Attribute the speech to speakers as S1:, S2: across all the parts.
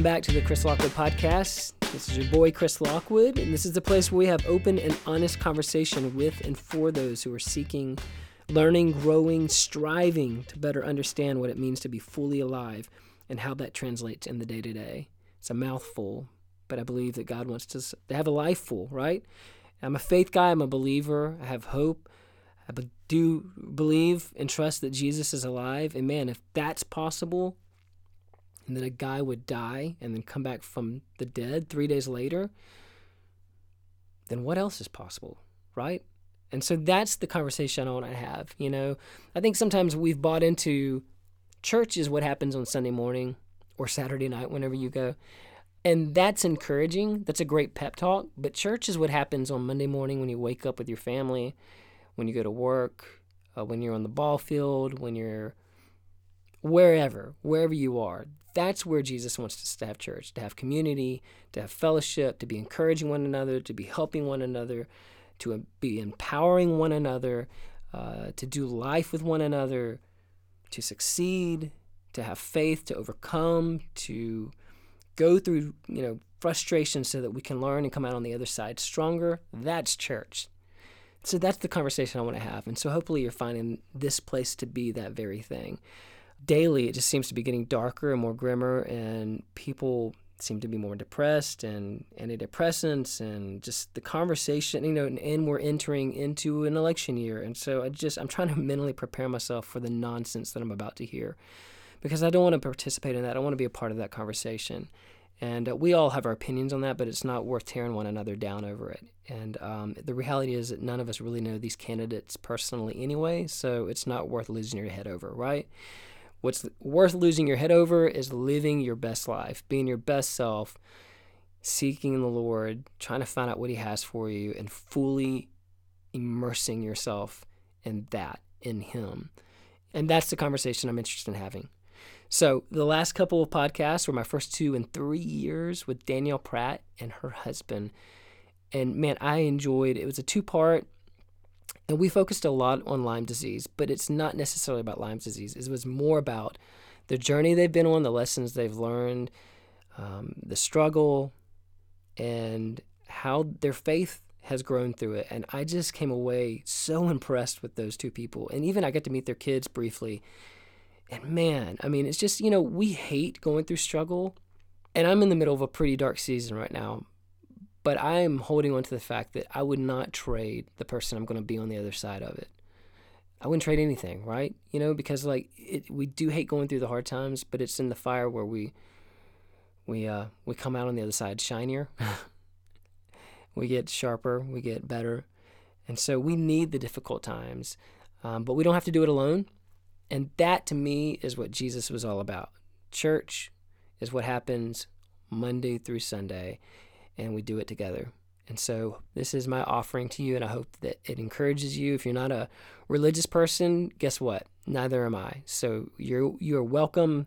S1: Welcome back to the Chris Lockwood Podcast. This is your boy, Chris Lockwood, and this is the place where we have open and honest conversation with and for those who are seeking, learning, growing, striving to better understand what it means to be fully alive and how that translates in the day to day. It's a mouthful, but I believe that God wants us to have a life full, right? I'm a faith guy, I'm a believer, I have hope. I do believe and trust that Jesus is alive. And man, if that's possible, and then a guy would die and then come back from the dead three days later, then what else is possible, right? And so that's the conversation I want to have. You know, I think sometimes we've bought into church is what happens on Sunday morning or Saturday night, whenever you go. And that's encouraging. That's a great pep talk. But church is what happens on Monday morning when you wake up with your family, when you go to work, uh, when you're on the ball field, when you're wherever, wherever you are. That's where Jesus wants us to have church, to have community, to have fellowship, to be encouraging one another, to be helping one another, to be empowering one another, uh, to do life with one another, to succeed, to have faith, to overcome, to go through, you know, frustration so that we can learn and come out on the other side stronger. That's church. So that's the conversation I want to have. And so hopefully you're finding this place to be that very thing daily it just seems to be getting darker and more grimmer and people seem to be more depressed and antidepressants and just the conversation you know and, and, we're entering into an election year. And so i just i'm trying to mentally prepare myself for the nonsense that i'm about to hear because i don't want to participate in that. I want to be a part of that conversation. And uh, we all have our opinions on that but it's not worth tearing one another down over it. And um, the reality is that none of us really know these candidates personally anyway so it's not worth losing your head over right What's worth losing your head over is living your best life, being your best self, seeking the Lord, trying to find out what He has for you, and fully immersing yourself in that, in Him. And that's the conversation I'm interested in having. So, the last couple of podcasts were my first two in three years with Danielle Pratt and her husband. And man, I enjoyed it. was a two part and we focused a lot on Lyme disease, but it's not necessarily about Lyme disease. It was more about the journey they've been on, the lessons they've learned, um, the struggle, and how their faith has grown through it. And I just came away so impressed with those two people. And even I got to meet their kids briefly. And man, I mean, it's just, you know, we hate going through struggle. And I'm in the middle of a pretty dark season right now. But I am holding on to the fact that I would not trade the person I'm going to be on the other side of it. I wouldn't trade anything, right? You know, because like it, we do hate going through the hard times, but it's in the fire where we we uh we come out on the other side shinier. we get sharper, we get better, and so we need the difficult times, um, but we don't have to do it alone. And that to me is what Jesus was all about. Church is what happens Monday through Sunday and we do it together. And so this is my offering to you, and I hope that it encourages you. If you're not a religious person, guess what? Neither am I. So you're you're welcome.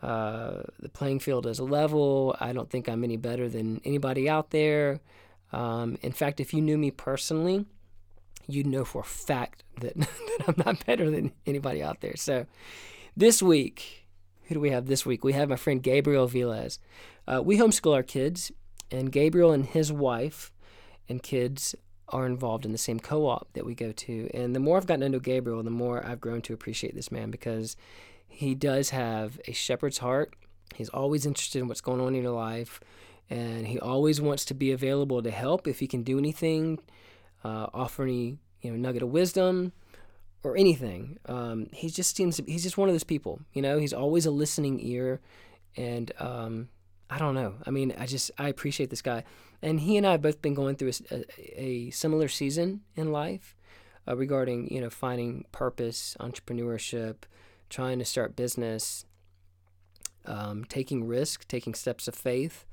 S1: Uh, the playing field is level. I don't think I'm any better than anybody out there. Um, in fact, if you knew me personally, you'd know for a fact that, that I'm not better than anybody out there. So this week, who do we have this week? We have my friend Gabriel Aviles. Uh, we homeschool our kids, and Gabriel and his wife and kids are involved in the same co op that we go to. And the more I've gotten to know Gabriel, the more I've grown to appreciate this man because he does have a shepherd's heart. He's always interested in what's going on in your life, and he always wants to be available to help if he can do anything, uh, offer any you know nugget of wisdom or anything. Um, he just seems to, he's just one of those people. You know, he's always a listening ear, and um, I don't know. I mean, I just I appreciate this guy, and he and I have both been going through a, a similar season in life uh, regarding you know finding purpose, entrepreneurship, trying to start business, um, taking risk, taking steps of faith,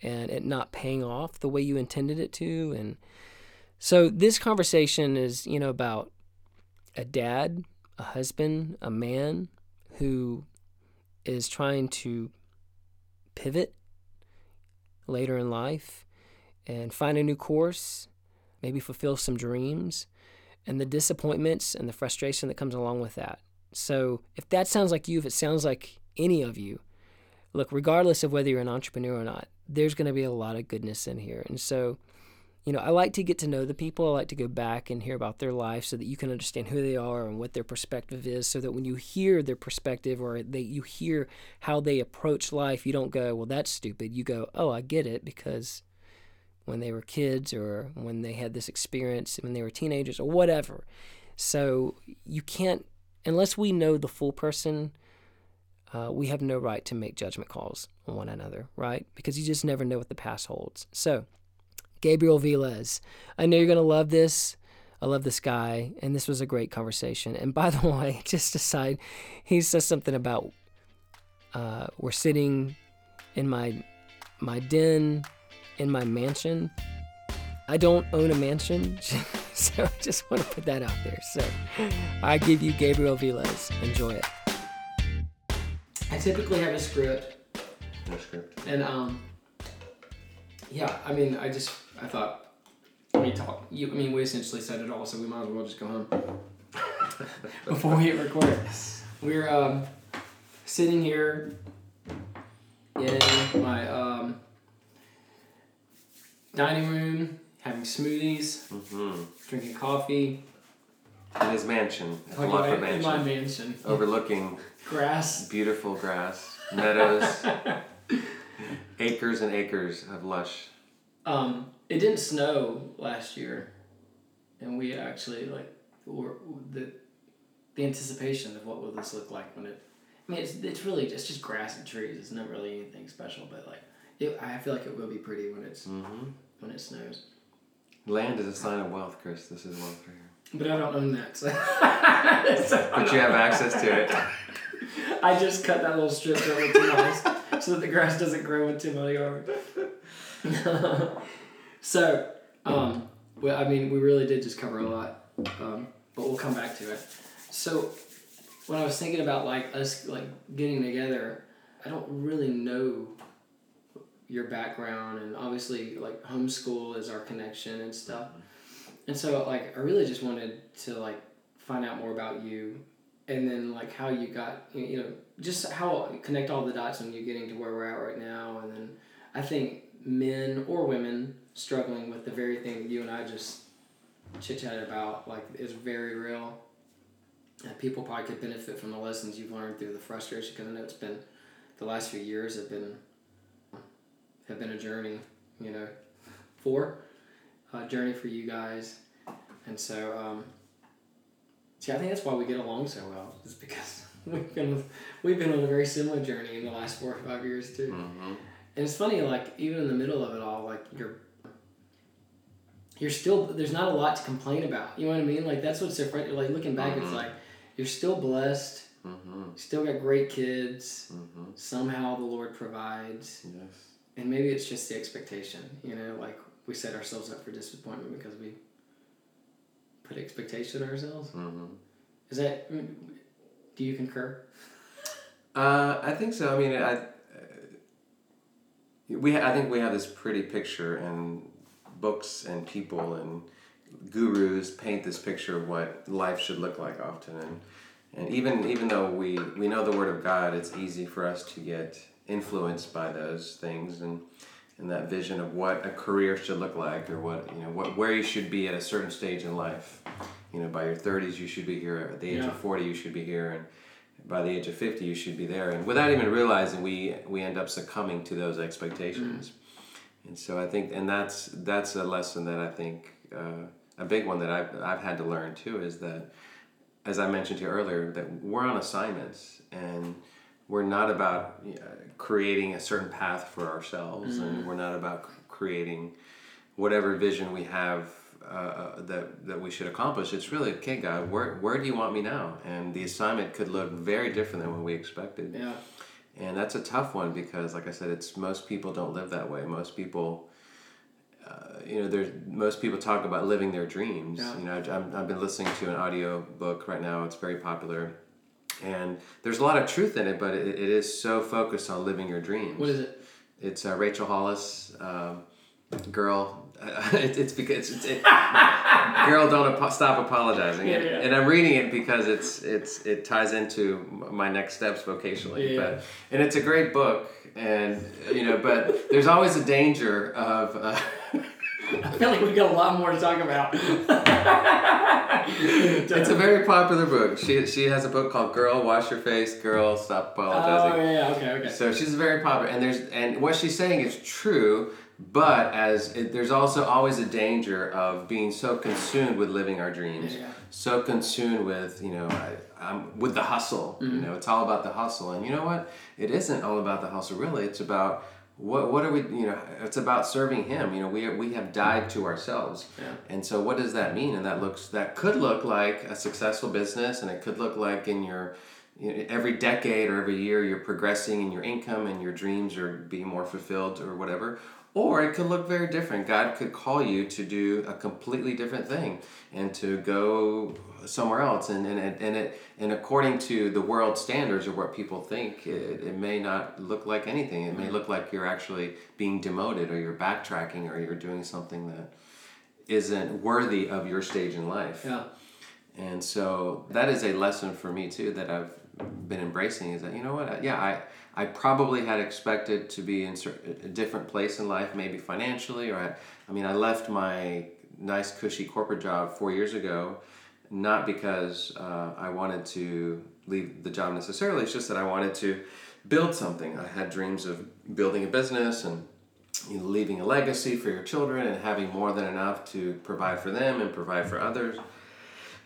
S1: and it not paying off the way you intended it to, and so this conversation is you know about a dad, a husband, a man who is trying to pivot later in life and find a new course, maybe fulfill some dreams, and the disappointments and the frustration that comes along with that. So, if that sounds like you, if it sounds like any of you, look, regardless of whether you're an entrepreneur or not, there's going to be a lot of goodness in here. And so, you know, I like to get to know the people. I like to go back and hear about their life so that you can understand who they are and what their perspective is so that when you hear their perspective or they you hear how they approach life, you don't go, "Well, that's stupid." You go, "Oh, I get it because when they were kids or when they had this experience when they were teenagers or whatever." So, you can't unless we know the full person, uh, we have no right to make judgment calls on one another, right? Because you just never know what the past holds. So, Gabriel Aviles, I know you're going to love this. I love this guy, and this was a great conversation. And by the way, just aside, he says something about uh, we're sitting in my my den in my mansion. I don't own a mansion, so I just want to put that out there. So I give you Gabriel Aviles. Enjoy it. I typically have a script.
S2: No script.
S1: And um, yeah, I mean, I just I thought we talk. You, I mean, we essentially said it all, so we might as well just go home before we hit record. We're um, sitting here in my um, dining room, having smoothies,
S2: Mm-hmm.
S1: drinking coffee.
S2: In his mansion, at the
S1: in my, in my
S2: Mansion,
S1: mansion.
S2: overlooking
S1: Grass.
S2: beautiful grass, meadows, acres and acres of lush.
S1: Um, it didn't snow last year, and we actually like were the the anticipation of what will this look like when it. I mean, it's it's really just just grass and trees. It's not really anything special, but like it, I feel like it will be pretty when it's
S2: Mm-hmm.
S1: when it snows.
S2: Land is a sign of wealth, Chris. This is wealth right here.
S1: But I don't own that, so. So
S2: But you have access to it.
S1: I just cut that little strip over two miles so that the grass doesn't grow into my yard. so, um, well, I mean, we really did just cover a lot, um, but we'll come back to it. So, when I was thinking about like us like getting together, I don't really know your background, and obviously like homeschool is our connection and stuff. And so, like, I really just wanted to like find out more about you and then like how you got you you know just how connect all the dots on you getting to where we're at right now and then i think men or women struggling with the very thing that you and i just chit chatted about like is very real and people probably could benefit from the lessons you've learned through the frustration because i know it's been the last few years have been have been a journey you know for a journey for you guys and so um, See, I think that's why we get along so well. Is because we've been we've been on a very similar journey in the last four or five years too.
S2: Mm-hmm.
S1: And it's funny, like even in the middle of it all, like you're you're still there's not a lot to complain about. You know what I mean? Like that's what's so funny. Like looking back, it's
S2: Mhm.
S1: like you're still blessed.
S2: Mm-hmm.
S1: Still got great kids.
S2: Mm-hmm.
S1: Somehow the Lord provides,
S2: Yes.
S1: and maybe it's just the expectation. You know, like we set ourselves up for disappointment because we put expectation on ourselves.
S2: Mm-hmm.
S1: Is that? Do you concur?
S2: Uh, I think so. I mean, I, we I think we have this pretty picture, and books and people and gurus paint this picture of what life should look like often, and and even even though we we know the Word of God, it's easy for us to get influenced by those things and and that vision of what a career should look like, or what you know what where you should be at a certain stage in life. You know, by your thirties, you should be here. At the age
S1: Yeah.
S2: of forty, you should be here, and by the age of 50 you should be there. And without even realizing we we end up succumbing to those expectations. And so i think and that's that's a lesson that i think uh, a big one that I've, I've had to learn too is that as i mentioned to you earlier that we're on assignments and we're not about uh, creating a certain path for ourselves. And we're not about creating whatever vision we have uh, uh, that that we should accomplish. It's really okay, God. Where where do you want me now? And the assignment could look very different than what we expected.
S1: Yeah.
S2: And that's a tough one because, like I said, it's most people don't live that way. Most people, uh, you know, there's most people talk about living their dreams.
S1: Yeah.
S2: You know, I've, I've been listening to an audio book right now. It's very popular, and there's a lot of truth in it, but it, it is so focused on living your dreams.
S1: What is it?
S2: It's uh, Rachel Hollis. Um, girl, it, it's because it's, it, girl, don't apo- stop apologizing.
S1: Yeah,
S2: and,
S1: yeah.
S2: and I'm reading it because it's it's it ties into my next steps vocationally.
S1: Yeah.
S2: But and it's a great book, and you know, but there's always a danger of. Uh,
S1: I feel like we got a lot more to talk about.
S2: it's a very popular book. She she has a book called "Girl, Wash Your Face." Girl, stop apologizing.
S1: Oh
S2: apologizing.
S1: yeah, okay, okay.
S2: So she's very popular, and there's and what she's saying is true, but as it, there's also always a danger of being so consumed with living our dreams,
S1: Yeah.
S2: so consumed with you know I, I'm with the hustle. You mm-hmm. know, it's all about the hustle, and you know what? It isn't all about the hustle. Really, it's about what what are we? You know, it's about serving Him. You know, we we have died to ourselves,
S1: Yeah.
S2: and so what does that mean? And that looks that could look like a successful business, and it could look like in your you know, every decade or every year you're progressing in your income and your dreams are being more fulfilled or whatever. Or it could look very different. God could call you to do a completely different thing and to go somewhere else. And, and, and, it, and according to the world standards or what people think, it, it may not look like anything. It may look like you're actually being demoted or you're backtracking or you're doing something that isn't worthy of your stage in life.
S1: Yeah.
S2: And so that is a lesson for me too that I've been embracing is that you know what yeah I I probably had expected to be in a different place in life maybe financially or I, I mean I left my nice cushy corporate job four years ago not because uh, I wanted to leave the job necessarily it's just that I wanted to build something. I had dreams of building a business and you know, leaving a legacy for your children and having more than enough to provide for them and provide for others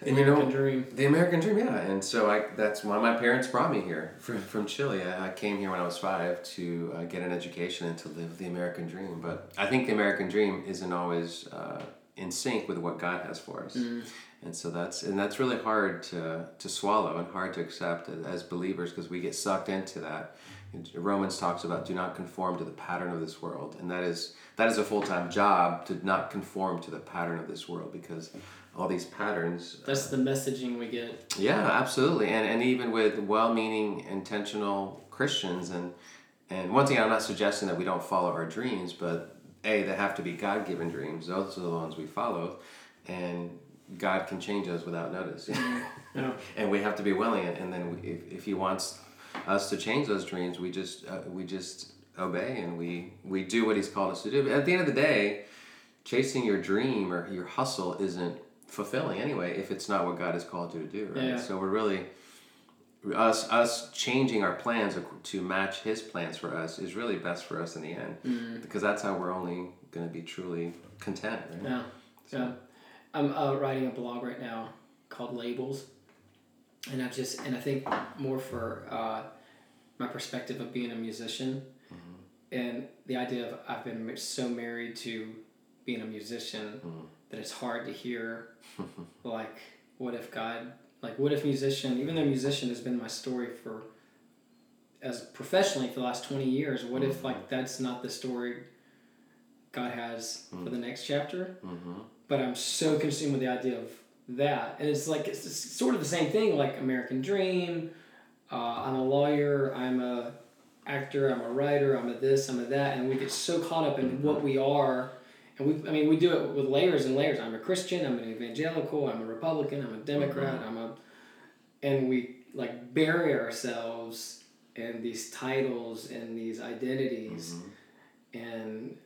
S2: and you know,
S1: dream.
S2: the American dream, yeah. And so I that's why my parents brought me here from, from Chile. I, I came here when I was five to uh, get an education and to live the American dream. But I think the American dream isn't always uh, in sync with what God has for us. And so that's and that's really hard to, to swallow and hard to accept as, as believers because we get sucked into that. Romans talks about do not conform to the pattern of this world, and that is that is a full time job to not conform to the pattern of this world because all these patterns
S1: That's the messaging we get.
S2: yeah, absolutely, and and even with well-meaning, intentional Christians, and and once again, I'm not suggesting that we don't follow our dreams, but a they have to be God-given dreams. Those are the ones we follow, and God can change us without notice,
S1: Yeah.
S2: and we have to be willing. And then we, if if He wants us to change those dreams, we just uh, we just obey and we we do what He's called us to do. But at the end of the day, chasing your dream or your hustle isn't fulfilling anyway if it's not what God has called you to do, right?
S1: Yeah.
S2: So we're really us us changing our plans to match His plans for us is really best for us in the end
S1: Mm.
S2: because that's how we're only going to be truly content. Right?
S1: Yeah. Yeah. I'm uh, writing a blog right now called Labels, and I've just and I think more for uh, my perspective of being a musician, and the idea of I've been so married to being a musician that it's hard to hear, like what if God, like what if musician, even though musician has been my story for as professionally for the last 20 years what if like that's not the story god has for the next chapter?
S2: Mm-hmm.
S1: but i'm so consumed with the idea of that. And it's like it's sort of the same thing like american dream uh, i'm a lawyer i'm a actor i'm a writer i'm a this i'm a that and we get so caught up in what we are and we i mean we do it with layers and layers i'm a christian i'm an evangelical i'm a republican i'm a democrat i'm a and we like bury ourselves in these titles and these identities
S2: Mm-hmm.
S1: and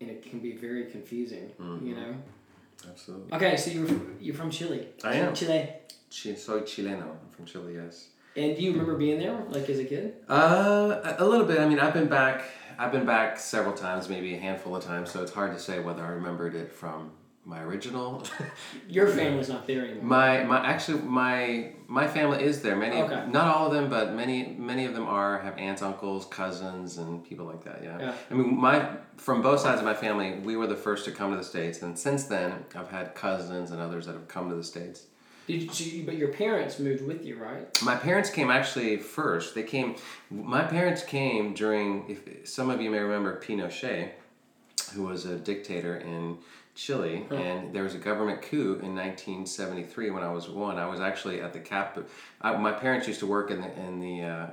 S1: and it can be very confusing you know
S2: Absolutely.
S1: okay so you're you're from chile
S2: I am.
S1: chile
S2: Chi- soy chileno. I'm from Chile. Yes.
S1: and do you remember being there like as a kid
S2: Uh, a little bit. I mean, I've been back. I've been back several times, maybe a handful of times. So it's hard to say whether I remembered it from my original.
S1: your family's not there anymore
S2: my my actually my my family is there. Many,
S1: Okay.
S2: not all of them, but many many of them are have aunts, uncles, cousins, and people like that. Yeah.
S1: Yeah.
S2: I mean, my from both sides of my family, we were the first to come to the states, and since then, I've had cousins and others that have come to the states.
S1: Did you, but your parents moved with you, right?
S2: My parents came actually first. They came. My parents came during. If some of you may remember Pinochet, who was a dictator in Chile, and there was a government coup in 1973 when I was one. I was actually at the cap. I, my parents used to work in the in the uh,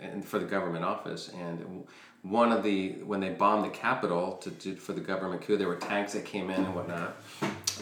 S2: and for the government office. And one of the when they bombed the Capitol to, to for the government coup, there were tanks that came in and whatnot.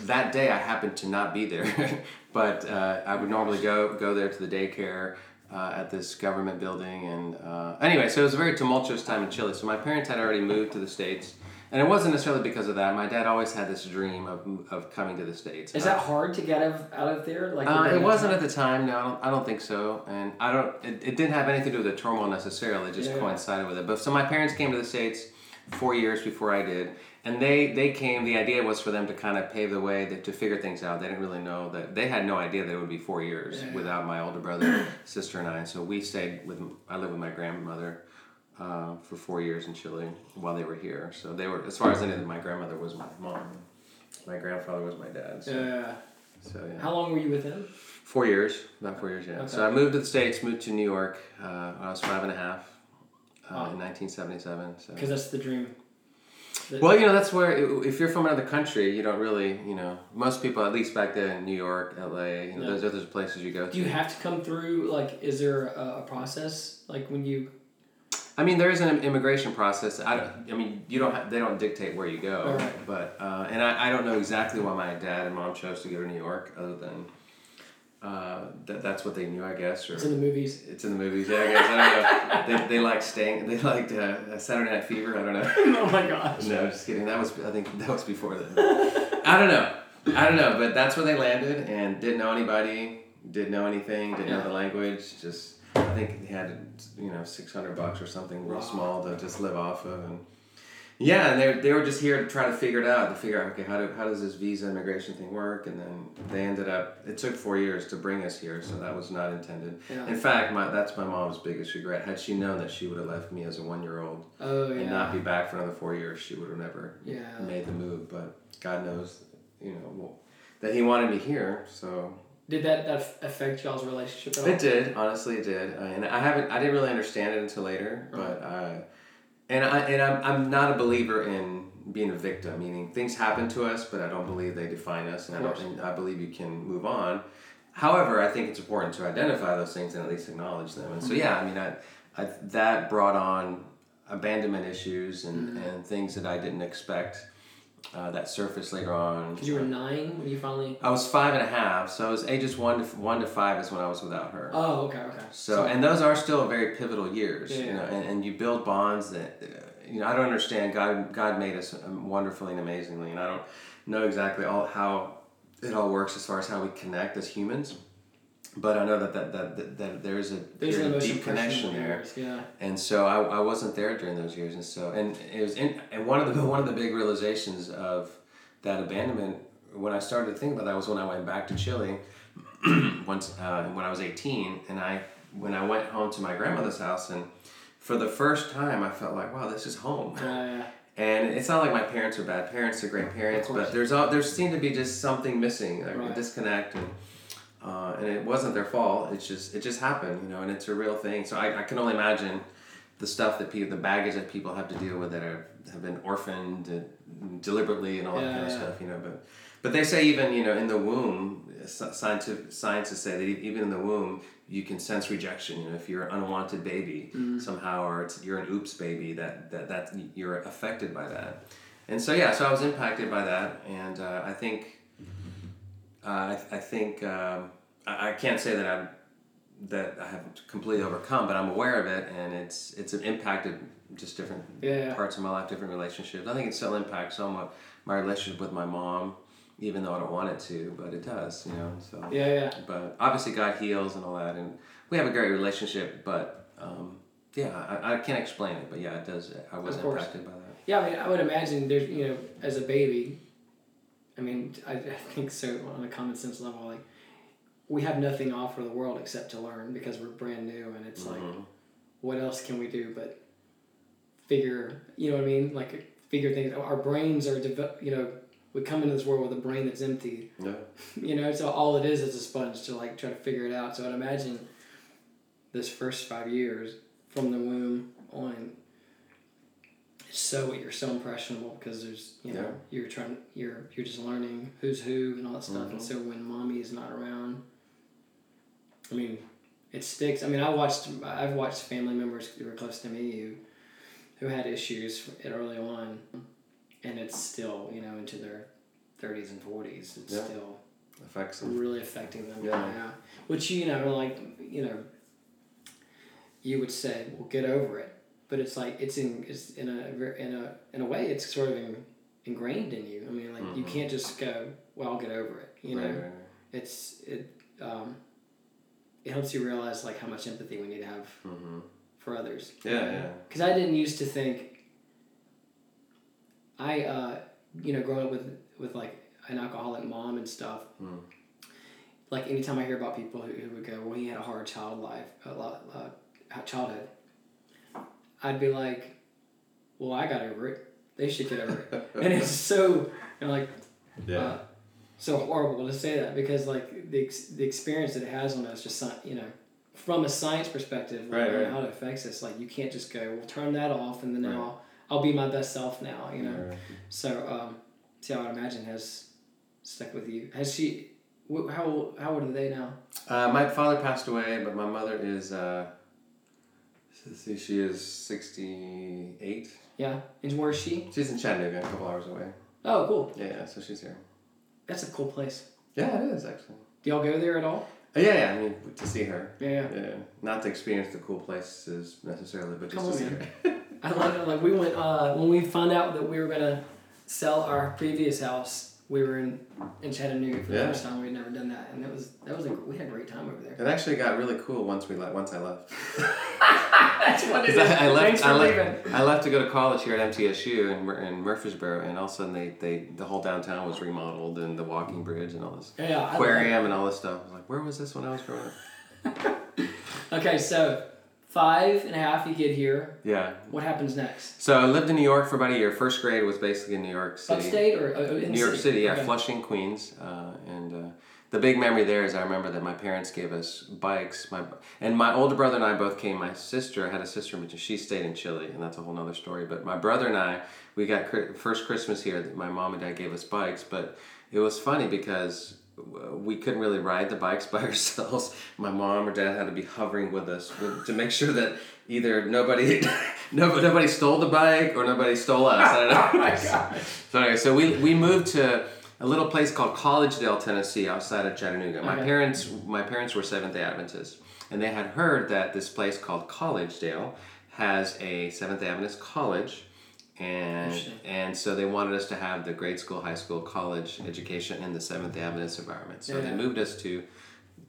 S2: That day, I happened to not be there, but uh, I would normally go go there to the daycare. Uh, at this government building, and uh, anyway, so it was a very tumultuous time in Chile. So my parents had already moved to the states, and it wasn't necessarily because of that. My dad always had this dream of, of coming to the states.
S1: Is that hard to get out of, there? Like
S2: Uh, it wasn't at the time. No, I don't, I don't think so. And I don't. It, it didn't have anything to do with the turmoil necessarily. It just
S1: Yeah.
S2: coincided with it. But so my parents came to the states four years before I did, and they they came. The idea was for them to kind of pave the way to, to figure things out. They didn't really know that they had no idea that it would be four years
S1: Yeah.
S2: without my older brother, sister, and I. So we stayed with. I lived with my grandmother. Uh, for four years in Chile while they were here, so they were as far as I knew, my grandmother was my mom, my grandfather was my dad. So,
S1: Yeah.
S2: so yeah.
S1: How long were you with him?
S2: Four years, about four years, yeah.
S1: Okay.
S2: So I moved to the States, moved to New York uh, when I was five and a half uh,
S1: Wow.
S2: in 1977. So.
S1: Because that's the dream.
S2: Well, you know, that's where, if you're from another country, you don't really, you know, most people, at least back then in New York, LA, you know,
S1: Yeah.
S2: those other places you go to.
S1: You have to come through? Like, is there a, a process? Like when you
S2: I mean, there is an immigration process. I, don't, I mean, you don't. Have, they don't dictate where you go.
S1: Alright.
S2: But uh, and I, I don't know exactly why my dad and mom chose to go to New York, other than uh, that that's what they knew, I guess. Or
S1: it's in the movies?
S2: It's in the movies, yeah. I guess I don't know. They, they like staying. They liked uh, Saturday Night Fever. I don't know.
S1: oh my gosh.
S2: No, just kidding. That was I think that was before then. I don't know. I don't know, but that's where they landed and didn't know anybody. Didn't know anything. Didn't know the language. Just I think they had you know six hundred bucks or something real
S1: Wow.
S2: small to just live off of and. Yeah, and they, they were just here to try to figure it out, to figure out, okay, how, do, how does this visa immigration thing work? And then they ended up, it took four years to bring us here, so that was not intended.
S1: Yeah.
S2: In fact, my, that's my mom's biggest regret. Had she known that she would have left me as a one year old
S1: Oh
S2: and not be back for another four years, she would have never
S1: Yeah.
S2: made the move. But God knows, you know, well, that He wanted me here. So
S1: Did that that affect y'all's relationship at all?
S2: it did. Honestly, it did. Uh, and I haven't. I didn't really understand it until later. But uh, and I and I'm I'm not a believer in being a victim. Meaning things happen to us, but I don't believe they define us, and I don't. And I believe you can move on. However, I think it's important to identify those things and at least acknowledge them. And so, mm-hmm. yeah, I mean, I, I that brought on abandonment issues and, mm-hmm. and things that I didn't expect uh, that surfaced later on.
S1: Because you were nine when you finally.
S2: I was five and a half, so it was ages one to one to five is when I was without her.
S1: Oh, okay, okay.
S2: So, and those are still very pivotal years,
S1: Yeah,
S2: you know,
S1: yeah.
S2: and, and you build bonds that, uh, you know, I don't understand. God, God made us um, wonderfully and amazingly, and I don't know exactly all how it all works as far as how we connect as humans. But I know that that, that, that, that there is a
S1: There's the
S2: deep connection there,
S1: Yeah.
S2: and so I, I wasn't there during those years, and so and it was in, and one of the one of the big realizations of that abandonment when I started to think about that was when I went back to Chile once uh, when I was eighteen, and I when I went home to my grandmother's house, and for the first time I felt like wow this is home.
S1: Yeah.
S2: And it's not like my parents are bad parents; they're great parents. But there's all there seemed to be just something missing, like
S1: Right.
S2: a disconnect, and uh, and it wasn't their fault. It's just it just happened, you know. And it's a real thing. So I, I can only imagine the stuff that people, the baggage that people have to deal with that are have been orphaned uh, deliberately and all that
S1: Yeah,
S2: kind of
S1: yeah.
S2: stuff, you know. But but they say even you know in the womb, scientific scientists say that even in the womb you can sense rejection. You know, if you're an unwanted baby
S1: Mm-hmm.
S2: somehow, or it's, you're an oops baby, that, that that you're affected by that. And so yeah, so I was impacted by that, and uh, I think uh, I, I think um, I, I can't say that I'm that I have completely overcome, but I'm aware of it, and it's it's impacted just different
S1: Yeah.
S2: parts of my life, different relationships. I think it still impacts somewhat my relationship with my mom, even though I don't want it to, but it does, you know. So
S1: Yeah, yeah.
S2: but obviously God heals and all that, and we have a great relationship. But um, yeah, I, I can't explain it, but yeah, it does. I was impacted by that.
S1: Yeah, I mean, I would imagine there's, you know, as a baby, I mean, I, I think so on a common sense level, like, we have nothing to offer the world except to learn because we're brand new and it's like,
S2: Mhm.
S1: what else can we do but figure, you know what I mean? Like, figure things. Our brains are, develop, you know, we come into this world with a brain that's empty,
S2: Yeah.
S1: you know, so all it is is a sponge to, like, try to figure it out. So I'd imagine this first five years from the womb on so you're so impressionable because there's you know
S2: Yeah.
S1: you're trying you're you're just learning who's who and all that stuff and
S2: Mhm.
S1: so when mommy is not around i mean it sticks. I mean, I watched. I've watched family members who were close to me who, who had issues early on, and it's still you know into their thirties and forties. It's
S2: Yeah.
S1: still
S2: affects them.
S1: really affecting them.
S2: Yeah.
S1: Yeah. Which you know, like you know, you would say, "Well, get over it," but it's like it's in it's in a in a in a way it's sort of in, ingrained in you. I mean, like you
S2: Mhm.
S1: can't just go, "Well, I'll get over it." You know,
S2: Right, right, right.
S1: it's it um, it helps you realize like how much empathy we need to have
S2: Mhm.
S1: for others.
S2: Yeah, yeah.
S1: Because I didn't used to think. I uh, you know growing up with with like an alcoholic mom and stuff.
S2: Mm.
S1: Like anytime I hear about people who, who would go, well, he had a hard child life, a lot, uh, childhood. I'd be like, well, I got over it. They should get over it. and it's so you know, like
S2: Yeah.
S1: uh, so horrible to say that because like the, ex- the experience that it has on us just you know from a science perspective like,
S2: Right, right.
S1: how it affects us like you can't just go well turn that off and then
S2: Right.
S1: I'll, I'll be my best self now you know
S2: Right,
S1: so um see I would imagine has stuck with you has she how how old are they now
S2: Uh, my father passed away, but my mother is. Uh, see, she is sixty-eight.
S1: yeah and where's she
S2: She's in Chattanooga, a couple hours away.
S1: oh cool
S2: Yeah, yeah. So she's here.
S1: that's a cool place
S2: Yeah, it is actually.
S1: do y'all go there at all
S2: Uh, yeah, yeah. I mean, to see her.
S1: yeah, yeah.
S2: Yeah, not to experience the cool places necessarily, but just
S1: Come
S2: to see
S1: man.
S2: her.
S1: I love it. Like we went uh, when we found out that we were gonna sell our previous house. We were in, in Chattanooga for the
S2: Yeah.
S1: first time. We'd never done that, and that was that was a, we had a great time over there.
S2: It actually got really cool once we left. once I left.
S1: That's what it is.
S2: I, I left.
S1: For
S2: I left. I left to go to college here at MTSU in, in Murfreesboro, and all of a sudden they, they the whole downtown was remodeled and the walking bridge and all this
S1: Yeah, yeah, I love
S2: aquarium and all this stuff. I was like, where was this when I was growing up?
S1: Okay, so five and a half. You get here.
S2: Yeah.
S1: What happens next?
S2: So I lived in New York for about a year. First grade was basically in New York City.
S1: Upstate or uh, in
S2: New York City, yeah,
S1: Okay.
S2: Flushing, Queens, uh, and uh, the big memory there is I remember that my parents gave us bikes. My and my older brother and I both came. My sister I had a sister, but she stayed in Chile, and that's a whole nother story. But my brother and I, we got first Christmas here. that My mom and dad gave us bikes, but it was funny because Uh, we couldn't really ride the bikes by ourselves. My mom or dad had to be hovering with us to make sure that either nobody, nobody, nobody stole the bike or nobody stole us. I don't know.
S1: Oh my god.
S2: So anyway, so we, we moved to a little place called Collegedale, Tennessee, outside of Chattanooga. My
S1: Okay.
S2: parents my parents were Seventh Day Adventists, and they had heard that this place called Collegedale has a Seventh Day Adventist college, and and so they wanted us to have the grade school, high school, college education in the Seventh Adventist environment. So
S1: Yeah.
S2: they moved us to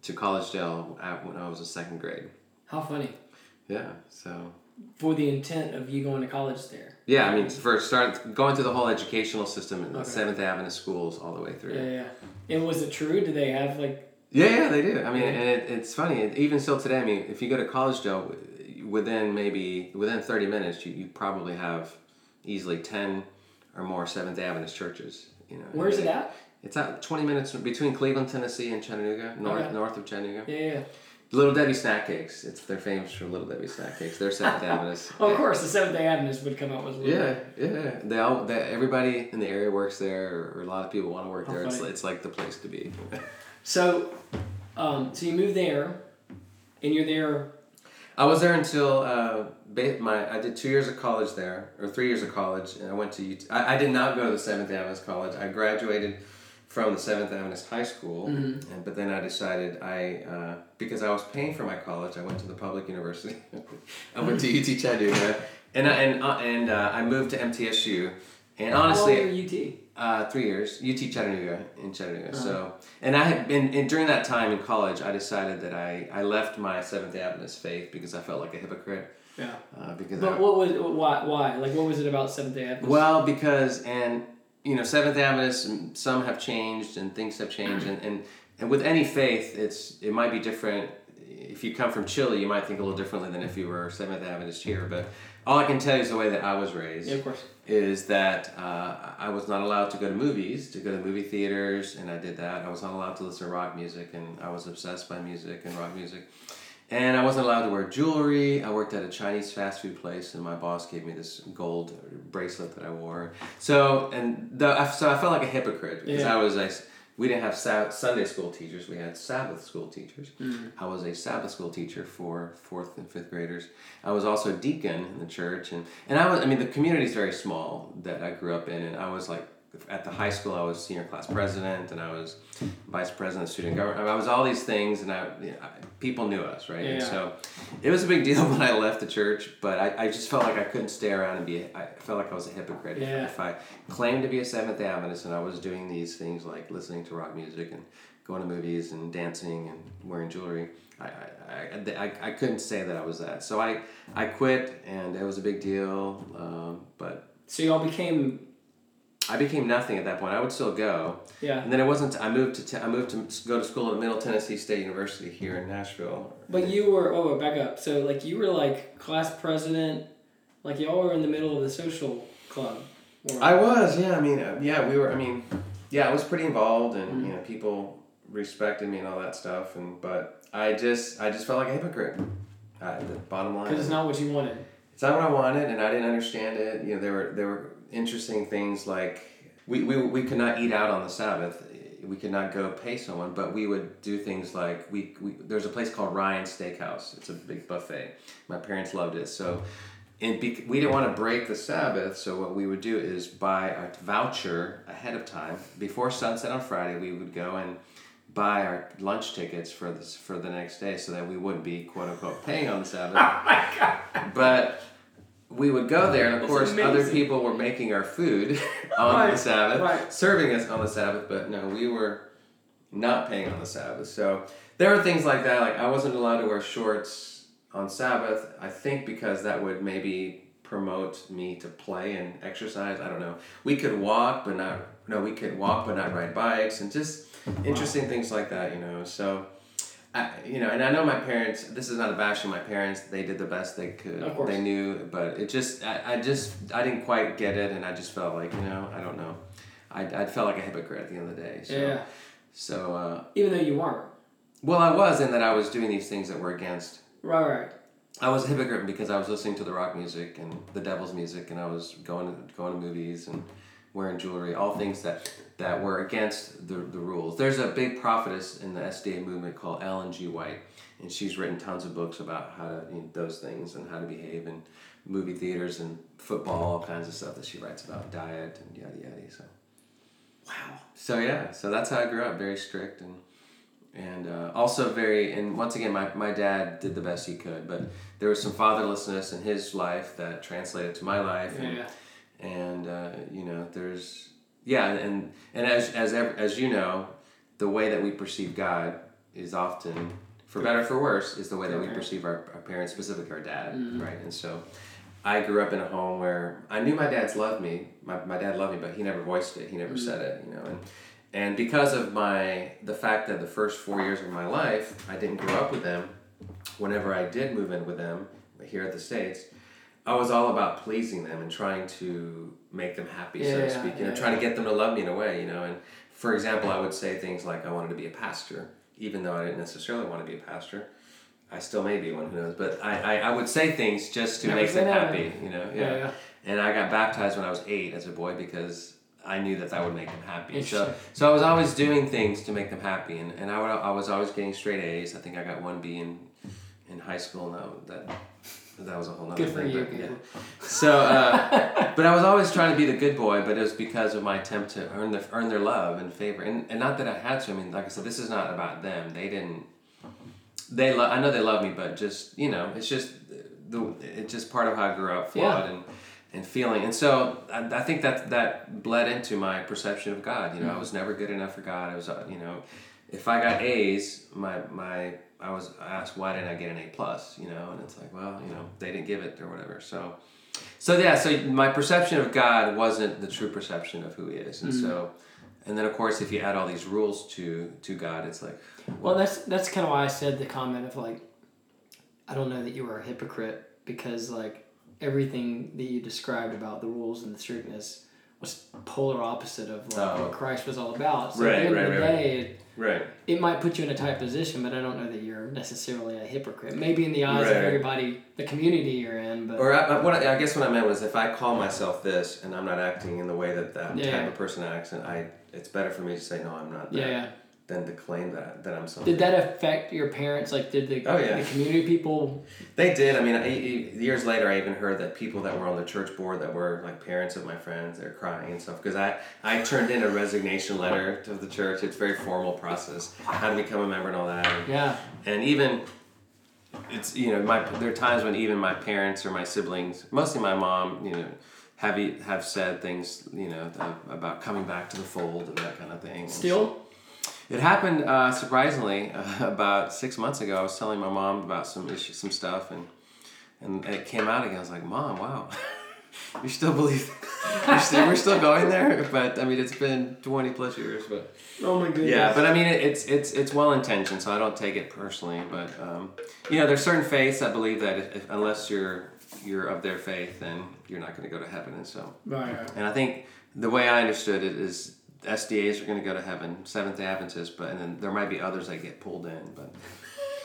S2: to Collegedale at, when I was a second grade.
S1: How funny.
S2: Yeah, so
S1: For the intent of you going to college there.
S2: yeah, I mean, for start going through the whole educational system in the
S1: Okay.
S2: Seventh Adventist schools all the way through.
S1: Yeah, yeah. And was it true? Do they have like?
S2: Yeah, yeah, they do. I mean,
S1: Yeah.
S2: and it, it's funny. Even still today, I mean, if you go to Collegedale, within maybe within thirty minutes, you, you probably have easily ten or more Seventh Day Adventist churches. You know,
S1: Where's it at?
S2: It's at twenty minutes between Cleveland, Tennessee, and Chattanooga, north
S1: Okay.
S2: north of Chattanooga.
S1: Yeah, yeah.
S2: Little Debbie snack cakes. It's they're famous for Little Debbie snack cakes. They're Seventh Day Adventists.
S1: Oh, of course, the Seventh Day Adventists would come out with.
S2: Yeah, yeah. They all, they, everybody in the area works there, or, a lot of people want to work
S1: How
S2: there. It's,
S1: funny.
S2: it's like the place to be.
S1: So, um, so you move there, and you're there.
S2: I was there until uh, my I did two years of college there, or three years of college, and I went to UT. I, I did not go to the Seventh Adventist College. I graduated from the Seventh Adventist High School,
S1: Mm-hmm.
S2: and but then I decided I uh, because I was paying for my college, I went to the public university. I went to UT Chattanooga, and I, and uh, and uh, I moved to MTSU, and honestly.
S1: How long UT?
S2: Uh, three years, UT Chattanooga in Chattanooga.
S1: Uh-huh.
S2: So, and I had been, and during that time in college, I decided that I, I left my Seventh Adventist faith because I felt like a hypocrite.
S1: Yeah.
S2: Uh, because
S1: But
S2: I,
S1: what was why why like what was it about Seventh Day Adventists?
S2: well, because and you know Seventh Day Adventists, mm, some have changed and things have changed, and, and and with any faith, it's it might be different. If you come from Chile, you might think a little differently than if you were Seventh Day Adventist here. But all I can tell you is the way that I was raised.
S1: yeah, of course.
S2: is that uh, I was not allowed to go to movies, to go to movie theaters, and I did that. I was not allowed to listen to rock music, and I was obsessed by music and rock music. And I wasn't allowed to wear jewelry. I worked at a Chinese fast food place, and my boss gave me this gold bracelet that I wore. So, and the, I- so I felt like a hypocrite because
S1: Yeah.
S2: I was like, we didn't have Sab- Sunday school teachers. We had Sabbath school teachers.
S1: Mm.
S2: I was a Sabbath school teacher for fourth and fifth graders. I was also a deacon in the church, and and I was. I mean, the community is very small that I grew up in, and I was like at the high school. I was senior class president, and I was vice president of student government. I was all these things, and I, you know, I people knew us, right? And
S1: Yeah.
S2: so it was a big deal when I left the church, but I, I just felt like I couldn't stay around and be. I felt like I was a hypocrite if-
S1: Yeah.
S2: if I claimed to be a Seventh Day Adventist and I was doing these things like listening to rock music and going to movies and dancing and wearing jewelry. I, I, I, I, I couldn't say that I was that. So I, I quit and it was a big deal. Um, but
S1: So y'all became
S2: I became nothing at that point. I would still go.
S1: yeah.
S2: And then it wasn't, I moved to, te- I moved to go to school at Middle Tennessee State University here in Nashville.
S1: But you were oh back up. So like you were like class president, like y'all were in the middle of the social club. Or,
S2: I was, yeah. I mean, uh, yeah, we were. I mean, yeah, I was pretty involved, and you know, people respected me and all that stuff. And but I just, I just felt like a hypocrite. Uh, the bottom line,
S1: because it's not what you wanted.
S2: it's not what I wanted, and I didn't understand it. You know, there were there were interesting things like we, we, we could not eat out on the Sabbath. We could not go pay someone, but we would do things like we, we there's a place called Ryan's Steakhouse. It's a big buffet. My parents loved it, so and bec- we didn't want to break the Sabbath. So what we would do is buy a voucher ahead of time before sunset on Friday. We would go and buy our lunch tickets for this for the next day, so that we wouldn't be quote unquote paying on the Sabbath.
S1: Oh my god.
S2: But we would go there, and of
S1: That's
S2: course, other people were making our food on the Sabbath,
S1: right.
S2: serving us on the Sabbath. But no, we were not paying on the Sabbath. So there were things like that. Like I wasn't allowed to wear shorts on Sabbath. I think because that would maybe promote me to play and exercise. I don't know. We could walk, but not. No, we could walk, but not ride bikes, and just interesting things like that. You know, so. I, you know, and I know my parents. This is not a bash on my parents. They did the best they could.
S1: Of course.
S2: They knew, but it just, I, I just, I didn't quite get it, and I just felt like, you know, I don't know. I, I felt like a hypocrite at the end of the day. So,
S1: Yeah.
S2: So, uh,
S1: Even though you weren't.
S2: well, I was in that I was doing these things that were against.
S1: Right. Right.
S2: I was a hypocrite because I was listening to the rock music and the devil's music, and I was going to, going to movies and wearing jewelry, all things that that were against the, the rules. There's a big prophetess in the SDA movement called Ellen G. White, and she's written tons of books about how to you know, those things and how to behave in movie theaters and football, all kinds of stuff that she writes about diet and yada yada. So
S1: Wow.
S2: so yeah, so that's how I grew up, very strict and and uh, also very and once again my, my dad did the best he could, but there was some fatherlessness in his life that translated to my life and
S1: Yeah.
S2: And uh, you know there's yeah and and as as as you know the way that we perceive God is often for better or for worse is the way that we perceive our, our parents specifically our dad
S1: Mhm.
S2: right? And so I grew up in a home where I knew my dad's loved me my, my dad loved me but he never voiced it he never said it you know? And and because of my the fact that the first four years of my life I didn't grow up with them whenever I did move in with them here at the States, I was all about pleasing them and trying to make them happy, so to speak. You know,
S1: yeah,
S2: trying to get them to love me in a way. You know, and for example, I would say things like I wanted to be a pastor, even though I didn't necessarily want to be a pastor. I still may be one, who knows? But I, I, I would say things just to
S1: Never
S2: make them happy. You know,
S1: Yeah. yeah.
S2: and I got baptized when I was eight as a boy because I knew that that would make them happy. So, so I was always doing things to make them happy, and, and I, would, I was always getting straight A's. I think I got one B in, in high school. No, that that was a whole nother
S1: Good for
S2: thing.
S1: you.
S2: but, yeah. So, uh, but I was always trying to be the good boy, but it was because of my attempt to earn the earn their love and favor, and, and not that I had to. I mean, like I said, this is not about them. They didn't. They love. I know they love me, but just you know, it's just the it's just part of how I grew up, flawed and and feeling, and so I, I think that that bled into my perception of God. You know, I was never good enough for God. I was, uh, you know, if I got A's, my my I was asked why didn't I get an A plus? You know, and it's like, well, you know, they didn't give it or whatever. So, so yeah, so my perception of God wasn't the true perception of who He is, and so, mm-hmm. and then of course, if you add all these rules to to God, it's like,
S1: Well, that's that's kind of why I said the comment of like, I don't know that you were a hypocrite because like everything that you described about the rules and the strictness was polar opposite of like,
S2: Oh.
S1: what Christ was all about. So
S2: Right,
S1: at the end
S2: right,
S1: of the
S2: right,
S1: day, it,
S2: Right.
S1: it might put you in a tight position, but I don't know that you're necessarily a hypocrite. Maybe in the eyes of everybody, the community you're in, but
S2: Or I, I- what I, I guess what I meant was if I call myself this and I'm not acting in the way that that
S1: Yeah.
S2: type of person acts, and I, it's better for me to say no, I'm not. That,
S1: yeah, yeah.
S2: Than to claim that that I'm something.
S1: Did that affect your parents? Like, did the,
S2: Oh, yeah.
S1: the community people?
S2: They did. I mean, I, years later, I even heard that people that were on the church board that were like parents of my friends, they're crying and stuff because I I turned in a resignation letter to the church. It's a very formal process, how to become a member and all that. And,
S1: Yeah,
S2: and even it's you know my there are times when even my parents or my siblings, mostly my mom, you know. Have, have said things you know about coming back to the fold and that kind of thing.
S1: Still.
S2: It happened uh, surprisingly uh, about six months ago. I was telling my mom about some issues, some stuff, and and it came out again. I was like, "Mom, wow, you still believe? You're still, we're still going there?" But I mean, it's been twenty plus years. But
S1: Oh my goodness.
S2: yeah, but I mean, it, it's it's it's well intentioned, so I don't take it personally. But um, you know, there's certain faiths that believe that if, if, unless you're you're of their faith, then you're not going to go to heaven, and so.
S1: Right.
S2: And I think the way I understood it is SDAs are going to go to heaven, Seventh Day Adventists, but and then there might be others that get pulled in, but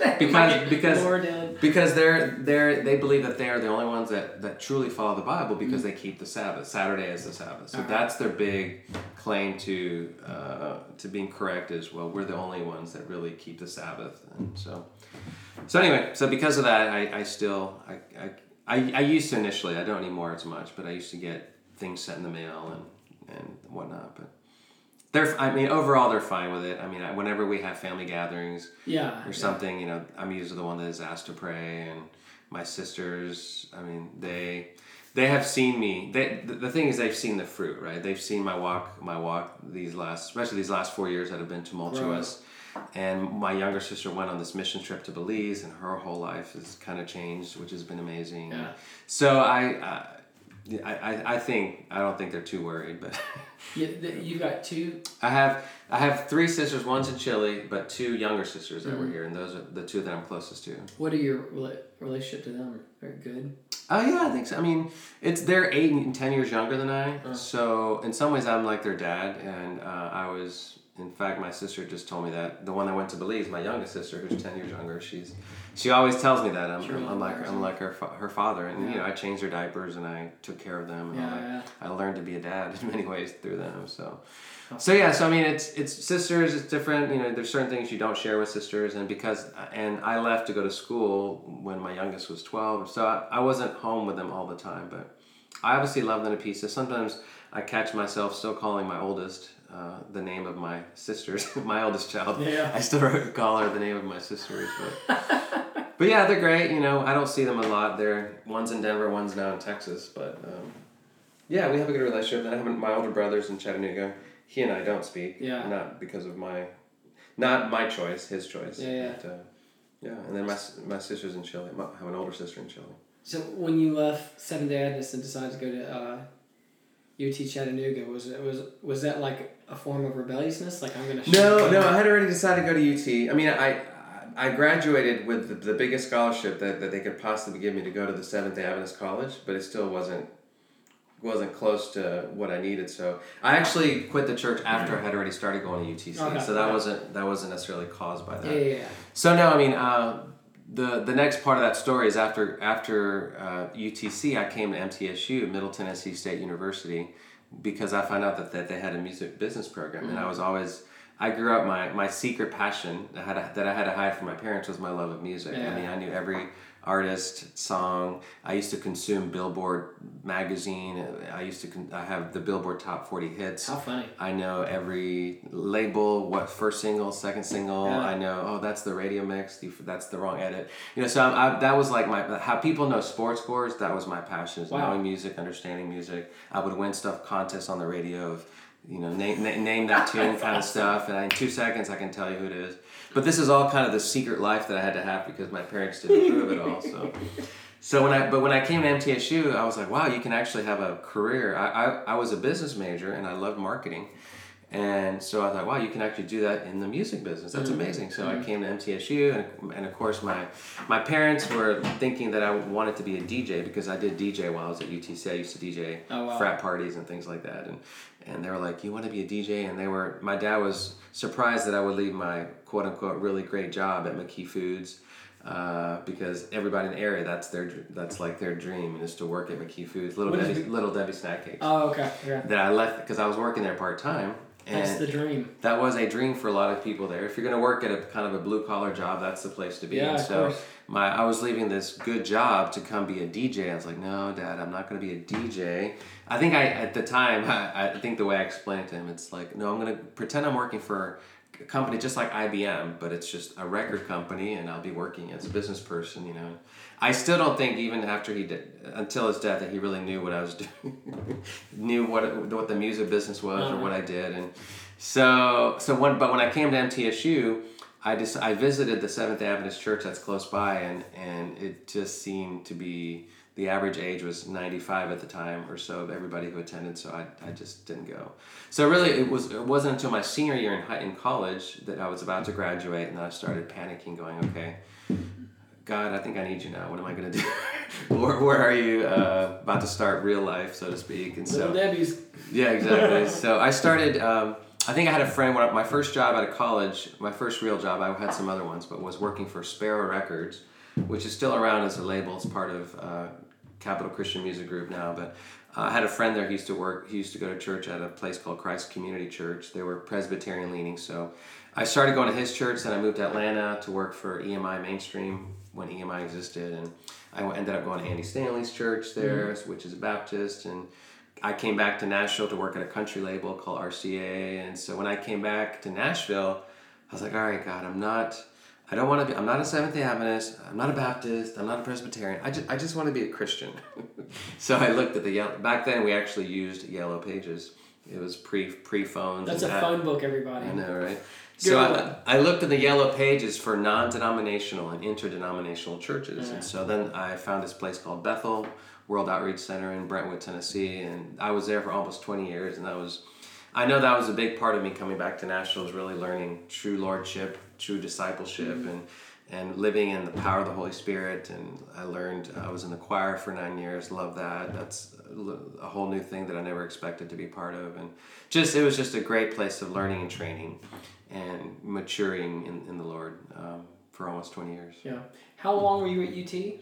S2: because because because they're they're they believe that they are the only ones that that truly follow the Bible because they keep the Sabbath. Saturday is the Sabbath, so
S1: Uh-huh.
S2: that's their big claim to uh, to being correct. Is well, we're the only ones that really keep the Sabbath, and so. So anyway, so because of that, I, I still I, I, I, I used to initially I don't anymore as much, but I used to get things sent in the mail and and whatnot. But they're I mean overall they're fine with it. I mean whenever we have family gatherings
S1: Yeah.
S2: or something, you know, I'm usually the one that is asked to pray, and my sisters. I mean they they have seen me. They, the, the thing is they've seen the fruit, right? They've seen my walk my walk these last especially these last four years that have been tumultuous. And my younger sister went on this mission trip to Belize, and her whole life has kind of changed, which has been amazing.
S1: Yeah.
S2: So I, uh, I, I, I think I don't think they're too worried, but
S1: You, th- you got two.
S2: I have I have three sisters. One's in Chile, but two younger sisters that were
S1: Mm-hmm.
S2: here, and those are the two that I'm closest to.
S1: What are your relationship to them? Very good.
S2: Oh yeah, I think so. I mean, it's they're eight and ten years younger than I,
S1: Uh.
S2: so in some ways I'm like their dad, and uh, I was. In fact, my sister just told me that the one that went to Belize, my youngest sister, who's ten years younger, she's she always tells me that. I'm,
S1: Sure,
S2: I'm like I'm like her her father, and you know I changed her diapers and I took care of them, and
S1: Yeah,
S2: I,
S1: yeah.
S2: I learned to be a dad in many ways through them. So, so yeah, so I mean it's it's sisters, it's different. You know, there's certain things you don't share with sisters, and because and I left to go to school when my youngest was twelve, so I, I wasn't home with them all the time, but I obviously love them to pieces. Sometimes I catch myself still calling my oldest uh, the name of my sisters, my oldest child.
S1: Yeah.
S2: I still call her the name of my sisters, but but yeah, they're great. You know, I don't see them a lot. They're one's in Denver, one's now in Texas, but um, yeah, we have a good relationship. And I have my older brother's in Chattanooga. He and I don't speak.
S1: Yeah.
S2: Not because of my, not my choice, his choice.
S1: Yeah, yeah.
S2: But, uh, yeah, and then my my sister's in Chile. I have an older sister in Chile.
S1: So when you left Seventh Day Adventist and decided to go to uh, UT Chattanooga, was it was was that like a form of rebelliousness? Like I'm gonna.
S2: No, no, I had already decided to go to UT. I mean, I I graduated with the, the biggest scholarship that, that they could possibly give me to go to the Seventh Day Adventist College, but it still wasn't wasn't close to what I needed. So I actually quit the church after I had already started going to UTC.
S1: Okay,
S2: so that
S1: okay.
S2: wasn't that wasn't necessarily caused by that.
S1: Yeah, yeah, yeah.
S2: So no, I mean, uh, the the next part of that story is after after uh, UTC, I came to MTSU, Middle Tennessee State University, because I found out that, that they had a music business program, and I mm-hmm. was always. I grew up my, my secret passion that I, had that I had to hide from my parents was my love of music.
S1: Yeah.
S2: I mean, I knew every artist, song. I used to consume Billboard magazine. I used to con- I have the Billboard Top Forty hits.
S1: How funny.
S2: I know every label, what first single, second single.
S1: Yeah.
S2: I know, oh, that's the radio mix. That's the wrong edit. You know, so I, I, that was like my how people know sports scores. That was my passion, is
S1: Wow.
S2: knowing music, understanding music. I would win stuff contests on the radio of, you know, name name that tune kind of stuff, and in two seconds I can tell you who it is. But this is all kind of the secret life that I had to have because my parents didn't approve it all. So. So when I but when I came to MTSU, I was like, wow, you can actually have a career. I, I, I was a business major and I loved marketing, And so I thought, wow, you can actually do that in the music business. That's
S1: Mm-hmm.
S2: amazing. So I came to MTSU, and, and of course, my my parents were thinking that I wanted to be a DJ because I did DJ while I was at UTC. I used to DJ
S1: Oh, wow.
S2: frat parties and things like that. And and they were like, "You want to be a DJ?" And they were. My dad was surprised that I would leave my quote unquote really great job at McKee Foods. Uh, because everybody in the area, that's their that's like their dream is to work at McKee Foods, Little
S1: What
S2: Debbie,
S1: it?
S2: Little Debbie Snack Cakes.
S1: Oh, okay. Yeah.
S2: that I left because I was working there part time,
S1: That's the dream.
S2: that was a dream for a lot of people there. If you're going to work at a kind of a blue collar job, that's the place to be.
S1: Yeah,
S2: and
S1: of
S2: so
S1: course.
S2: my I was leaving this good job to come be a DJ. I was like, no, Dad, I'm not going to be a DJ. I think I at the time I, I think the way I explained it to him, it's like, no, I'm going to pretend I'm working for company just like IBM, but it's just a record company, and I'll be working as a business person. You know, I still don't think even after he did until his death that he really knew what I was doing, knew what it, what the music business was or uh-huh. what I did, and so so when but when I came to MTSU. I just I visited the Seventh Adventist Church that's close by, and and it just seemed to be the average age was 95 at the time or so of everybody who attended. So I, I just didn't go. So really, it was it wasn't until my senior year in high, in college that I was about to graduate, and I started panicking, going, okay. God, I think I need you now. What am I going to do? where, where are you uh, about to start real life, so to speak? And so,
S1: Little Debbie's.
S2: yeah, exactly. so I started. Um, I think I had a friend. When I- my first job out of college, my first real job, I had some other ones, but was working for Sparrow Records, which is still around as a label. It's part of uh, Capitol Christian Music Group now. But uh, I had a friend there. He used to work. He used to go to church at a place called Christ Community Church. They were Presbyterian leaning. So I started going to his church. Then I moved to Atlanta to work for EMI Mainstream when EMI existed, and I ended up going to Andy Stanley's church there, which is a Baptist, and I came back to Nashville to work at a country label called RCA. And so when I came back to Nashville, I was like, all right, God, I'm not, I don't want to be, I'm not a Seventh day Adventist, I'm not a Baptist, I'm not a Presbyterian. I just, I just want to be a Christian. so I looked at the yellow, back then we actually used Yellow Pages. It was pre pre phones.
S1: That's a phone book, everybody.
S2: I know, right?
S1: Good
S2: So. I, I looked in the yellow pages for non-denominational and interdenominational churches, and so then I found this place called Bethel World Outreach Center in Brentwood, Tennessee, and I was there for almost twenty years, and that was, I know that was a big part of me coming back to Nashville was really learning true lordship, true discipleship,
S1: Mm-hmm.
S2: and and living in the power of the Holy Spirit. And I learned I was in the choir for nine years, love that. That's a whole new thing that I never expected to be part of, and just it was just a great place of learning and training and maturing in, in the Lord um, for almost 20 years.
S1: Yeah. How long were you at UT?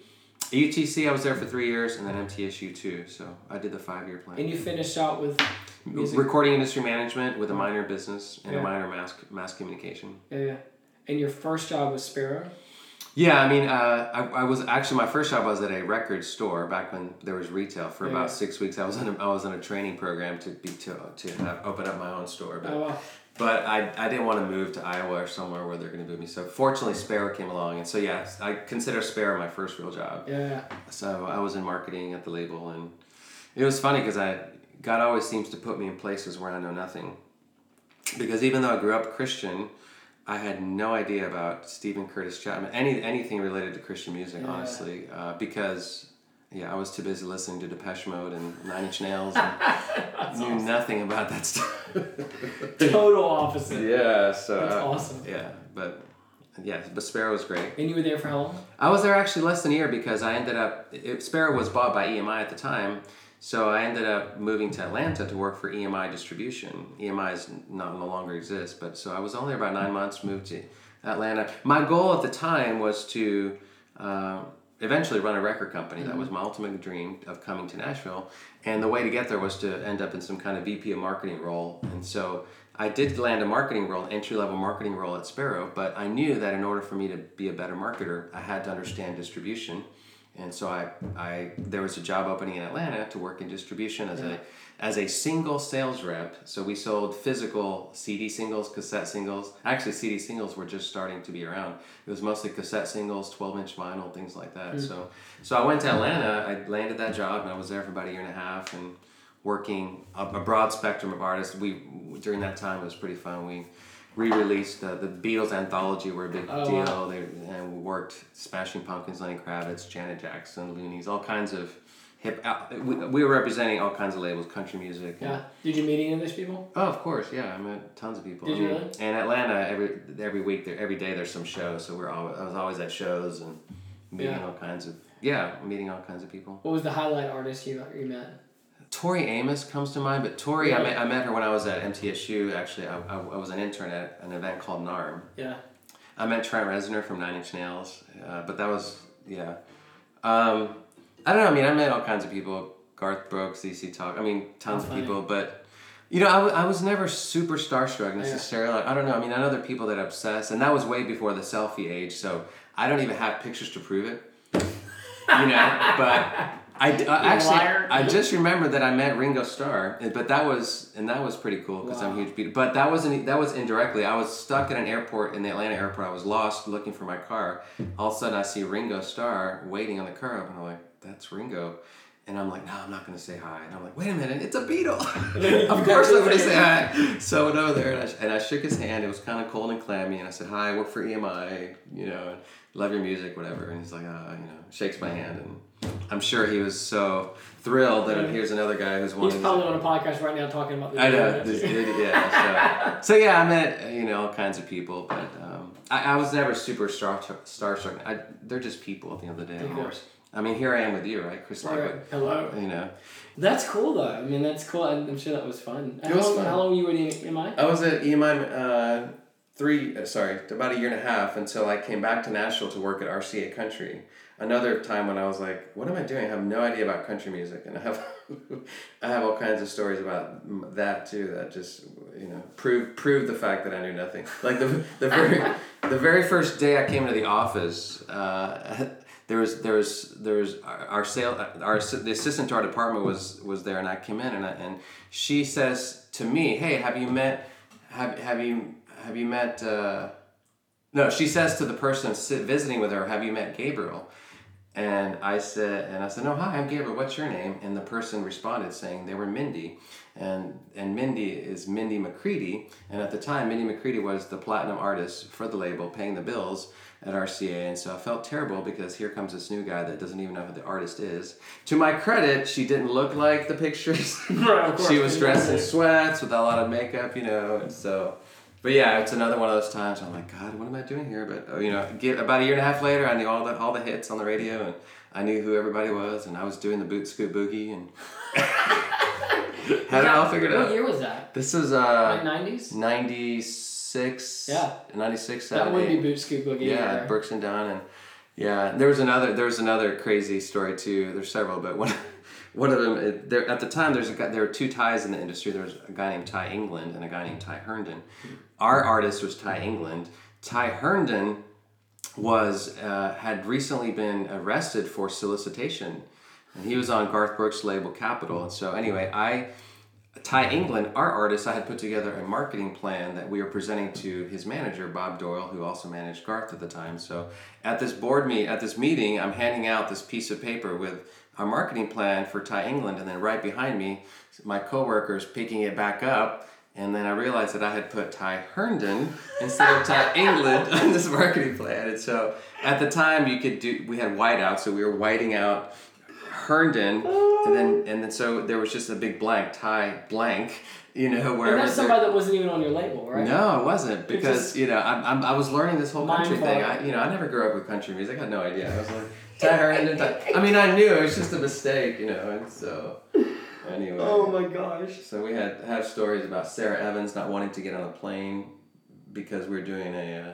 S2: UTC, I was there for three years, and then MTSU too. So I did the five year plan.
S1: And you finished out with music.
S2: Recording industry management with a minor business and
S1: Yeah.
S2: a minor mass mass communication.
S1: Yeah, yeah. And your first job was Sparrow.
S2: Yeah, I mean, uh, I, I was actually my first job was at a record store back when there was retail for
S1: Yeah.
S2: about six weeks. I was in a, I was in a training program to be to to have, open up my own store, but
S1: Oh wow.
S2: but I, I didn't want to move to Iowa or somewhere where they're going to move me. So fortunately, Sparrow came along, and so yeah, I consider Sparrow my first real job.
S1: Yeah, yeah.
S2: So I was in marketing at the label, and it was funny because I God always seems to put me in places where I know nothing. Because even though I grew up Christian, I had no idea about Steven Curtis Chapman, any anything related to Christian music,
S1: Yeah.
S2: honestly, uh, because. Yeah, I was too busy listening to Depeche Mode and Nine Inch Nails and knew nothing about that stuff.
S1: Total opposite.
S2: Yeah, so
S1: That's
S2: uh,
S1: awesome.
S2: Yeah, but yeah, but Sparrow was great.
S1: And you were there for how long?
S2: I was there actually less than a year because I ended up it, Sparrow was bought by EMI at the time, so I ended up moving to Atlanta to work for EMI Distribution. EMI is not no longer exists, but so I was only about nine months. Moved to Atlanta. My goal at the time was to. Uh, eventually run a record company that was my ultimate dream of coming to nashville and the way to get there was to end up in some kind of vp of marketing role and so i did land a marketing role entry level marketing role at sparrow but i knew that in order for me to be a better marketer i had to understand distribution and so I, I there was a job opening in Atlanta to work in distribution as a as a single sales rep. So we sold physical CD singles, cassette singles. Actually, CD singles were just starting to be around. It was mostly cassette singles, twelve inch vinyl, things like that. Hmm. So so I went to Atlanta. I landed that job, and I was there for about a year and a half, and working a, a broad spectrum of artists. We during that time it was pretty fun. We re-released uh, the Beatles anthology were a big
S1: Oh,
S2: deal.
S1: wow.
S2: They, and we worked Smashing Pumpkins, Lenny Kravitz, Janet Jackson, Luniz, all kinds of hip. Uh, we, we were representing all kinds of labels, country music. and-
S1: Yeah. Did you meet any of those people?
S2: Oh, of course, yeah. I met tons of people.
S1: Did
S2: I
S1: you really?
S2: And Atlanta, every every week, there every day, there's some show, So we're always, I was always at shows and meeting
S1: Yeah.
S2: all kinds of yeah, meeting all kinds of people.
S1: What was the highlight artist you you met?
S2: Tori Amos comes to mind, but Tori, I met I met her when I was at MTSU. Actually, I, I, I was an intern at an event called NARM.
S1: Yeah.
S2: I met Trent Reznor from Nine Inch Nails, uh, but that was yeah. Um, I don't know. I mean, I met all kinds of people. Garth Brooks, dc Talk. I mean, tons of
S1: funny.
S2: people, but you know, I, w- I was never super starstruck necessarily. Like, I don't know. I mean, I know there are people that obsess, and that was way before the selfie age. So I don't even have pictures to prove it. You know, but. I, I actually
S1: liar.
S2: I just remembered that I met Ringo Starr, but that was and that was pretty cool because I'm a huge Beatle. But that wasn't that was indirectly. I was stuck at an airport in the Atlanta airport. I was lost looking for my car. All of a sudden, I see Ringo Starr waiting on the curb, and I'm like, "That's Ringo." And I'm like, no, I'm not gonna say hi. And I'm like, wait a minute, it's a Beatle. of course I'm gonna say hi. So I went over there and I, and I shook his hand. It was kind of cold and clammy. And I said, hi, I work for EMI, you know, and love your music, whatever. And he's like, uh, you know, shakes my hand. And I'm sure he was so thrilled that here's another guy who's
S1: one.
S2: He's
S1: probably on a podcast right now talking about the
S2: I know. This, yeah. So, so yeah, I met you know all kinds of people, but um, I, I was never super star starstruck. I, they're just people at the end of the day.
S1: Of course.
S2: I mean, here I am with you, right, Chris?
S1: Right. Hello.
S2: You know,
S1: That's cool though. I mean, that's cool. I'm I'm sure that was fun.
S2: It
S1: how,
S2: was
S1: long,
S2: fun.
S1: how long were you at EMI?
S2: I was at EMI uh, three, uh, sorry, about a year and a half until I came back to Nashville to work at RCA Country. Another time when I was like, "What am I doing? I have no idea about country music," and I have, I have all kinds of stories about that too. That just you know prove prove the fact that I knew nothing. Like the the very the very first day I came into the office. Uh, there was there was there was our, our sale our the assistant to our department was was there and I came in and I, and she says to me, "Hey, have you met have have you have you met uh, no?" She says to the person sit, visiting with her, "Have you met Gabriel?" And I said, and I said, no, hi, I'm Gabriel. What's your name? And the person responded saying they were Mindy, and and Mindy is Mindy McCready. And at the time, Mindy McCready was the platinum artist for the label, paying the bills at RCA. And so I felt terrible because here comes this new guy that doesn't even know who the artist is. To my credit, she didn't look like the pictures.
S1: Right,
S2: she was dressed in sweats with a lot of makeup, you know. And so, but yeah, it's another one of those times. I'm like, God, what am I doing here? But uh, you know, get, about a year and a half later, I knew all the all the hits on the radio, and I knew who everybody was, and I was doing the boot scoot boogie, and had it all figured
S1: What
S2: out.
S1: What year was that?
S2: This is uh,
S1: 90s?
S2: 96,
S1: Yeah.
S2: 96,
S1: That would be Boot Scoop Boogie.
S2: Yeah. Brooks and Dunn, and yeah, there was another there was another crazy story too. There's several, but one one of them there at the time there's a guy, there were two ties in the industry. There was a guy named Ty England and a guy named Ty Herndon. Our artist was Ty England. Ty Herndon was uh, had recently been arrested for solicitation, and he was on Garth Brooks' label Capitol. And so anyway, I. Ty England, our artist, I had put together a marketing plan that we were presenting to his manager, Bob Doyle, who also managed Garth at the time. So at this board meet, at this meeting, I'm handing out this piece of paper with our marketing plan for Ty England, and then right behind me, my coworkers picking it back up. And then I realized that I had put Ty Herndon instead of Ty England on this marketing plan. And so at the time, you could do, we had whiteout, so we were whiting out Herndon, and then and then so there was just a big blank, Ty blank, you know,
S1: And
S2: wherever.
S1: that's
S2: there-
S1: somebody that wasn't even on your label, right?
S2: no, it wasn't because
S1: just-
S2: you know I'm, I'm, I was learning this whole country thing. I you know I never grew up with country music. I had no idea. I was like Ty Herndon. Ty, I mean I knew it was just a mistake, you know. And so anyway.
S1: Oh my gosh.
S2: So we had have stories about Sara Evans not wanting to get on a plane because we were doing a uh,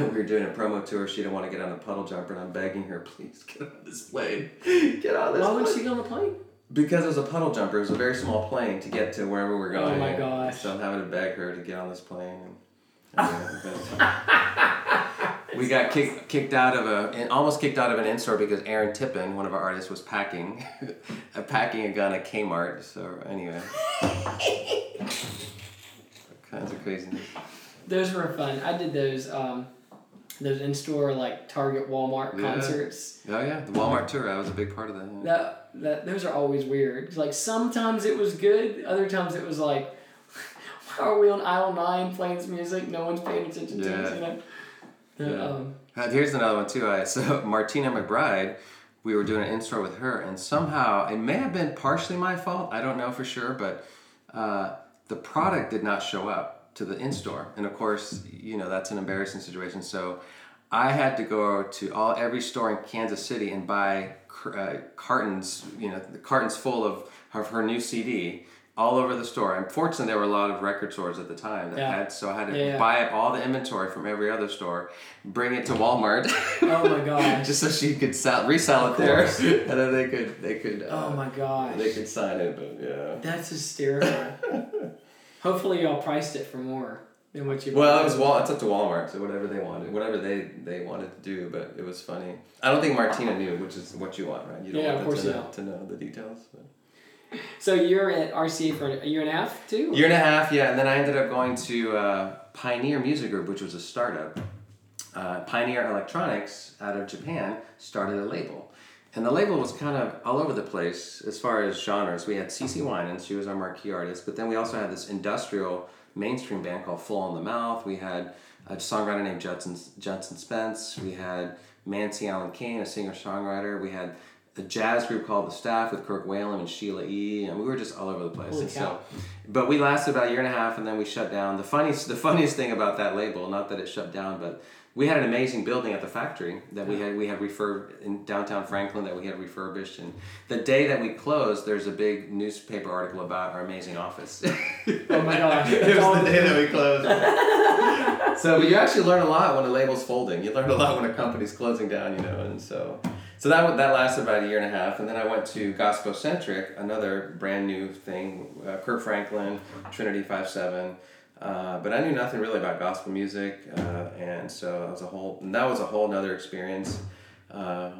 S2: we were doing a promo tour. She didn't want to get on a puddle jumper, and I'm begging her, please get on this plane, get on this.
S1: Why would
S2: plane."
S1: she get on the plane?
S2: Because it was a puddle jumper. It was a very small plane to get to wherever we're going.
S1: Oh my gosh.
S2: So I'm having to beg her to get on this plane. And, uh, we got kicked kicked out of a and almost kicked out of an in-store because Aaron Tippin, one of our artists, was packing, uh, packing a gun at Kmart. So anyway, kinds of craziness.
S1: Those were fun. I did those um, those in store like Target, Walmart
S2: Yeah.
S1: concerts.
S2: Oh yeah, the Walmart tour. I was a big part of that. yeah.
S1: That that those are always weird. Like sometimes it was good, other times it was like, why are we on aisle nine playing this music? No one's paying attention to us.
S2: Yeah.
S1: You know.
S2: Yeah.
S1: Um,
S2: Uh, here's another one too. I so Martina McBride we were doing an in store with her, and somehow it may have been partially my fault. I don't know for sure, but uh, the product did not show up to the in store, and of course, you know that's an embarrassing situation. So I had to go to all every store in Kansas City and buy uh, cartons, you know, the cartons full of, of her new CD all over the store. Unfortunately, there were a lot of record stores at the time that
S1: Yeah.
S2: had, so I had to
S1: Yeah,
S2: buy up all the inventory from every other store, bring it to Walmart.
S1: Oh my god!
S2: just so she could sell, resell it there, and then they could they could uh,
S1: Oh my god!
S2: they could sign it. But yeah.
S1: That's hysterical. Hopefully, y'all priced it for more than what you.
S2: Well, it was Wal. It's up to Walmart, so whatever they wanted, whatever they they wanted to do. But it was funny. I don't think Martina knew, which is what you want, right? You don't
S1: Yeah,
S2: want them
S1: course
S2: to know, to know the details. But.
S1: So you're at RCA for a year and a half too.
S2: Year and a half, yeah, and then I ended up going to uh, Pioneer Music Group, which was a startup. Uh, Pioneer Electronics out of Japan started a label. And the label was kind of all over the place as far as genres. We had CeCe Winans, she was our marquee artist, but then we also had this industrial mainstream band called Full on the Mouth. We had a songwriter named Judson, Judson Spence. We had Mancy Allen Kane, a singer songwriter. We had a jazz group called The Staff with Kirk Whalum and Sheila E. And we were just all over the place.
S1: Holy cow.
S2: so but we lasted about a year and a half and then we shut down. The funniest the funniest thing about that label, not that it shut down, but we had an amazing building at the factory that we had we had refurb in downtown Franklin that we had refurbished and the day that we closed there's a big newspaper article about our amazing office.
S1: Oh my gosh.
S2: it
S1: That's
S2: was the day that we closed. so but you actually learn a lot when a label's folding. You learn a lot when a company's closing down, you know, and so so that that lasted about a year and a half, and then I went to GospoCentric, another brand new thing. Uh, Kirk Franklin, Trinity Five Seven, uh, but I knew nothing really about gospel music, uh, and so that was a whole and that was a whole nother experience. Uh,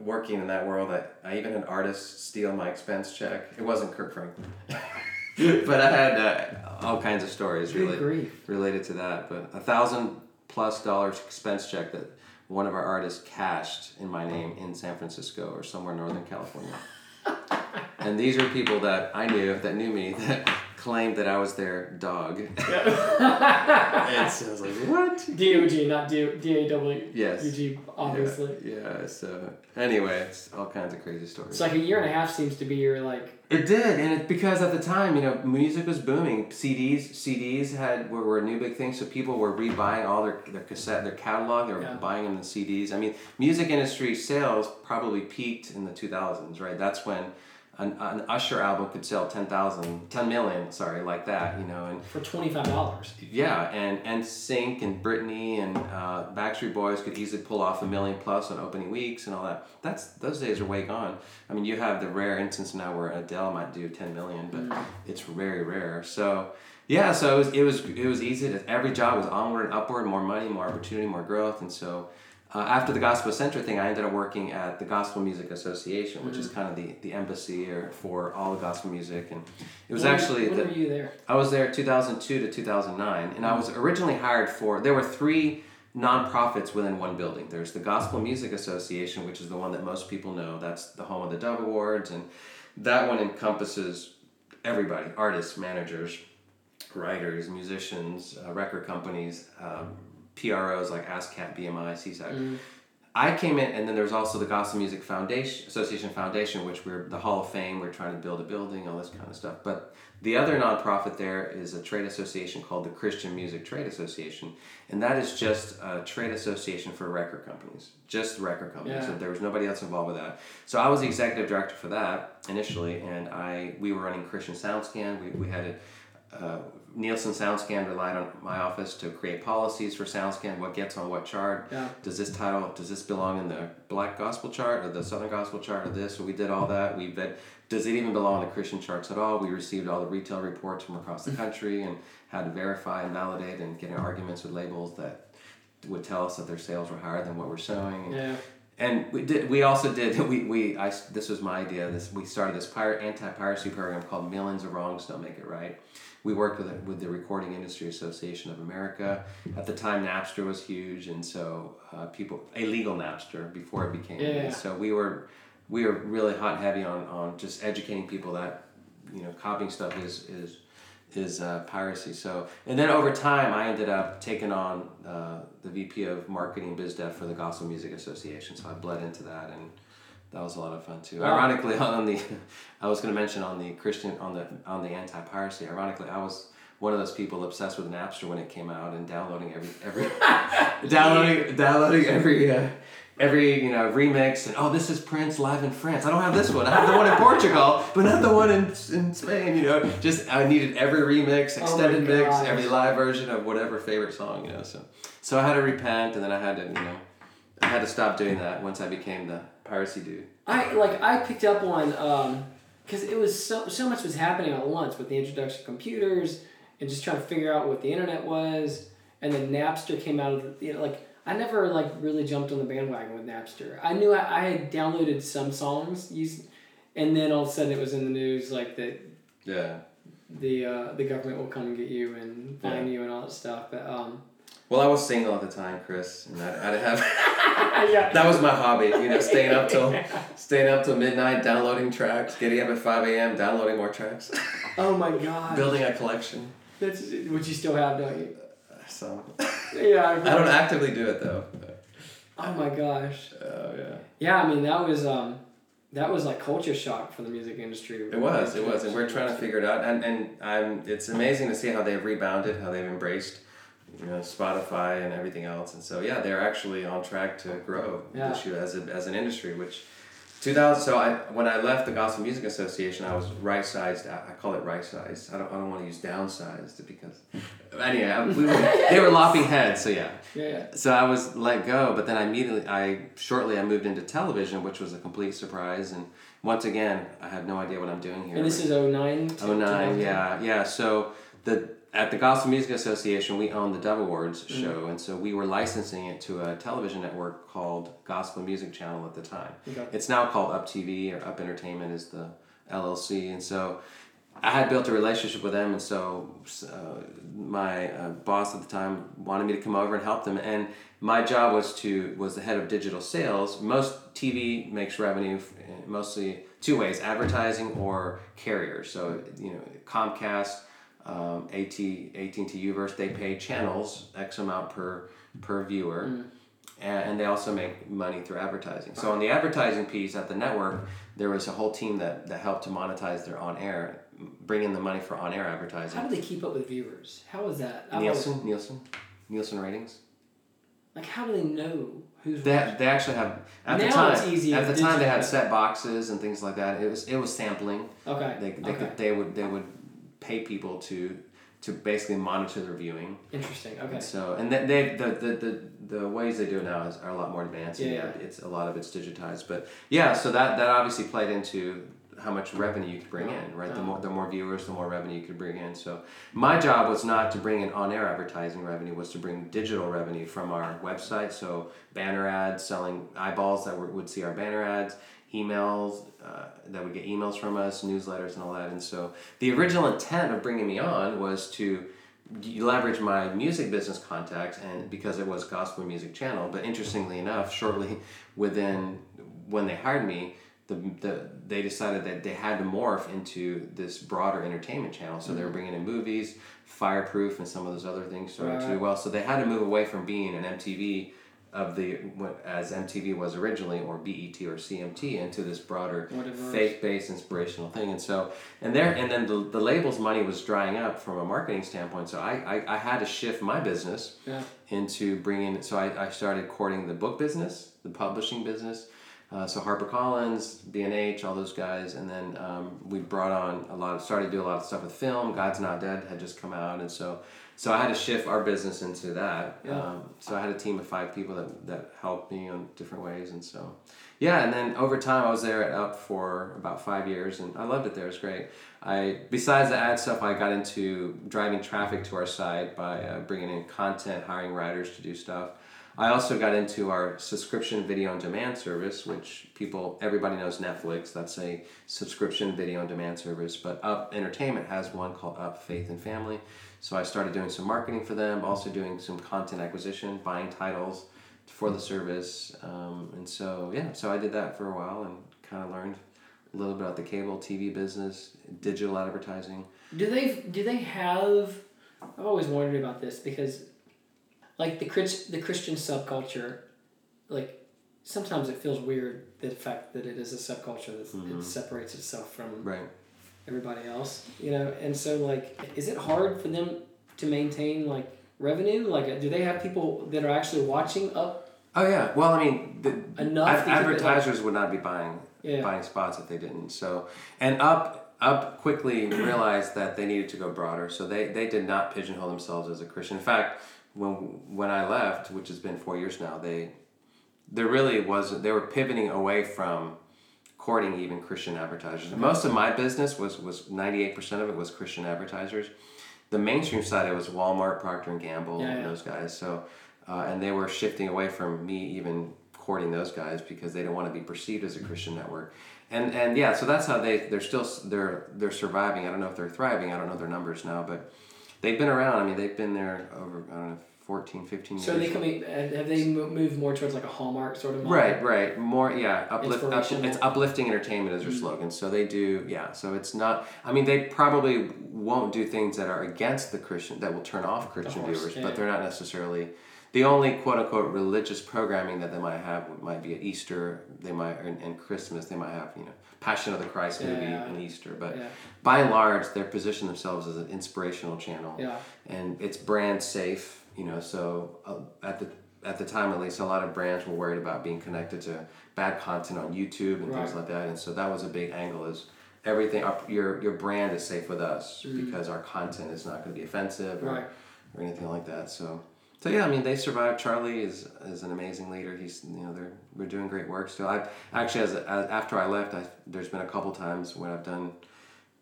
S2: working in that world, I, I even had artists steal my expense check. It wasn't Kirk Franklin, but I had uh, all kinds of stories really related to that. But a thousand plus dollars expense check that one of our artists cashed in my name in San Francisco or somewhere in Northern California. and these are people that I knew that knew me that claimed that I was their dog. and so I was like, what?
S1: DOG, not D D A W.
S2: Yes.
S1: UG, obviously.
S2: Yeah, yeah, so anyway, it's all kinds of crazy stories.
S1: It's like a year and a half seems to be your like.
S2: It did, and it's because at the time, you know, music was booming. CDs, CDs had were, were a new big thing, so people were rebuying all their, their cassette, their catalog. They were
S1: Yeah.
S2: buying them in CDs. I mean, music industry sales probably peaked in the two thousands, right? That's when an, an Usher album could sell 10,000, 10 million, sorry, like that, you know, and
S1: For twenty five dollars.
S2: yeah, and and Sync and Britney and uh, Backstreet Boys could easily pull off a million plus on opening weeks and all that. That's those days are way gone. I mean, you have the rare instance now where Adele might do ten million, but it's very rare. So yeah, so it was it was it was easy. To, every job was onward and upward, more money, more opportunity, more growth, and so. Uh, after the gospel Center thing, I ended up working at the Gospel Music Association, which is kind of the, the embassy or for all the gospel music, and it was
S1: When-
S2: actually
S1: When
S2: the,
S1: were you there?
S2: I was there 2002 to 2009, and I was originally hired for. There were three nonprofits within one building. There's the Gospel Music Association, which is the one that most people know. That's the home of the Dove Awards, and that one encompasses everybody: artists, managers, writers, musicians, uh, record companies, um, PROs like ASCAP, BMI, SESAC. I came in, and then there's also the Gospel Music Foundation Association Foundation, which we're the Hall of Fame. We're trying to build a building, all this kind of stuff. But the other nonprofit there is a trade association called the Christian Music Trade Association, and that is just a trade association for record companies, just record companies.
S1: Yeah.
S2: So there was nobody else involved with that. So I was the executive director for that initially, and I we were running Christian SoundScan. We we had a uh, Nielsen SoundScan relied on my office to create policies for SoundScan. What gets on what chart?
S1: Yeah.
S2: Does this title does this belong in the Black Gospel chart or the Southern Gospel chart or this? So we did all that. We vet. Does it even belong in the Christian charts at all? We received all the retail reports from across the country and had to verify and validate and get in arguments with labels that would tell us that their sales were higher than what we're showing.
S1: Yeah.
S2: And we did. We also did. We, we I this was my idea. This we started this pirate anti piracy program called Millions of Wrongs Don't Make It Right. We worked with it, with the Recording Industry Association of America. At the time, Napster was huge, and so uh, people illegal Napster before it became.
S1: Yeah, yeah.
S2: So we were we were really hot and heavy on on just educating people that you know copying stuff is is is uh, piracy. So and then over time, I ended up taking on uh, the VP of Marketing Biz Dev for the Gospel Music Association. So I bled into that and that was a lot of fun too.
S1: Wow.
S2: Ironically, on the, I was going to mention on the Christian on the on the anti piracy. Ironically, I was one of those people obsessed with Napster when it came out and downloading every every downloading downloading every uh, every you know remix and oh this is Prince live in France. I don't have this one. I have the one in Portugal, but not the one in in Spain. You know, just I needed every remix,
S1: Oh
S2: extended mix, every live version of whatever favorite song. You know, so so I had to repent and then I had to you know I had to stop doing that once I became the piracy dude.
S1: I like I picked up on um because it was so so much was happening at once with the introduction of computers and just trying to figure out what the internet was and then Napster came out of the you know like I never like really jumped on the bandwagon with Napster. I knew I, I had downloaded some songs used and then all of a sudden it was in the news like that
S2: Yeah.
S1: the uh, the government will come and get you and find you and all that stuff but um
S2: Well, I was single at the time, Chris, and I, I'd have
S1: yeah
S2: that was my hobby. You know, staying up till staying up till midnight, downloading tracks, getting up at five a.m., downloading more tracks,
S1: oh my god
S2: building a collection.
S1: that's what you still have don't you
S2: So
S1: yeah
S2: I don't actively do it though.
S1: oh my gosh
S2: Oh yeah.
S1: Yeah, I mean that was um, that was like culture shock for the music industry.
S2: It was, it was, and we're trying to figure it out. And and I'm, it's amazing to see how they've rebounded, how they've embraced, you know, Spotify and everything else. And so yeah, they're actually on track to grow
S1: Yeah.
S2: this year as a, as an industry. Which, two thousand. So I when I left the Gospel Music Association, I was right sized. I call it right sized. I don't I don't want to use downsized because anyway I, we were, they were lopping heads. So yeah.
S1: Yeah, yeah.
S2: So I was let go, but then I immediately, I shortly I moved into television, which was a complete surprise. And once again, I had no idea what I'm doing here.
S1: And this is 09? to-
S2: oh nine, yeah, yeah. So the at the Gospel Music Association, we own the Dove Awards
S1: Mm-hmm.
S2: show, and so we were licensing it to a television network called Gospel Music Channel at the time.
S1: Okay.
S2: It's now called Up TV or Up Entertainment is the LLC, and so I had built a relationship with them, and so uh, my uh, boss at the time wanted me to come over and help them. And my job was to was the head of digital sales. Most TV makes revenue mostly two ways: advertising or carriers. So you know, Comcast, um, AT AT and T Uverse, they pay channels X amount per per viewer and, and they also make money through advertising. So on the advertising piece at the network, there was a whole team that, that helped to monetize their on air, bring in the money for on air advertising.
S1: How do they keep up with viewers? How is that? Always-
S2: Nielsen, Nielsen, Nielsen ratings.
S1: Like, how do they know who's
S2: They,
S1: watching?
S2: they actually have at the time.
S1: it's easy
S2: at the time, they had set boxes and things like that. It was it was sampling.
S1: Okay.
S2: They, they,
S1: okay.
S2: could, they would they would pay people to to basically monitor their viewing.
S1: Interesting. Okay.
S2: So and then they the, the, the, the ways they do it now is, are a lot more advanced.
S1: Yeah, yeah.
S2: It's a lot of it's digitized, but yeah. So that that obviously played into how much revenue you could bring in, right? The
S1: Oh.
S2: more the more viewers, the more revenue you could bring in. So my job was not to bring in on air advertising revenue, was to bring digital revenue from our website. So banner ads, selling eyeballs that were, would see our banner ads, emails uh, that would get emails from us, newsletters, and all that. And so the original intent of bringing me on was to leverage my music business contacts and because it was gospel music channel but interestingly enough shortly within when they hired me the, the they decided that they had to morph into this broader entertainment channel. So they were bringing in movies fireproof and some of those other things started to do well. So they had to move away from being an mtv of the what- as mtv was originally or bet or cmt into this broader faith-based inspirational thing and so and there and then the, the labels money was drying up from a marketing standpoint so I, I, I had to shift my business
S1: Yeah.
S2: into bringing so I, I started courting the book business the publishing business uh, so HarperCollins, B&H, all those guys, and then um, we brought on a lot. Of, started to do a lot of stuff with film. God's Not Dead had just come out, and so so I had to shift our business into that.
S1: Yeah.
S2: Um, so I had a team of five people that that helped me in different ways, and so yeah. And then over time, I was there at Up for about five years, and I loved it there. It was great. I besides the ad stuff, I got into driving traffic to our site by uh, bringing in content, hiring writers to do stuff. I also got into our subscription video on demand service, which people, everybody knows Netflix. That's a subscription video on demand service. But Up Entertainment has one called Up Faith and Family. So I started doing some marketing for them, also doing some content acquisition, buying titles for the service. Um, and so, yeah, so I did that for a while and kind of learned a little bit about the cable TV business, digital advertising.
S1: Do they do they have? I've always wondered about this because, like the Chris, the Christian subculture, like sometimes it feels weird the fact that it is a subculture that it separates itself from
S2: Right.
S1: Everybody else. You know, and so like, is it hard for them to maintain like revenue? Like, uh, do they have people that are actually watching up
S2: Oh yeah. Well, I mean, the,
S1: enough?
S2: ad- advertisers would not be buying
S1: Yeah.
S2: buying spots if they didn't. So, and up up quickly realized that they needed to go broader. So they they did not pigeonhole themselves as a Christian. In fact, when when I left, which has been four years now, they there really was they were pivoting away from courting even Christian advertisers. Most of my business was was ninety eight percent of it was Christian advertisers. The mainstream side it was Walmart, Procter and Gamble,
S1: Yeah,
S2: and
S1: yeah.
S2: those guys. So, uh, and they were shifting away from me even courting those guys because they didn't want to be perceived as a Christian network. And and yeah, so that's how they they're still they're they're surviving. I don't know if they're thriving. I don't know their numbers now, but they've been around. I mean, they've been there over I don't know 14, 15 years.
S1: So they coming? Have they moved more towards like a Hallmark sort of? model?
S2: Right, right. More, yeah. Uplift, up, it's uplifting entertainment is their
S1: Mm-hmm.
S2: slogan. So they do, yeah. So it's not. I mean, they probably won't do things that are against the Christian that will turn off Christian viewers,
S1: yeah.
S2: but they're not necessarily. The only quote unquote religious programming that they might have might be at Easter. They might and, and Christmas. They might have you know Passion of the Christ movie
S1: Yeah.
S2: and Easter, but
S1: Yeah.
S2: by and large, they're positioned themselves as an inspirational channel
S1: Yeah.
S2: and it's brand safe you know so uh, at the at the time at least a lot of brands were worried about being connected to bad content on youtube and things like that and so that was a big angle is everything our, your your brand is safe with us because our content is not going to be offensive or,
S1: Mm-hmm. Right.
S2: or anything like that so so yeah i mean they survived charlie is is an amazing leader he's you know they're we're doing great work still i actually as, as after i left I, there's been a couple times when i've done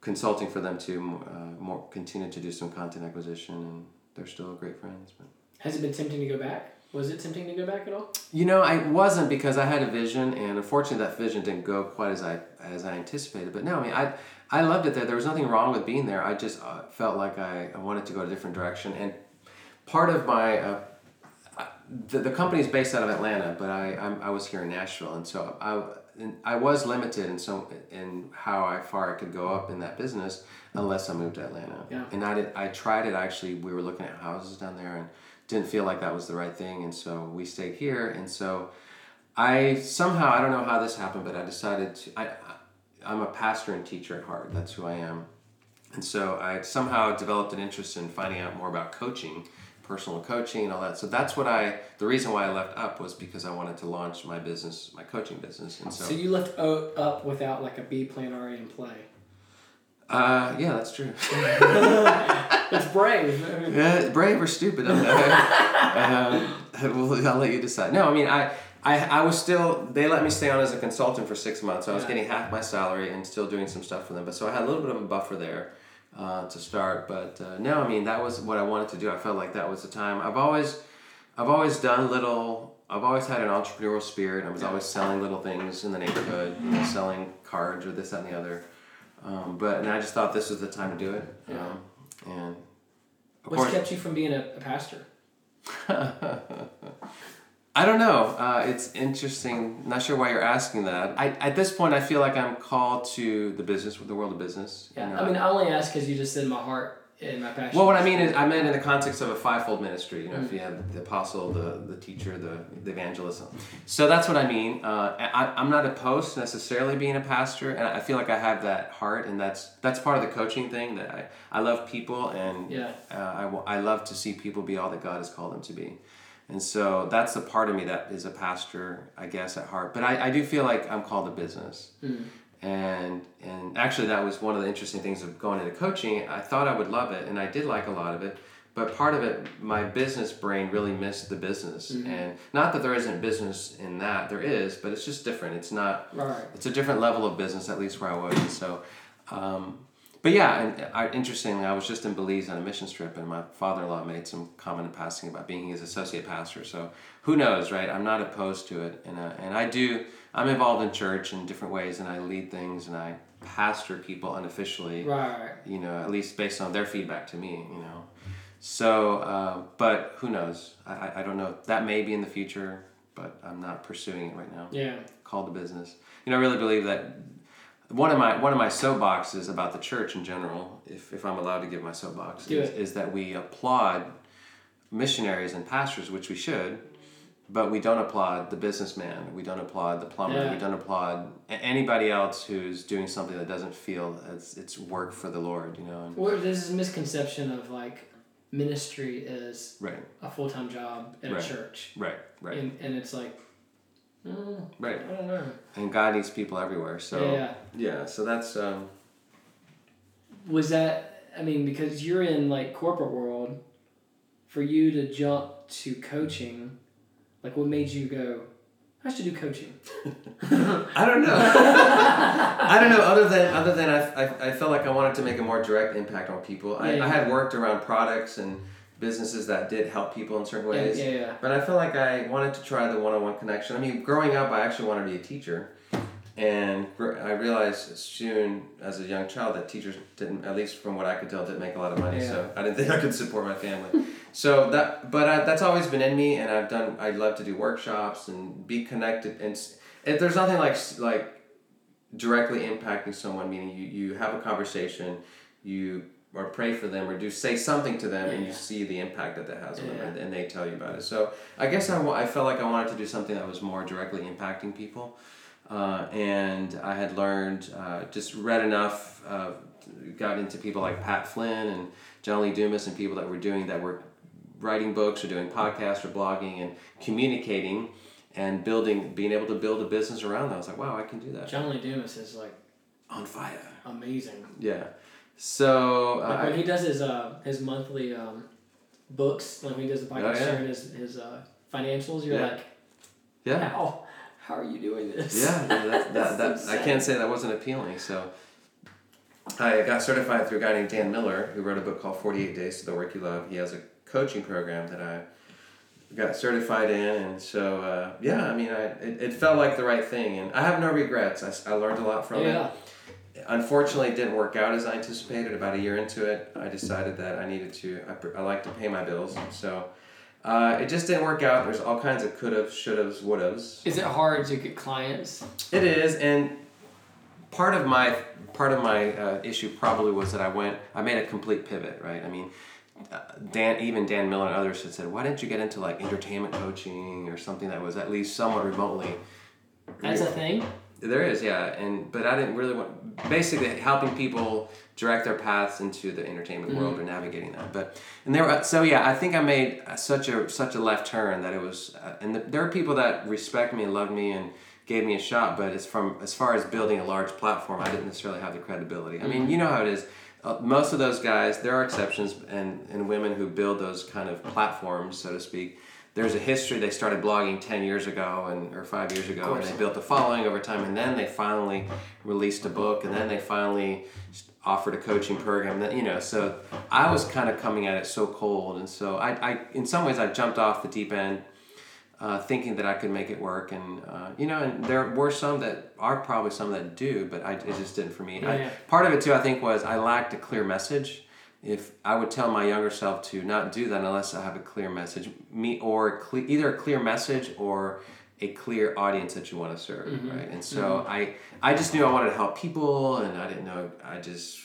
S2: consulting for them to uh, more continue to do some content acquisition and they're still great friends but
S1: Has it been tempting to go back? Was it tempting to go back at all?
S2: you know i wasn't because i had a vision and unfortunately that vision didn't go quite as i as i anticipated but no i mean i i loved it there there was nothing wrong with being there i just uh, felt like I, I wanted to go a different direction and part of my uh, I- the, company is based out of Atlanta, but I I'm, I was here in Nashville, and so I I was limited in so in how I far I could go up in that business unless I moved to Atlanta.
S1: Yeah.
S2: And I did I tried it actually. We were looking at houses down there and didn't feel like that was the right thing, and so we stayed here. And so I somehow I don't know how this happened, but I decided to. I I'm a pastor and teacher at heart. That's who I am. And so I somehow developed an interest in finding out more about coaching, personal coaching, and all that. So that's what I, the reason why I left Up was because I wanted to launch my business, my coaching business. And
S1: So
S2: so,
S1: you left o- up without like a B plan already in play.
S2: uh, yeah, that's true.
S1: It's brave.
S2: Yeah, brave or stupid, I don't know. um, well, I'll let you decide. No, I mean, I, I, I was still, they let me stay on as a consultant for six months. So I was
S1: Yeah.
S2: getting half my salary and still doing some stuff for them. But so I had a little bit of a buffer there uh, to start. But uh, no, I mean, that was what I wanted to do. I felt like that was the time. I've always, I've always done little, I've always had an entrepreneurial spirit. I was always selling little things in the neighborhood, you know, selling cards or this, that, and the other. Um, but, and I just thought this was the time to do it.
S1: Yeah.
S2: Um, and
S1: What's
S2: course,
S1: kept you from being a, a pastor?
S2: I don't know. Uh, it's interesting. Not sure why you're asking that. I, at this point, I feel like I'm called to the business, the world of business. you
S1: Yeah.
S2: know.
S1: I mean, I only ask because you just said my heart and my passion.
S2: well, what I mean is, I meant in the context of a fivefold ministry. You know,
S1: Mm.
S2: if you have the apostle, the, the teacher, the, the evangelist. So that's what I mean. Uh, I, I'm not opposed to necessarily being a pastor, and I feel like I have that heart, and that's that's part of the coaching thing. That I, I love people, and
S1: Yeah.
S2: uh, I, I love to see people be all that God has called them to be. And so that's the part of me that is a pastor, I guess, at heart. But I, I do feel like I'm called to business. And and actually that was one of the interesting things of going into coaching. I thought I would love it and I did like a lot of it. But part of it, my business brain really missed the business. And not that there isn't business in that, there is, but it's just different. It's not
S1: Right.
S2: it's a different level of business, at least where I was. And so, um, but yeah, and I, interestingly, I was just in Belize on a mission trip, and my father-in-law made some comment in passing about being his associate pastor. So who knows, right? I'm not opposed to it, and uh, and I do. I'm involved in church in different ways, and I lead things, and I pastor people unofficially
S1: Right.
S2: you know, at least based on their feedback to me, you know. So, uh, but who knows? I, I, I don't know. That may be in the future, but I'm not pursuing it right now.
S1: Yeah.
S2: Call to business. You know, I really believe that one of my one of my soapboxes about the church in general, if, if I'm allowed to give my soapbox,
S1: Do
S2: is, that we applaud missionaries and pastors, which we should, but we don't applaud the businessman. We don't applaud the plumber.
S1: Yeah.
S2: We don't applaud anybody else who's doing something that doesn't feel it's, it's work for the Lord. You know. And,
S1: Or there's this misconception of like ministry is
S2: right.
S1: a full time job at
S2: Right.
S1: a church,
S2: Right. Right.
S1: and and it's like, mm,
S2: right.
S1: I don't know.
S2: And God needs people everywhere. So
S1: yeah.
S2: yeah. So that's um,
S1: Was that? I mean, because you're in like corporate world, for you to jump to coaching, like what made you go? I should do coaching.
S2: I don't know. I don't know. Other than other than I, I, I felt like I wanted to make a more direct impact on people. I,
S1: Yeah,
S2: I had worked around products and businesses that did help people in certain ways.
S1: Yeah, yeah.
S2: But I felt like I wanted to try the one-on-one connection. I mean, growing up, I actually wanted to be a teacher, and I realized soon as a young child that teachers didn't, at least from what I could tell, didn't make a lot of money. So I didn't think I could support my family. so that, but I, that's always been in me, and I've done. I love to do workshops and be connected. And if there's nothing like like directly impacting someone, meaning you you have a conversation, you or pray for them or do say something to them and you
S1: Yeah.
S2: see the impact that that has on them
S1: Yeah.
S2: and, and they tell you about it so i guess I, I felt like i wanted to do something that was more directly impacting people uh, and i had learned uh, just read enough uh, got into people like pat flynn and john lee dumas and people that were doing that were writing books or doing podcasts or blogging and communicating and building being able to build a business around that i was like wow i can do that
S1: John Lee Dumas is like
S2: on fire
S1: amazing.
S2: yeah so uh,
S1: Like when he does his uh his monthly um books, like when he does the podcast
S2: Oh, yeah.
S1: sharing his his uh financials, you're
S2: Yeah.
S1: like,
S2: yeah
S1: how how are you doing this?
S2: Yeah, that, that, that,
S1: That's
S2: I can't say that wasn't appealing. So I got certified through a guy named Dan Miller who wrote a book called 48 Days to the Work You Love. He has a coaching program that I got certified in. And so, uh, yeah, I mean, I, it, it felt like the right thing. And I have no regrets. i, I learned a lot from
S1: yeah.
S2: it. Unfortunately, it didn't work out as I anticipated. About a year into it, I decided that I needed to, I, I like to pay my bills. So uh, it just didn't work out. There's all kinds of could have, should have, would haves.
S1: Is it hard to get clients?
S2: It is, and part of my part of my uh, issue probably was that I went, I made a complete pivot, right? I mean, uh, Dan, even Dan Miller and others had said, why didn't you get into like entertainment coaching or something that was at least somewhat remotely?
S1: That's a thing.
S2: There is, yeah, and but I didn't really want basically helping people direct their paths into the entertainment world or navigating that. But and there, were, so yeah, I think I made such a such a left turn that it was, uh, and the, there are people that respect me and love me and gave me a shot. But as from as far as building a large platform, I didn't necessarily have the credibility. I mean, you know how it is. Uh, most of those guys, there are exceptions, and and women who build those kind of platforms, so to speak there's a history they started blogging 10 years ago and or 5 years ago and they built a following over time and then they finally released a book and then they finally offered a coaching program that you know so i was kind of coming at it so cold and so i, I in some ways i jumped off the deep end uh, thinking that i could make it work and uh, you know and there were some that are probably some that do but I, it just didn't for me
S1: Yeah,
S2: I,
S1: yeah.
S2: part of it too i think was i lacked a clear message if I would tell my younger self to not do that unless I have a clear message, me or cle- either a clear message or a clear audience that you want to serve, mm-hmm. right? And so mm-hmm. I I just knew I wanted to help people, and I didn't know I just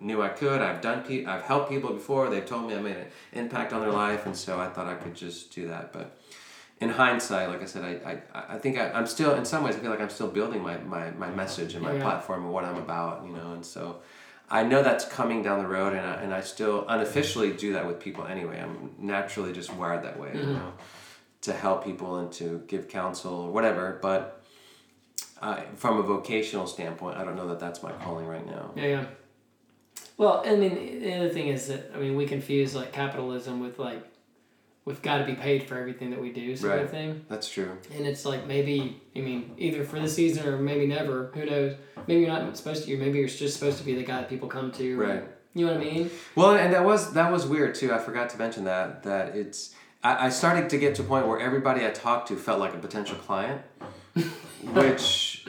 S2: knew I could. I've done pe- I've helped people before. They've told me I made an impact on their life, and so I thought I could just do that. But in hindsight, like I said, I, I, I think I, I'm still in some ways I feel like I'm still building my, my, my message and my
S1: Yeah.
S2: platform and what I'm about, you know, and so I know that's coming down the road, and I, and I still unofficially do that with people anyway. I'm naturally just wired that way, you know, to help people and to give counsel or whatever. But uh, from a vocational standpoint, I don't know that that's my calling right now.
S1: Yeah, yeah. Well, I mean, the other thing is that I mean, we confuse like capitalism with like we've got to be paid for everything that we do, sort of
S2: Right.
S1: thing.
S2: That's true.
S1: And it's like maybe I mean either for the season or maybe never. Who knows? Maybe you're not supposed to. Maybe you're just supposed to be the guy that people come to.
S2: Right.
S1: You know what I mean?
S2: Well, and that was that was weird too. I forgot to mention that that it's I, I started to get to a point where everybody I talked to felt like a potential client, which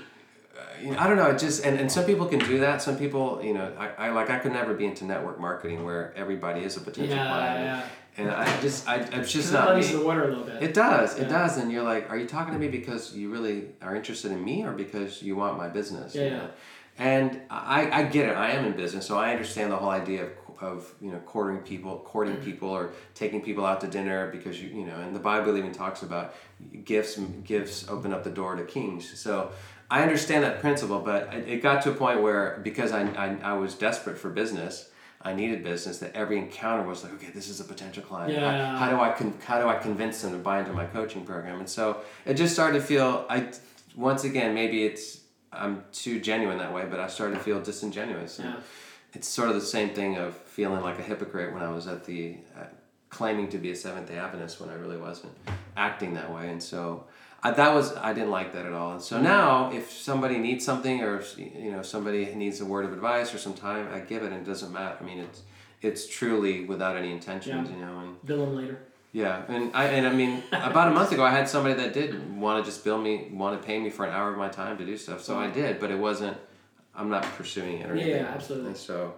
S2: uh, you know, I don't know. It just and, and some people can do that. Some people, you know, I, I like I could never be into network marketing where everybody is a potential
S1: Yeah,
S2: client.
S1: yeah.
S2: And I just I it's just not
S1: muddies
S2: me.
S1: the water a little bit.
S2: It does. It does. And you're like, are you talking to me because you really are interested in me or because you want my business?
S1: Yeah,
S2: you
S1: yeah.
S2: know? And I, I get it. I am in business, so I understand the whole idea of of you know courting people, courting mm-hmm. people, or taking people out to dinner because you you know, and the Bible even talks about gifts. Gifts open up the door to kings. So I understand that principle, but it got to a point where because I I, I was desperate for business. I needed business that every encounter was like, okay, this is a potential client.
S1: Yeah.
S2: How, how do I con- how do I convince them to buy into my coaching program? And so it just started to feel I once again maybe it's I'm too genuine that way, but I started to feel disingenuous. And
S1: Yeah.
S2: It's sort of the same thing of feeling like a hypocrite when I was at the uh, claiming to be a Seventh Day Adventist when I really wasn't acting that way, and so. I, that was I didn't like that at all. And so mm-hmm. now, if somebody needs something, or if, you know somebody needs a word of advice or some time, I give it, and it doesn't matter. I mean, it's it's truly without any intentions,
S1: Yeah.
S2: you know. And
S1: Bill them later.
S2: yeah, and I and I mean, about a month ago, I had somebody that did want to just bill me, want to pay me for an hour of my time to do stuff. So I mm-hmm. did, but it wasn't. I'm not pursuing it or
S1: Yeah,
S2: anything.
S1: absolutely.
S2: And so,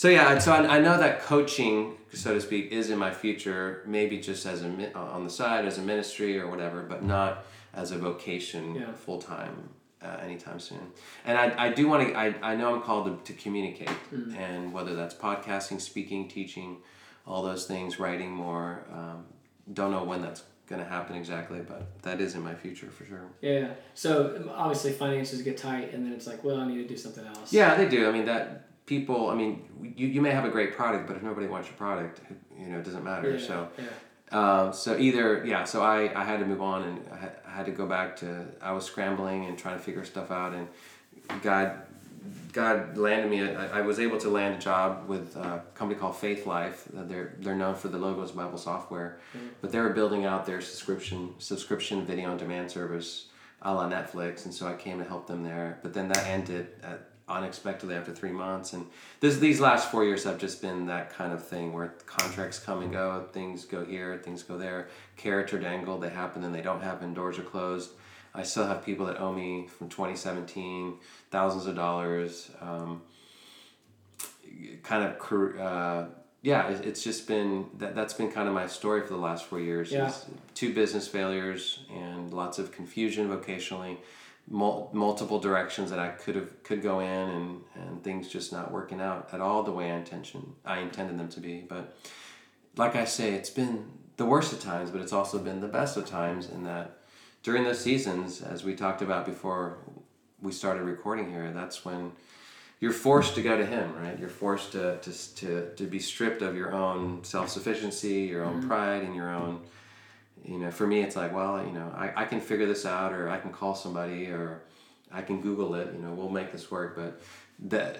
S2: so yeah, so I, I know that coaching, so to speak, is in my future. Maybe just as a on the side as a ministry or whatever, but not as a vocation
S1: Yeah.
S2: full time. Uh, anytime soon, and I, I do want to. I, I know I'm called to, to communicate,
S1: Mm.
S2: and whether that's podcasting, speaking, teaching, all those things, writing more. Um, don't know when that's going to happen exactly, but that is in my future for sure.
S1: Yeah. So obviously finances get tight, and then it's like, well, I need to do something else.
S2: Yeah, they do. I mean, that people. I mean, you, you may have a great product, but if nobody wants your product, you know, it doesn't matter.
S1: Yeah.
S2: So,
S1: yeah.
S2: um, so either yeah. So I, I had to move on, and I had, I had to go back to. I was scrambling and trying to figure stuff out, and God, God landed me. I, I was able to land a job with a company called Faithlife. Uh, They're they're known for the Logos Bible software, but they were building out their subscription subscription video on demand service a la Netflix, and so I came to help them there. But then that ended at, unexpectedly after three months, and this these last four years have just been that kind of thing where contracts come and go, things go here, things go there, carrots are dangled, they happen and they don't happen, doors are closed. I still have people that owe me from 2017 thousands of dollars. Um, kind of, uh, yeah, it, it's just been that that's been kind of my story for the last four years.
S1: Yeah.
S2: two business failures and lots of confusion vocationally, mul- multiple directions that I could have could go in and and things just not working out at all the way I intention I intended them to be. But like I say, it's been the worst of times, but it's also been the best of times in that during those seasons, as we talked about before we started recording here, that's when you're forced to go to him, right? You're forced to, to, to, to be stripped of your own self sufficiency, your own mm-hmm. pride, and your own, you know, for me, it's like, well, you know, I, I can figure this out, or I can call somebody, or I can Google it, you know, we'll make this work. But that,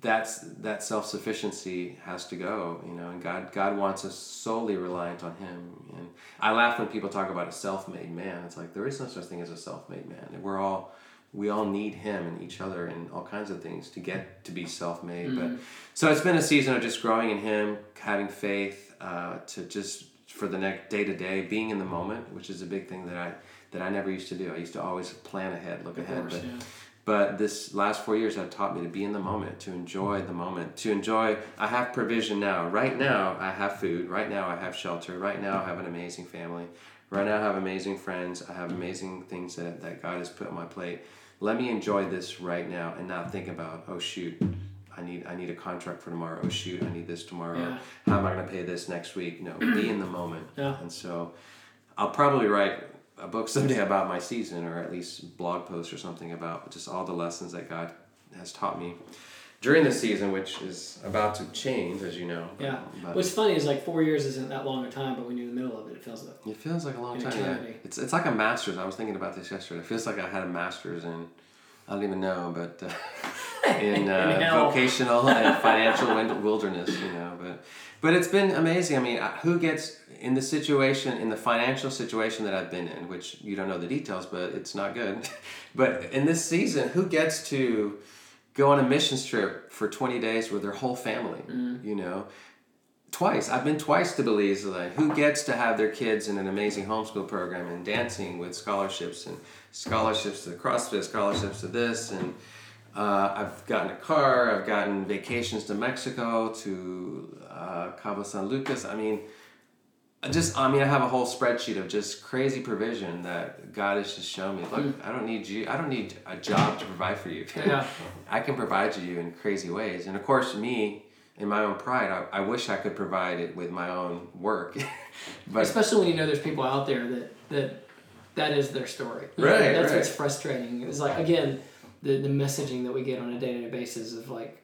S2: that's that self sufficiency has to go, you know, and God God wants us solely reliant on Him. And I laugh when people talk about a self made man. It's like there is no such thing as a self made man. We're all we all need Him and each other and all kinds of things to get to be self made. But so it's been a season of just growing in Him, having faith, uh, to just for the next day to day, being in the moment, which is a big thing that I that I never used to do. I used to always plan ahead, look ahead,
S1: course,
S2: but
S1: yeah.
S2: but this last four years have taught me to be in the moment, to enjoy the moment, to enjoy. I have provision now. Right now, I have food. Right now, I have shelter. Right now, I have an amazing family. Right now, I have amazing friends. I have amazing things that, that God has put on my plate. Let me enjoy this right now and not think about, oh, shoot. I need I need a contract for tomorrow. Oh shoot, I need this tomorrow.
S1: Yeah.
S2: How am I going to pay this next week? No, be in the moment.
S1: Yeah.
S2: And so, I'll probably write a book someday about my season, or at least blog post or something about just all the lessons that God has taught me during the season, which is about to change, as you know.
S1: Yeah.
S2: But
S1: What's funny is like four years isn't that long a time, but when you're in the middle of it, it feels like.
S2: it feels like a long time. Yeah. It's it's like a master's. I was thinking about this yesterday. It feels like I had a master's in. I don't even know, but uh, in uh, vocational and financial wilderness, you know. But but it's been amazing. I mean, who gets in the situation, in the financial situation that I've been in, which you don't know the details, but it's not good. but in this season, who gets to go on a mission trip for twenty days with their whole family? You know, twice. I've been twice to Belize. Like, who gets to have their kids in an amazing homeschool program and dancing with scholarships and scholarships to the CrossFit, scholarships to this, and uh, I've gotten a car. I've gotten vacations to Mexico, to uh, Cabo San Lucas. I mean, I just I mean I have a whole spreadsheet of just crazy provision that God has just shown me. Look, I don't need you. I don't need a job to provide for you.
S1: Yeah.
S2: I can provide you in crazy ways, and of course me in my own pride, I, I wish I could provide it with my own work.
S1: but especially when you know there's people out there that that that is their story.
S2: Right.
S1: That's
S2: right.
S1: what's frustrating. It's like again, the the messaging that we get on a day to day basis of like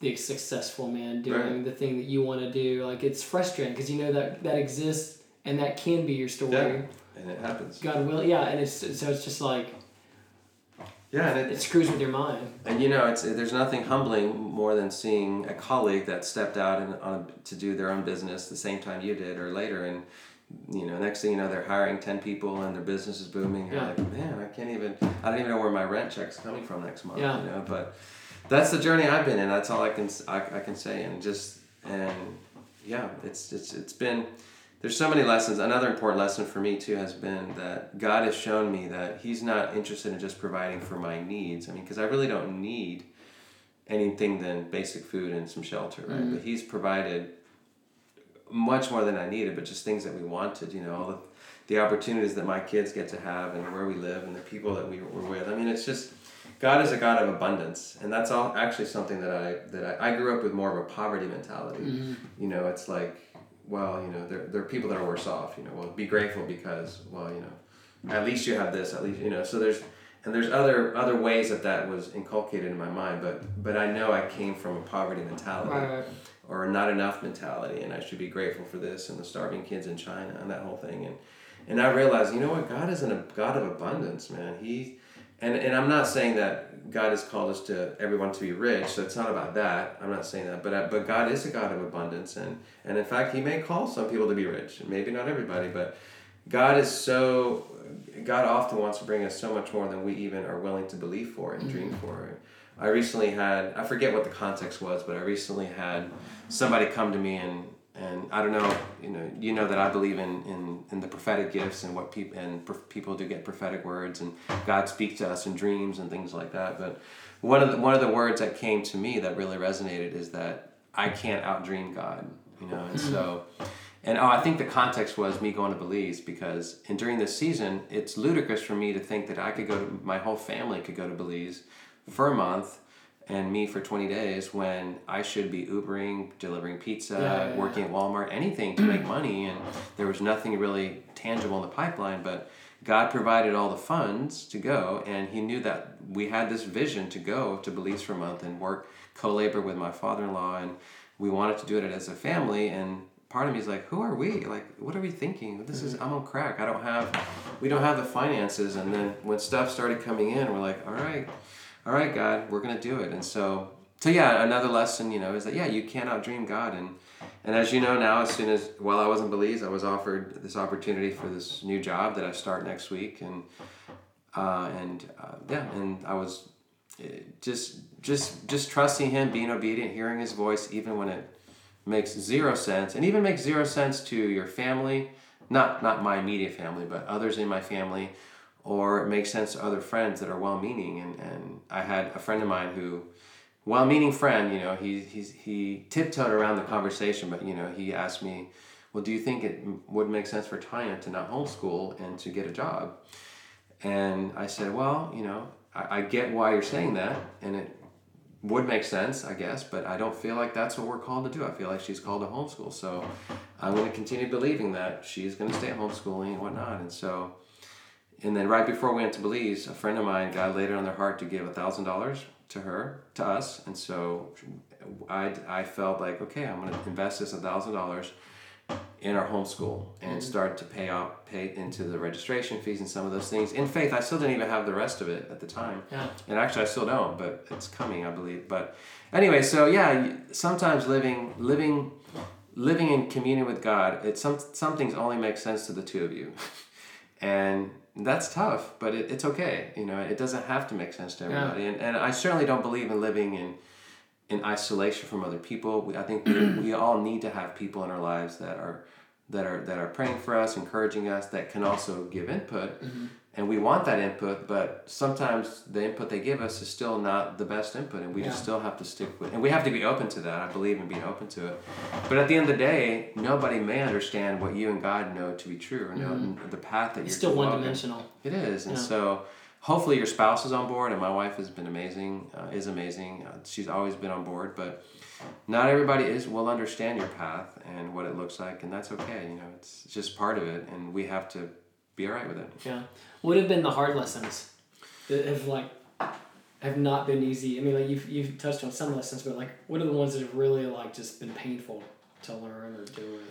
S1: the successful man doing right. the thing that you want to do. Like it's frustrating because you know that that exists and that can be your story.
S2: Yeah. And it happens.
S1: God will, yeah, and it's so it's just like
S2: yeah, and
S1: it, it screws with your mind.
S2: And you know, it's there's nothing humbling more than seeing a colleague that stepped out and on to do their own business the same time you did or later, and you know, next thing you know, they're hiring ten people and their business is booming. You're yeah. like, man, I can't even, I don't even know where my rent check's coming from next month. Yeah. You know, but that's the journey I've been in. That's all I can I, I can say, and just and yeah, it's it's it's been there's so many lessons. Another important lesson for me too has been that God has shown me that He's not interested in just providing for my needs. I mean, because I really don't need anything than basic food and some shelter, right? Mm-hmm. But He's provided much more than I needed, but just things that we wanted. You know, all the the opportunities that my kids get to have and where we live and the people that we were with. I mean, it's just God is a God of abundance, and that's all actually something that I that I, I grew up with more of a poverty mentality. Mm-hmm. You know, it's like well, you know, there, there are people that are worse off, you know, well, be grateful because, well, you know, at least you have this, at least, you know, so there's, and there's other, other ways that that was inculcated in my mind, but, but I know I came from a poverty mentality right. Or not enough mentality and I should be grateful for this and the starving kids in China and that whole thing. And, and I realized, you know what, God isn't a God of abundance, man. He, and, and I'm not saying that God has called us to everyone to be rich, so it's not about that. I'm not saying that, but uh, but God is a God of abundance, and and in fact, He may call some people to be rich, And maybe not everybody, but God is so. God often wants to bring us so much more than we even are willing to believe for and dream for. I recently had I forget what the context was, but I recently had somebody come to me and and I don't know, you know, you know that I believe in in, in the prophetic gifts and what people and people do get prophetic words and God speaks to us in dreams and things like that. But one of the one of the words that came to me that really resonated is that I can't outdream God, you know, and so. And oh, I think the context was me going to Belize because, and during this season, it's ludicrous for me to think that I could go to my whole family could go to Belize for a month and me for 20 days when I should be Ubering, delivering pizza, yeah, yeah, working yeah. at Walmart, anything to make money. And there was nothing really tangible in the pipeline, but God provided all the funds to go. And He knew that we had this vision to go to Belize for a month and work, co labor with my father in law. And we wanted to do it as a family. And part of me is like, who are we? Like, what are we thinking? This is, I'm on crack. I don't have, we don't have the finances. And then when stuff started coming in, we're like, all right all right, God, we're gonna do it. And so, so yeah, another lesson, you know, is that yeah, you cannot dream God. And and as you know now, as soon as while I was in Belize, I was offered this opportunity for this new job that I start next week, and uh, and uh, yeah, and I was eh, just just just trusting Him, being obedient, hearing His voice, even when it makes zero sense, and even makes zero sense to your family, not not my immediate family, but others in my family or it makes sense to other friends that are well-meaning. And, and i had a friend of mine who well-meaning friend you know he, he's, he tiptoed around the conversation but you know he asked me well do you think it would make sense for tanya to not homeschool and to get a job? And i said well you know I, I get why you're saying that and it would make sense i guess but i don't feel like that's what we're called to do. I feel like she's called to homeschool. So i'm going to continue believing that she's going to stay homeschooling and whatnot. And so and then right before we went to Belize, a friend of mine, God laid it on their heart to give a thousand dollars to her, to us, and so I, I felt like okay, I'm going to invest this a thousand dollars in our homeschool and mm-hmm. start to pay off, pay into the registration fees and some of those things. In faith, I still didn't even have the rest of it at the time,
S1: yeah.
S2: and actually I still don't, but it's coming, I believe. But anyway, so yeah, sometimes living living living in communion with God, it some some things only make sense to the two of you, and that's tough, but it, it's okay. You know, it doesn't have to make sense to everybody. Yeah. And, and I certainly don't believe in living in in isolation from other people. We, I think we, we all need to have people in our lives that are that are that are praying for us, encouraging us, that can also give input. Mm-hmm and we want that input but sometimes the input they give us is still not the best input and we yeah. just still have to stick with and we have to be open to that i believe in being open to it but at the end of the day nobody may understand what you and god know to be true or know mm-hmm. the path that
S1: it's
S2: you're
S1: still one dimensional
S2: it is and yeah. so hopefully your spouse is on board and my wife has been amazing uh, is amazing uh, she's always been on board but not everybody is will understand your path and what it looks like and that's okay you know it's just part of it and we have to be all right with it
S1: yeah what have been the hard lessons that have like have not been easy i mean like you've, you've touched on some lessons but like what are the ones that have really like just been painful to learn or deal with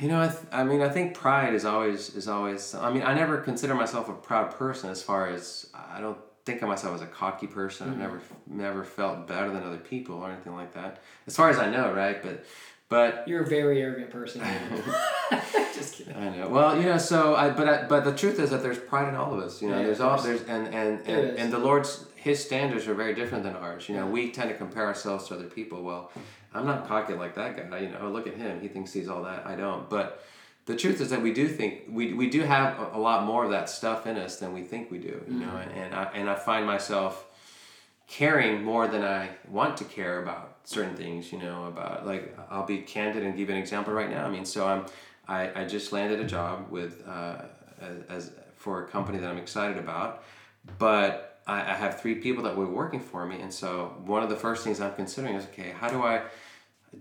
S2: you know, I, th- I mean, I think pride is always is always. I mean, I never consider myself a proud person. As far as I don't think of myself as a cocky person. Mm-hmm. I've never never felt better than other people or anything like that. As far as I know, right? But but
S1: you're a very arrogant person.
S2: Just kidding. I know. Well, you know, so I but I, but the truth is that there's pride in all of us. You know, yeah, there's all there's and and and, and the Lord's His standards are very different than ours. You know, yeah. we tend to compare ourselves to other people. Well, I'm not cocky like that guy. You know, look at him. He thinks he's all that. I don't. But the truth is that we do think we, we do have a, a lot more of that stuff in us than we think we do. You mm-hmm. know, and I and I find myself caring more than I want to care about certain things. You know, about like I'll be candid and give an example right now. I mean, so I'm I, I just landed a job with uh, as, for a company that I'm excited about, but I, I have three people that were working for me, and so one of the first things I'm considering is okay, how do I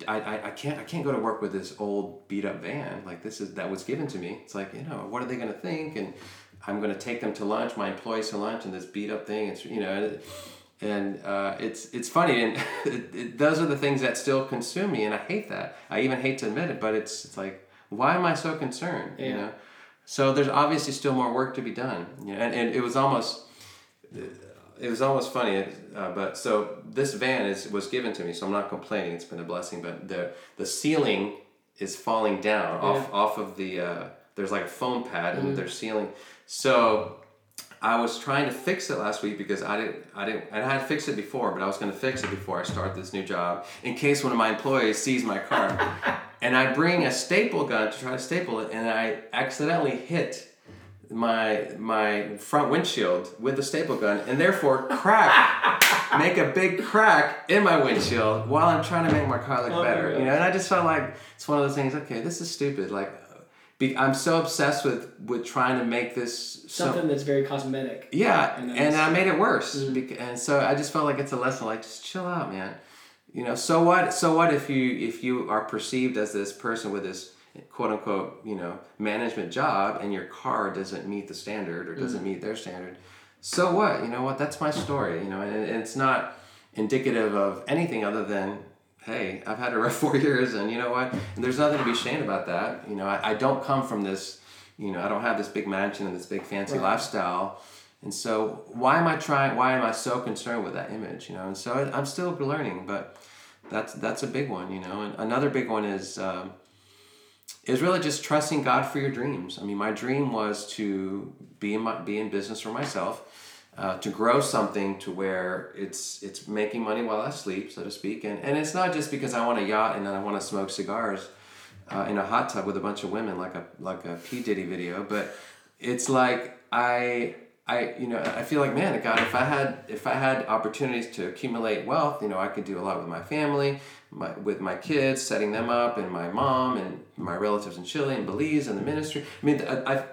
S2: I, I, I can't I can't go to work with this old beat up van like this is that was given to me. It's like you know what are they to think and I'm to take them to lunch, my employees to lunch, and this beat up thing. It's you know, and uh, it's it's funny, and it, it, those are the things that still consume me, and I hate that. I even hate to admit it, but it's it's like why am I so concerned? Yeah. You know, so there's obviously still more work to be done. You know, and, and it was almost it was almost funny, uh, but so this van is was given to me, so I'm not complaining. It's been a blessing, but the the ceiling is falling down yeah. off off of the. Uh, there's like a foam pad and mm-hmm. there's ceiling, so I was trying to fix it last week because I didn't I didn't I had fixed it before, but I was going to fix it before I start this new job in case one of my employees sees my car, and I bring a staple gun to try to staple it, and I accidentally hit my my front windshield with the staple gun and therefore crack make a big crack in my windshield while I'm trying to make my car look oh better. You know, and I just felt like it's one of those things. Okay, this is stupid. Like, be, I'm so obsessed with with trying to make this
S1: something so, that's very cosmetic.
S2: Yeah, and, and I made it worse. Mm-hmm. and so I just felt like it's a lesson. Like, just chill out, man. You know, so what? So what if you if you are perceived as this person with this quote unquote, you know, management job and your car doesn't meet the standard or doesn't mm meet their standard, so what? You know what? That's my story, you know, and, and it's not indicative of anything other than, hey, I've had a rough four years and you know what? And there's nothing to be ashamed about that. You know, I, I don't come from this, you know, I don't have this big mansion and this big fancy right. lifestyle. And so why am I trying, why am I so concerned with that image, you know? And so I'm still learning, but that's, that's a big one, you know? And another big one is, um, is really just trusting God for your dreams. I mean, my dream was to be in my, be in business for myself, uh, to grow something to where it's it's making money while I sleep, so to speak. And and it's not just because I want a yacht and I want to smoke cigars uh, in a hot tub with a bunch of women, like a like a P Diddy video. But it's like I I you know I feel like man God if I had if I had opportunities to accumulate wealth you know I could do a lot with my family my, with my kids setting them up and my mom and my relatives in Chile and Belize and the ministry I mean I, I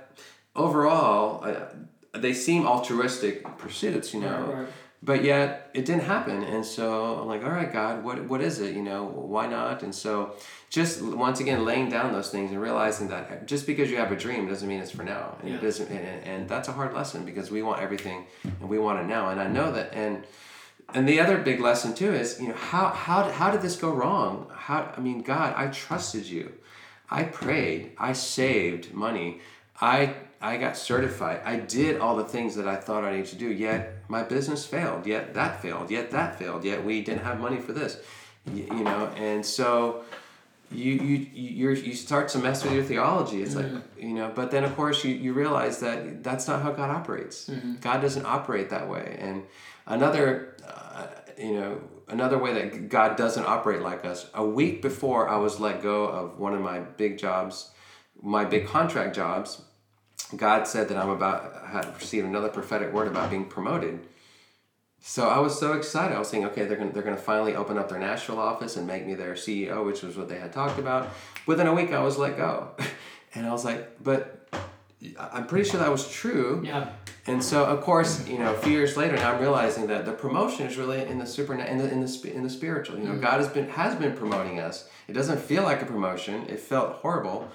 S2: overall I, they seem altruistic pursuits you know. Right, right. but yet it didn't happen and so I'm like all right God what what is it you know? Why not? And so just once again laying down those things and realizing that eh, just because you have a dream doesn't mean it's for now and yeah. it doesn't and, and that's a hard lesson because we want everything and we want it now and i know that and and the other big lesson too is you know how how how did this go wrong? How i mean god i trusted you. I prayed i saved money. I i got certified i did all the things that i thought i needed to do yet my business failed yet that failed yet that failed yet we didn't have money for this you, you know and so you you you you start to mess with your theology. It's mm-hmm. like you know, but then of course you you realize that that's not how God operates. Mm-hmm. God doesn't operate that way. And another, uh, you know, another way that God doesn't operate like us. A week before I was let go of one of my big jobs, my big contract jobs, God said that I'm about had received another prophetic word about being promoted. So I was so excited. I was saying, okay, they're gonna they're gonna finally open up their Nashville office and make me their CEO, which was what they had talked about. Within a week, I was let go, and I was like, but I'm pretty sure that was true.
S1: Yeah.
S2: And so, of course, you know, a few years later, now I'm realizing that the promotion is really in the super in the in the, in the spiritual. You know, mm. God has been has been promoting us. It doesn't feel like a promotion. It felt horrible,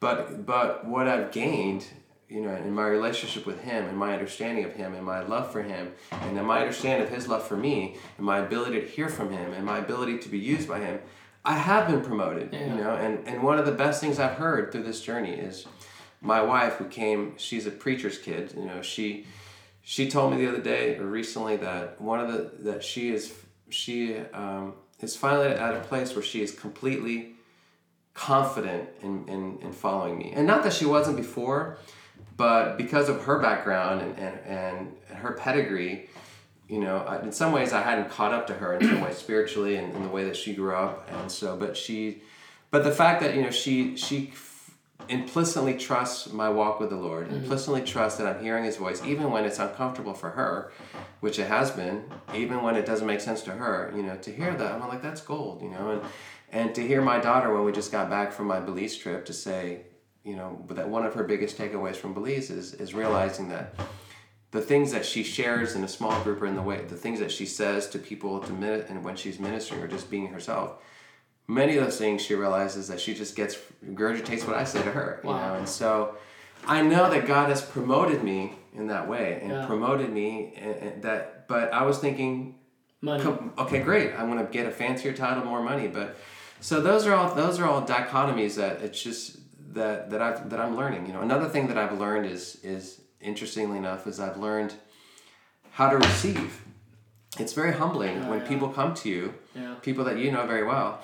S2: but but what I've gained, you know, in my relationship with Him, and my understanding of Him, and my love for Him, and then my understanding of His love for me, and my ability to hear from Him, and my ability to be used by Him, I have been promoted.
S1: Yeah.
S2: You know, and and one of the best things I've heard through this journey is my wife who came she's a preacher's kid you know she she told me the other day or recently that one of the that she is she um, is finally at a place where she is completely confident in, in, in following me and not that she wasn't before but because of her background and, and, and her pedigree you know in some ways i hadn't caught up to her in some ways spiritually and in the way that she grew up and so but she but the fact that you know she she implicitly trusts my walk with the Lord, mm-hmm. implicitly trusts that I'm hearing His voice, even when it's uncomfortable for her, which it has been, even when it doesn't make sense to her. You know, to hear that, I'm like, that's gold. You know, and and to hear my daughter when we just got back from my Belize trip to say, you know, that one of her biggest takeaways from Belize is is realizing that the things that she shares in a small group or in the way the things that she says to people to min- and when she's ministering or just being herself many of those things she realizes that she just gets regurgitates what I say to her, you
S1: Wow.
S2: know. And so I know that God has promoted me in that way and
S1: Yeah.
S2: promoted me and, and that but I was thinking
S1: Money.
S2: okay, great. I'm going to get a fancier title, more money, but so those are all those are all dichotomies that it's just that that I've that I'm learning, you know. Another thing that I've learned is is interestingly enough is I've learned how to receive. It's very humbling
S1: Oh,
S2: when
S1: yeah.
S2: people come to you
S1: Yeah.
S2: people that you know very well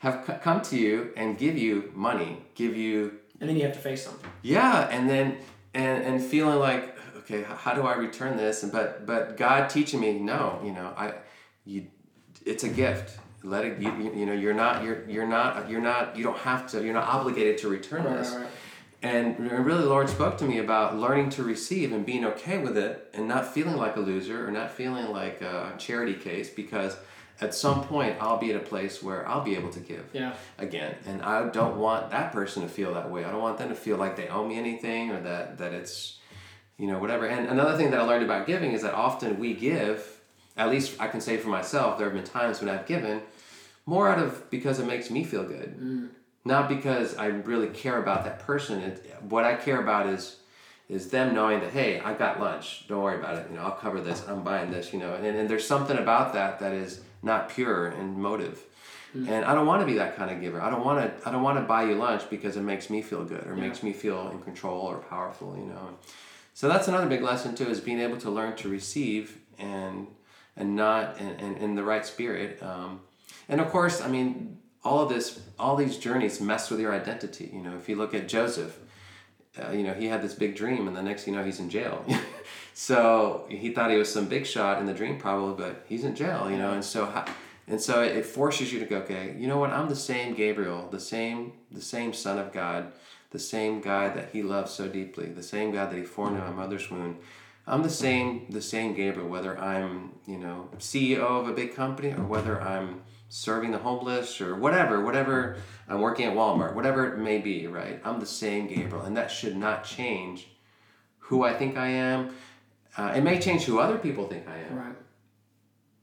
S2: have c- come to you and give you money give you
S1: And then you have to face them.
S2: yeah and then and and feeling like okay how do i return this and but but god teaching me no you know i you it's a gift let it you, you- know you're not you're you're not you're not you don't have to you're not obligated to return
S1: Right,
S2: this
S1: right.
S2: and really, the Lord spoke to me about learning to receive and being okay with it and not feeling like a loser or not feeling like a charity case because at some point I'll be at a place where I'll be able to give
S1: Yeah.
S2: again. And I don't want that person to feel that way. I don't want them to feel like they owe me anything or that, that it's, you know, whatever. And another thing that I learned about giving is that often we give, at least I can say for myself, there have been times when I've given more out of because it makes me feel good not because I really care about that person. It, what I care about is is them knowing that hey, I've got lunch. Don't worry about it. You know, I'll cover this. I'm buying this. You know, and, and there's something about that that is not pure in motive. And I don't want to be that kind of giver. I don't want to. I don't want to buy you lunch because it makes me feel good or makes me feel in control or powerful. You know. So that's another big lesson too, is being able to learn to receive and and not and, and in the right spirit. Um, and of course, I mean, all of this, all these journeys mess with your identity. You know, if you look at Joseph, uh, you know, he had this big dream, and the next you know, he's in jail. so he thought he was some big shot in the dream, probably, but he's in jail. You know, and so and so it forces you to go, okay, you know what? I'm the same Gabriel, the same, the same Son of God, the same God that He loves so deeply, the same God that He formed in my mother's womb. I'm the same, the same Gabriel, whether I'm, you know, CEO of a big company or whether I'm serving the homeless or whatever, whatever I'm working at Walmart, whatever it may be, right? I'm the same Gabriel, and that should not change who I think I am. Uh, it may change who other people think I am,
S1: Right.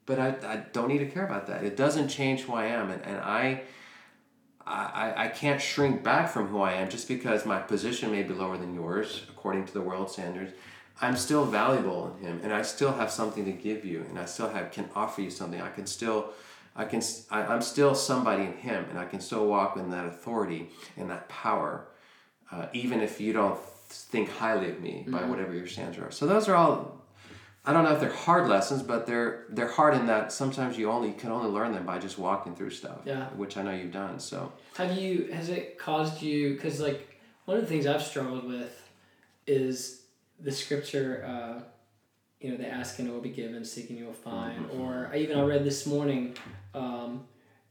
S2: but I, I don't need to care about that. It doesn't change who I am, and, and I, I I can't shrink back from who I am just because my position may be lower than yours according to the world standards. I'm still valuable in Him, and I still have something to give you, and I still have can offer you something. I can still, I can, I, I'm still somebody in Him, and I can still walk in that authority and that power, uh, even if you don't think highly of me by whatever your standards are. So those are all I don't know if they're hard lessons, but they're they're hard in that sometimes you only can only learn them by just walking through stuff.
S1: Yeah.
S2: Which I know you've done. So
S1: Have you? Has it caused you? Because like one of the things I've struggled with is the scripture. Uh, you know, they ask and it will be given, seeking you will find. Or I even I read this morning um,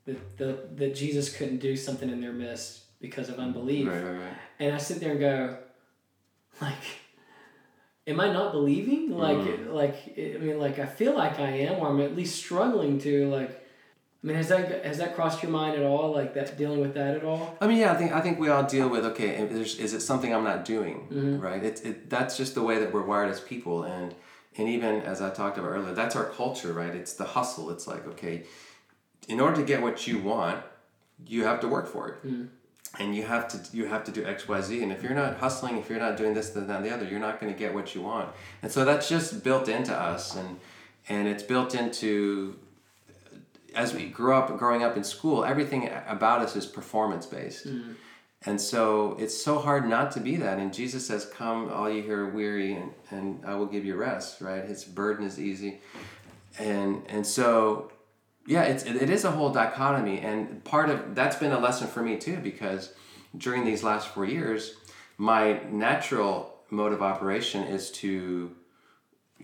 S1: that the, that Jesus couldn't do something in their midst because of unbelief.
S2: right, right, right.
S1: And I sit there and go, like, am I not believing? Like,
S2: Mm.
S1: like I mean, like I feel like I am, or I'm at least struggling to like. I mean, has that has that crossed your mind at all? Like that dealing with that at all?
S2: I mean, yeah, I think I think we all deal with okay. Is, is it something I'm not doing?
S1: Mm-hmm.
S2: Right. It, it that's just the way that we're wired as people, and and even as I talked about earlier, that's our culture, right? It's the hustle. It's like okay, in order to get what you want, you have to work for it.
S1: Mm.
S2: And you have to you have to do X Y Z, and if you're not hustling, if you're not doing this, then that, and the other, you're not going to get what you want. And so that's just built into us, and and it's built into as we grew up growing up in school everything about us is performance based
S1: Mm.
S2: and so it's so hard not to be that and jesus says come all you who are weary and, and i will give you rest right his burden is easy and and so yeah it's it is a whole dichotomy and part of that's been a lesson for me too because during these last four years my natural mode of operation is to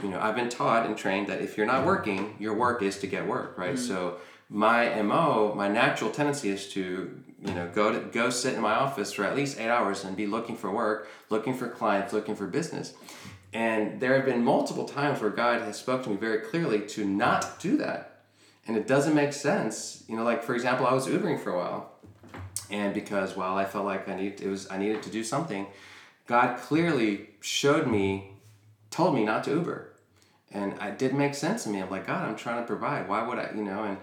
S2: you know, I've been taught and trained that if you're not mm-hmm. working, your work is to get work, right? Mm-hmm. So my mo, my natural tendency is to, you know, go to go sit in my office for at least eight hours and be looking for work, looking for clients, looking for business. And there have been multiple times where God has spoke to me very clearly to not do that, and it doesn't make sense. You know, like for example, I was Ubering for a while, and because well, I felt like I need it was I needed to do something, God clearly showed me told me not to Uber. And it didn't make sense to me. I'm like, God, I'm trying to provide. Why would I, you know, and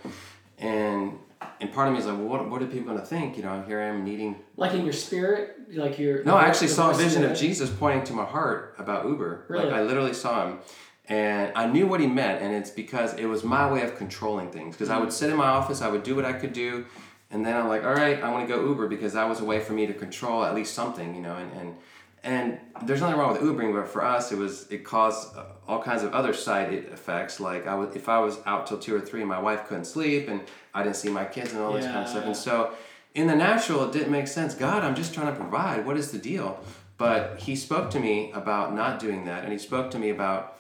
S2: and and part of me is like, well, what, what are people going to think? You know, here I am needing.
S1: Like in your spirit, like your.
S2: No, I actually saw a vision of? Jesus pointing to my heart about Uber.
S1: Really?
S2: Like I literally saw him, and I knew what he meant, and it's because it was my way of controlling things. Because I would sit in my office, I would do what I could do, and then I'm like, all right, I want to go Uber because that was a way for me to control at least something, you know, and and. And there's nothing wrong with Ubering, but for us, it was it caused uh, all kinds of other side effects. Like I would, if I was out till two or three, my wife couldn't sleep, and I didn't see my kids and all this kind of stuff. And so, in the natural, it didn't make sense. God, I'm just trying to provide. What is the deal? But He spoke to me about not doing that, and He spoke to me about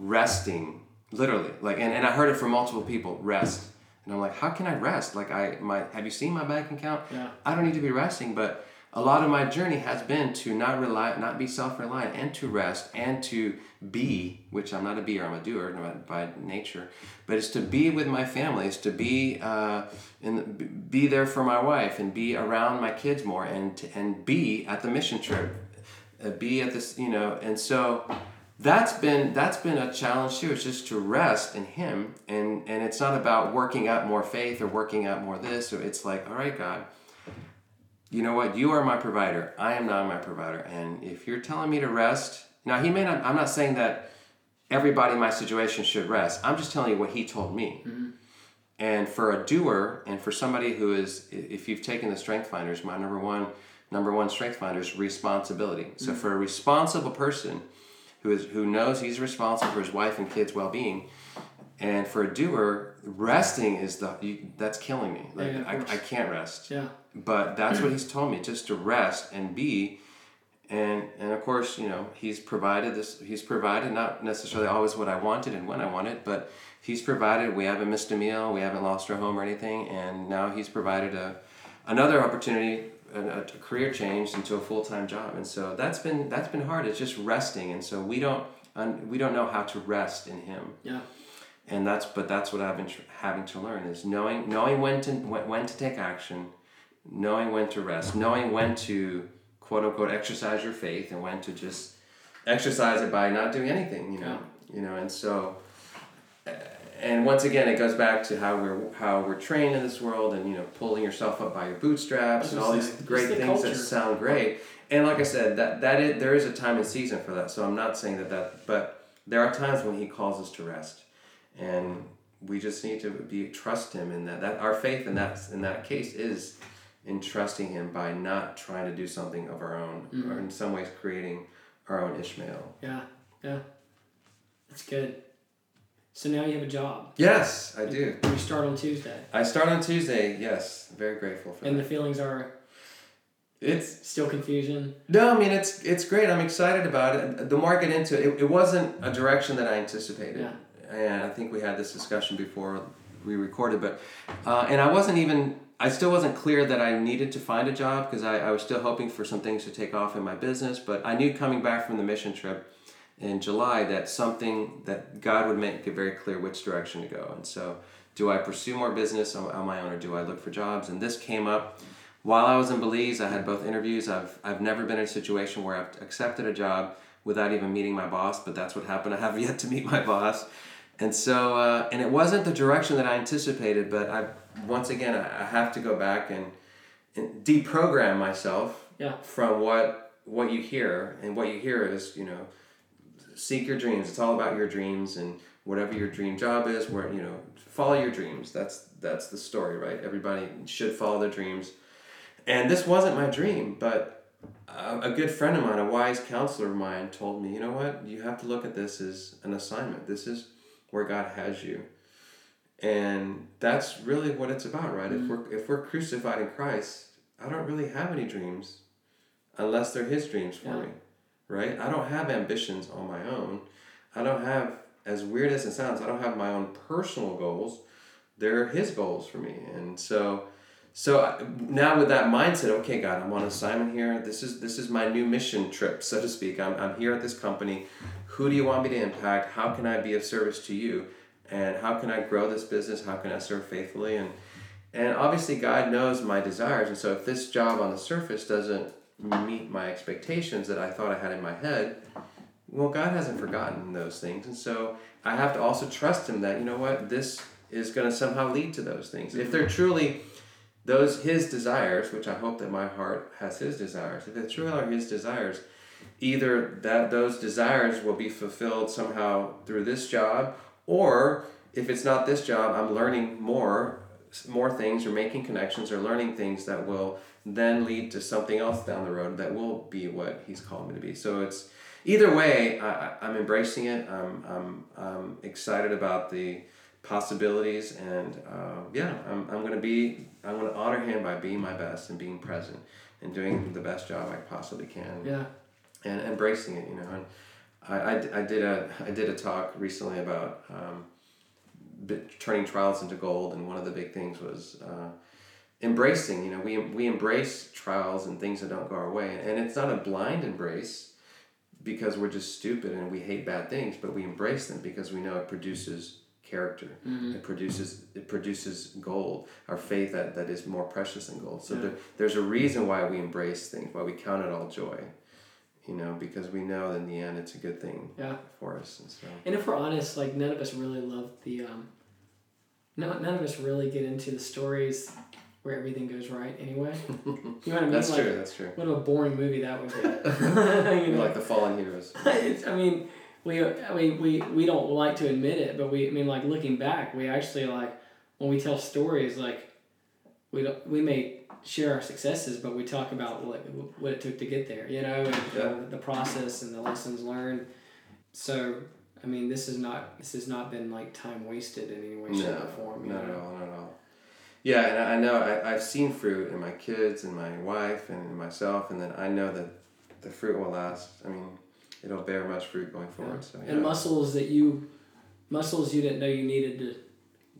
S2: resting, literally. Like, and, and I heard it from multiple people. Rest, and I'm like, how can I rest? Like, I my have you seen my bank account?
S1: Yeah.
S2: I don't need to be resting, but a lot of my journey has been to not rely, not be self-reliant, and to rest, and to be, which I'm not a beer, I'm a doer by, by nature, but it's to be with my family, it's to be uh, in, be there for my wife, and be around my kids more, and to, and be at the mission trip, uh, be at this, you know, and so that's been that's been a challenge too. It's just to rest in Him, and and it's not about working out more faith or working out more this, or it's like, all right, God you know what? You are my provider. I am not my provider. And if you're telling me to rest now he may not i'm not saying that everybody in my situation should rest. I'm just telling you what he told me. Mm-hmm. And for a doer and for somebody who is if you've taken the strength finders my number one number one strength finder is responsibility. So mm-hmm. for a responsible person who is who knows he's responsible for his wife and kids well-being and for a doer resting is the you, that's killing me like
S1: Yeah,
S2: I. I can't rest
S1: Yeah.
S2: but that's what he's told me just to rest and be and and of course you know he's provided this he's provided not necessarily always what i wanted and when i wanted but he's provided we haven't missed a meal we haven't lost our home or anything and now he's provided a another opportunity a, a career change into a full-time job and so that's been that's been hard it's just resting and so we don't un, we don't know how to rest in him
S1: Yeah.
S2: and that's but that's what I've been tr- having to learn is knowing knowing when to when, when to take action, knowing when to rest, knowing when to quote unquote exercise your faith and when to just exercise it by not doing anything, you know, you know, and so. uh, And once again, it goes back to how we're how we're trained in this world, and you know, pulling yourself up by your bootstraps, and all these great
S1: the
S2: things that sound great. And like I said, that that is, there is a time and season for that. So I'm not saying that that, but there are times when He calls us to rest, and we just need to be trust Him in that. That our faith in that in that case is in trusting Him by not trying to do something of our own, or mm-hmm. in some ways creating our own Ishmael.
S1: Yeah. Yeah. That's good. So now you have a job.
S2: Yes, I do.
S1: You start on Tuesday.
S2: I start on Tuesday. Yes, very grateful for that.
S1: And
S2: that.
S1: the feelings are
S2: It's
S1: still confusion.
S2: no, I mean it's it's great. I'm excited about it. The get into it, it, it wasn't a direction that I anticipated,
S1: Yeah.
S2: and I think we had this discussion before we recorded. But uh, and I wasn't even I still wasn't clear that I needed to find a job because I, I was still hoping for some things to take off in my business. But I knew coming back from the mission trip in July that something that God would make it very clear which direction to go. And so do I pursue more business on, on my own or do I look for jobs? And this came up while I was in Belize. I had both interviews. I've I've never been in a situation where I've accepted a job without even meeting my boss, but that's what happened. I have yet to meet my boss. And so, uh, and it wasn't the direction that I anticipated, but I, once again, I, I have to go back and, and deprogram myself
S1: Yeah.
S2: from what, what you hear. And what you hear is, you know, seek your dreams. It's all about your dreams and whatever your dream job is, where, you know, follow your dreams. That's, that's the story, right? Everybody should follow their dreams. And this wasn't my dream, but a, a good friend of mine, a wise counselor of mine, told me, you know what? You have to look at this as an assignment. This is where God has you. And that's really what it's about, right? If mm. we're if we're crucified in Christ, I don't really have any dreams unless they're his dreams for
S1: Yeah.
S2: me. Right? I don't have ambitions on my own. I don't have as weird as it sounds, I don't have my own personal goals. They're his goals for me. And so so now with that mindset, okay, God, I'm on assignment here. This is this is my new mission trip, so to speak. I'm, I'm here at this company. Who do you want me to impact? How can I be of service to you? And how can I grow this business? How can I serve faithfully? And and obviously God knows my desires. And so if this job on the surface doesn't meet my expectations that I thought I had in my head, well, God hasn't forgotten those things. And so I have to also trust Him that, you know what, this is going to somehow lead to those things. If they're truly those his desires, which I hope that my heart has his desires, if it truly are his desires, either that those desires will be fulfilled somehow through this job, or if it's not this job, I'm learning more, more things, or making connections, or learning things that will then lead to something else down the road that will be what he's called me to be. So it's either way, I, I'm embracing it. I'm, I'm, I'm excited about the possibilities and uh, yeah I'm, I'm gonna be i'm gonna honor him by being my best and being present and doing the best job i possibly can
S1: Yeah.
S2: and embracing it you know and I, I, I did a i did a talk recently about um, turning trials into gold and one of the big things was uh, embracing you know we, we embrace trials and things that don't go our way. And it's not a blind embrace because we're just stupid and we hate bad things but we embrace them because we know it produces character. It produces it produces gold our faith that, that is more precious than gold. So
S1: Yeah.
S2: there, there's a reason why we embrace things why we count it all joy you know because we know in the end it's a good thing
S1: Yeah.
S2: for us and so
S1: And if we're honest, like none of us really love the um no, none of us really get into the stories where everything goes right anyway. You know what I mean?
S2: that's
S1: like,
S2: true that's true
S1: What a boring movie that would be. you know?
S2: like the fallen heroes
S1: I mean, we I mean we we don't like to admit it, but we I mean like looking back, we actually like when we tell stories like we don't we may share our successes, but we talk about what what it took to get there, you know, and
S2: Yeah.
S1: uh, the process and the lessons learned. So I mean, this is not this has not been like time wasted in any way, shape,
S2: no,
S1: or form.
S2: Not at all not at all yeah and I, know I, i've seen fruit in my kids and my wife and myself and then i know that the fruit will last i mean it'll bear much fruit going forward so yeah.
S1: And muscles that you muscles you didn't know you needed to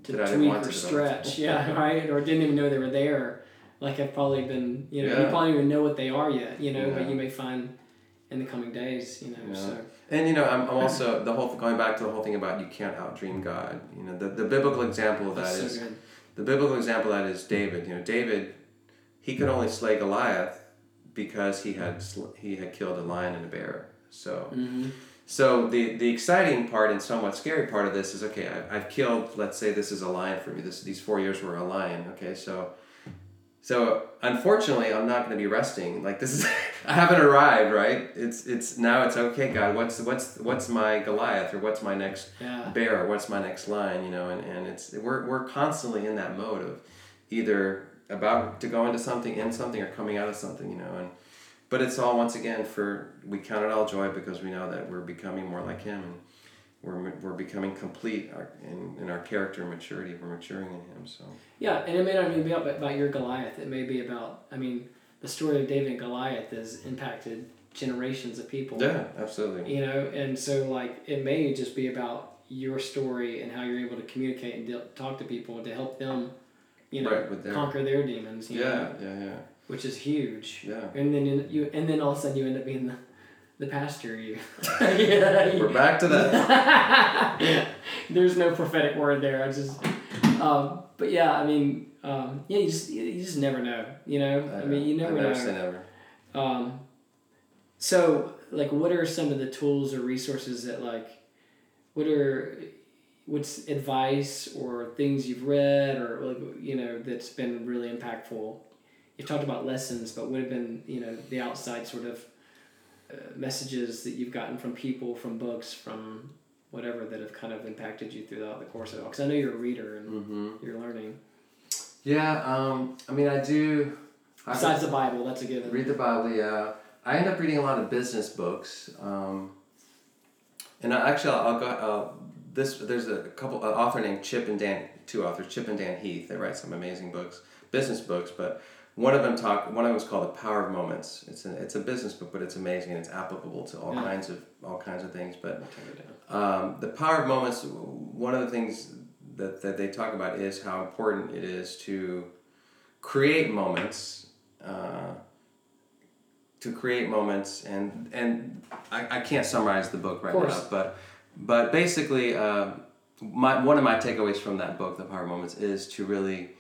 S1: to
S2: That I didn't
S1: tweak or
S2: to
S1: stretch. Yeah, right. Or didn't even know they were there. Like I've probably been, you know, you probably even know what they are yet, you know, but you may find in the coming days, you know.
S2: Yeah.
S1: So
S2: And you know, I'm, I'm also the whole going back to the whole thing about you can't outdream God. You know, the, the biblical example of that
S1: that's
S2: is
S1: good.
S2: the biblical example of that is David. You know, David, he could only slay Goliath because he had sl- he had killed a lion and a bear. So
S1: hmm
S2: so the the exciting part and somewhat scary part of this is okay. I, I've killed. Let's say this is a lion for me. This these four years were a lion. Okay, so. So unfortunately, I'm not going to be resting. Like this is, I haven't arrived. Right? It's it's now it's okay. God, what's what's what's my Goliath or what's my next
S1: Yeah.
S2: bear or what's my next line? You know, and, and it's we're we're constantly in that mode of either about to go into something, in something, or coming out of something. You know, and but it's all once again for we count it all joy because we know that we're becoming more like Him and we're we're becoming complete in in our character and maturity. We're maturing in Him. So
S1: Yeah, and it may not even be about, about your Goliath. It may be about, I mean, the story of David and Goliath has impacted generations of people.
S2: yeah, absolutely.
S1: You know, and so like it may just be about your story and how you're able to communicate and deal, talk to people to help them, you know,
S2: Right, their-
S1: conquer their demons.
S2: Yeah,
S1: know,
S2: yeah, yeah,
S1: which is huge.
S2: yeah.
S1: And then you, you and then all of a sudden you end up being the, the pastor. You. yeah,
S2: We're back to that.
S1: There's no prophetic word there. I just um, but yeah, I mean, um, yeah, you just you just never know. You know, I, mean, you never
S2: I never
S1: know.
S2: say never.
S1: Um, so, like, what are some of the tools or resources that, like, what are, what's advice or things you've read or, like, you know, that's been really impactful? You've talked about lessons, but would have been, you know, the outside sort of messages that you've gotten from people, from books, from whatever that have kind of impacted you throughout the course of it? Because I know you're a reader and
S2: Mm-hmm.
S1: you're learning.
S2: Yeah, um, I mean, I do. I
S1: Besides the Bible, that's a given.
S2: read the Bible. Yeah, I end up reading a lot of business books. Um, and I, actually, I'll, I'll go. Uh, this there's a couple an author named Chip and Dan, two authors, Chip and Dan Heath. They write some amazing books, business books. But one of them talk. One of them is called The Power of Moments. It's a it's a business book, but it's amazing and it's applicable to all
S1: Yeah.
S2: kinds of all kinds of things. But
S1: I'll take it down.
S2: um, the power of moments. One of the things that, that they talk about is how important it is to create moments. Uh, to create moments, and and I, I can't summarize the book right now, but but basically, uh, my one of my takeaways from that book, The Power of Moments, is to really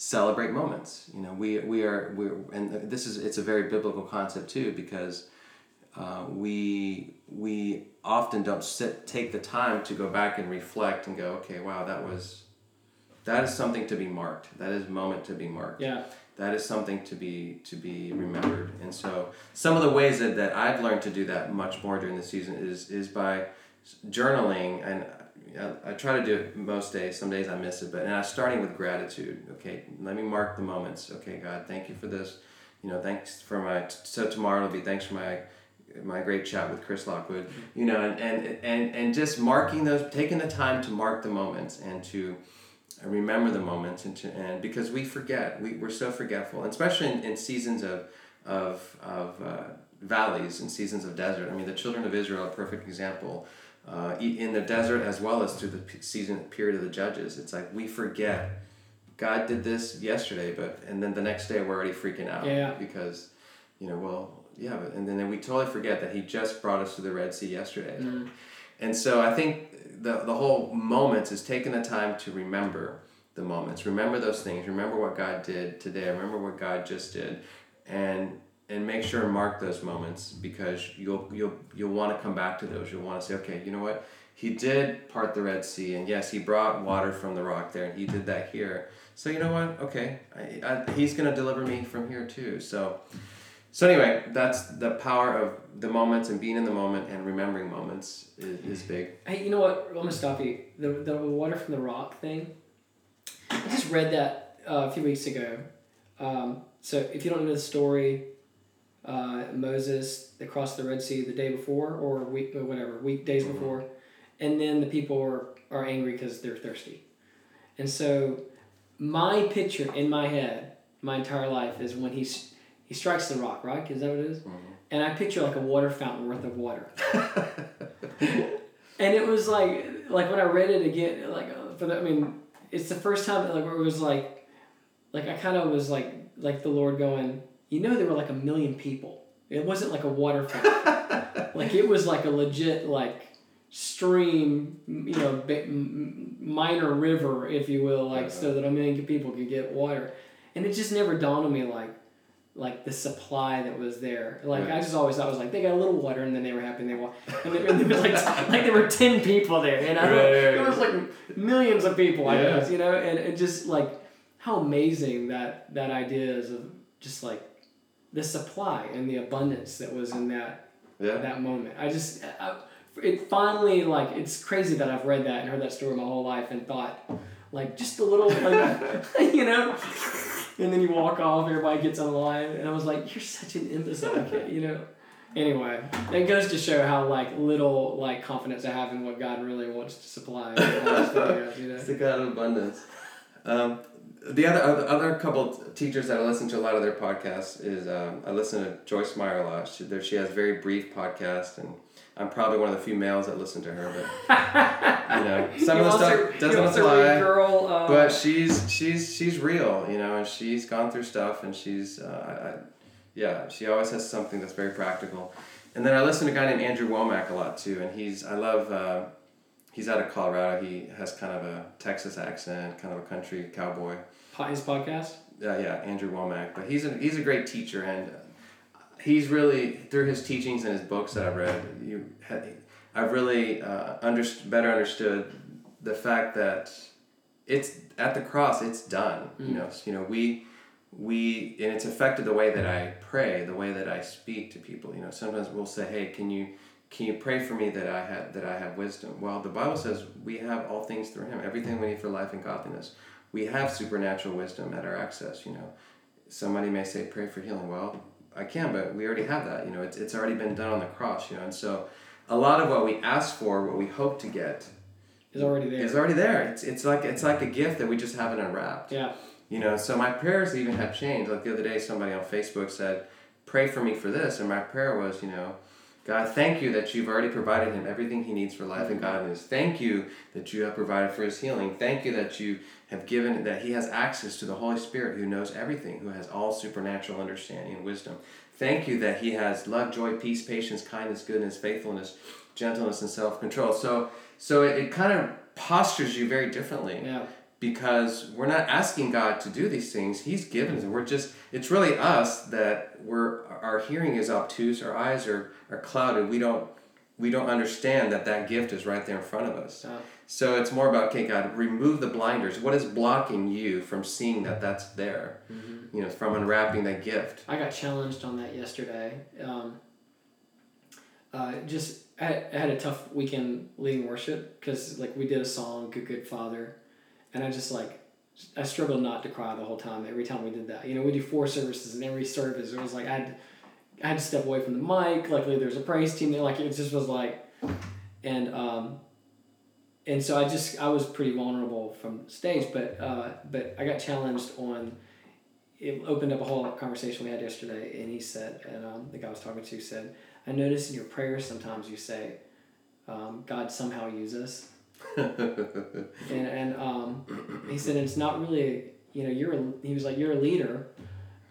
S2: celebrate moments. You know, we we are we and this is it's a very biblical concept too because uh, we we often don't sit take the time to go back and reflect and go, okay, wow, that was that is something to be marked. That is a moment to be marked.
S1: Yeah.
S2: That is something to be to be remembered. And so some of the ways that, that I've learned to do that much more during the season is is by journaling and I, I try to do it most days. Some days I miss it, but and I'm starting with gratitude. Okay, let me mark the moments. Okay, God, thank you for this. You know, thanks for my. So tomorrow will be thanks for my my great chat with Chris Lockwood. You know, and and and and just marking those, taking the time to mark the moments and to remember the moments and to, and because we forget, we we're so forgetful, and especially in, in seasons of of of uh, valleys and seasons of desert. I mean, the children of Israel a perfect example. Uh, in the desert as well as through the season period of the judges, it's like we forget. God did this yesterday, but and then the next day we're already freaking out
S1: Yeah.
S2: because, you know, well, yeah, but, and then we totally forget that He just brought us to the Red Sea yesterday.
S1: Mm.
S2: And so I think the, the whole moments is taking the time to remember the moments. Remember those things. Remember what God did today. Remember what God just did. And and make sure and mark those moments because you'll you'll you'll want to come back to those. You'll want to say, okay, you know what? He did part the Red Sea, and yes, he brought water from the rock there, and he did that here. So you know what? Okay, I, I, he's gonna deliver me from here too. So, so anyway, that's the power of the moments and being in the moment and remembering moments is, is big.
S1: Hey, you know what? I'm gonna stop you. The the water from the rock thing. I just read that uh, a few weeks ago. Um, so if you don't know the story, uh, Moses they crossed the Red Sea the day before or week or whatever week days before, and then the people are are angry because they're thirsty, and so my picture in my head my entire life is when he's he strikes the rock right? Is that what it is? and I picture like a water fountain worth of water. and it was like like when I read it again, like uh, for the I mean, it's the first time that like where it was like, like I kind of was like like the Lord going, you know, there were like a million people. It wasn't like a waterfall. like it was like a legit like stream, you know, bi- m- m- minor river, if you will, like so uh-huh. that a million people could get water. And it just never dawned on me like like the supply that was there. Like I just always thought it was like they got a little water and then they were happy and they walked. And there, and there was like like there were ten people there, and I
S2: Right, right,
S1: there was like millions of people. I
S2: Yeah.
S1: guess you know, and it just like how amazing that that idea is of just like the supply and the abundance that was in that
S2: Yeah.
S1: that moment. I just I, it finally like it's crazy that I've read that and heard that story my whole life and thought like just a little like you know and then you walk off everybody gets on line and I was like you're such an imbecile kid, you know anyway it goes to show how like little like confidence I have in what God really wants to supply you know
S2: It's the God of abundance. Um, the other other, other couple teachers that I listen to a lot of their podcasts is um, I listen to Joyce Meyer a lot. She, there, she has very brief podcasts, and I'm probably one of the few males that listen to her. But you know, some
S1: You
S2: of the stuff
S1: you
S2: doesn't apply.
S1: girl uh,
S2: But she's she's she's real, you know, and she's gone through stuff, and she's uh, I, yeah, she always has something that's very practical. And then I listen to a guy named Andrew Wommack a lot too, and he's I love uh, he's out of Colorado. He has kind of a Texas accent, kind of a country cowboy.
S1: His podcast.
S2: Uh, yeah, Andrew Wommack. But he's a he's a great teacher, and he's really through his teachings and his books that I've read. You, I've really uh, under, better understood the fact that it's at the cross. It's done. Mm. You know. You know we we and it's affected the way that I pray, the way that I speak to people. You know, sometimes we'll say, "Hey, can you can you pray for me that I have that I have wisdom?" Well, the Bible says we have all things through Him, everything we need for life and godliness. We have supernatural wisdom at our access. You know, somebody may say, "Pray for healing." Well, I can, but we already have that. You know, it's it's already been done on the cross. You know, and so a lot of what we ask for, what we hope to get,
S1: is already there.
S2: Is already there. It's it's like it's like a gift that we just haven't unwrapped.
S1: Yeah.
S2: You know, so my prayers even have changed. Like the other day, somebody on Facebook said, "Pray for me for this," and my prayer was, you know, God, thank you that you've already provided him everything he needs for life and mm-hmm. godliness. Thank you that you have provided for his healing. Thank you that you have given that he has access to the Holy Spirit who knows everything, who has all supernatural understanding and wisdom. Thank you that he has love, joy, peace, patience, kindness, goodness, faithfulness, gentleness, and self-control. So so it, it kind of postures you very differently.
S1: Yeah
S2: because we're not asking God to do these things. He's given us. We're just it's really us that we're our hearing is obtuse, our eyes are, are clouded. We don't we don't understand that that gift is right there in front of us.
S1: Uh,
S2: so it's more about okay, God, remove the blinders. What is blocking you from seeing that that's there? Mm-hmm. You know, from unwrapping that gift.
S1: I got challenged on that yesterday. Um, uh, just I, I had a tough weekend leading worship because like we did a song, "Good Good Father," and I just like I struggled not to cry the whole time every time we did that. You know, we do four services, and every service it was like I had I had to step away from the mic. Luckily, there's a praise team there. Like it just was like, and um, and so I just I was pretty vulnerable from stage, but uh, but I got challenged on. It opened up a whole conversation we had yesterday, and he said, and um, the guy I was talking to said, I notice in your prayers sometimes you say, um, God somehow uses. and and um, he said it's not really you know you're a, he was like you're a leader,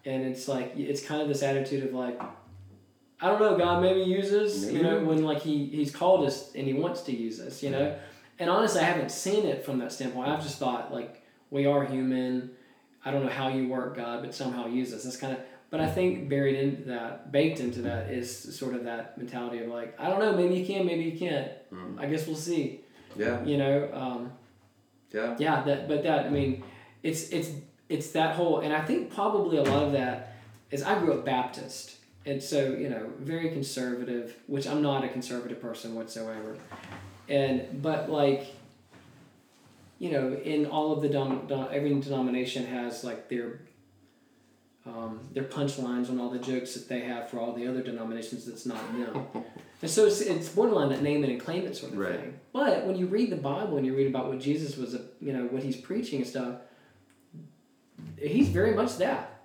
S1: and it's like it's kind of this attitude of like I don't know God maybe uses maybe. you know when like he he's called us and he wants to use us you know, and honestly I haven't seen it from that standpoint. I've just thought like we are human. I don't know how you work God, but somehow use us. That's kind of but I think buried into that, baked into that, is sort of that mentality of like, I don't know, maybe you can, maybe you can't. Mm. I guess we'll see.
S2: Yeah.
S1: You know. Um,
S2: yeah.
S1: Yeah. That, but that I mean, it's it's it's that whole, and I think probably a lot of that is I grew up Baptist, and so you know very conservative, which I'm not a conservative person whatsoever, and but like. You know, in all of the dom, dom every denomination has like their um, their punchlines on all the jokes that they have for all the other denominations that's not them. and so it's, it's borderline that name it and claim it sort of
S2: right.
S1: thing. But when you read the Bible and you read about what Jesus was, you know, what he's preaching and stuff, he's very much that.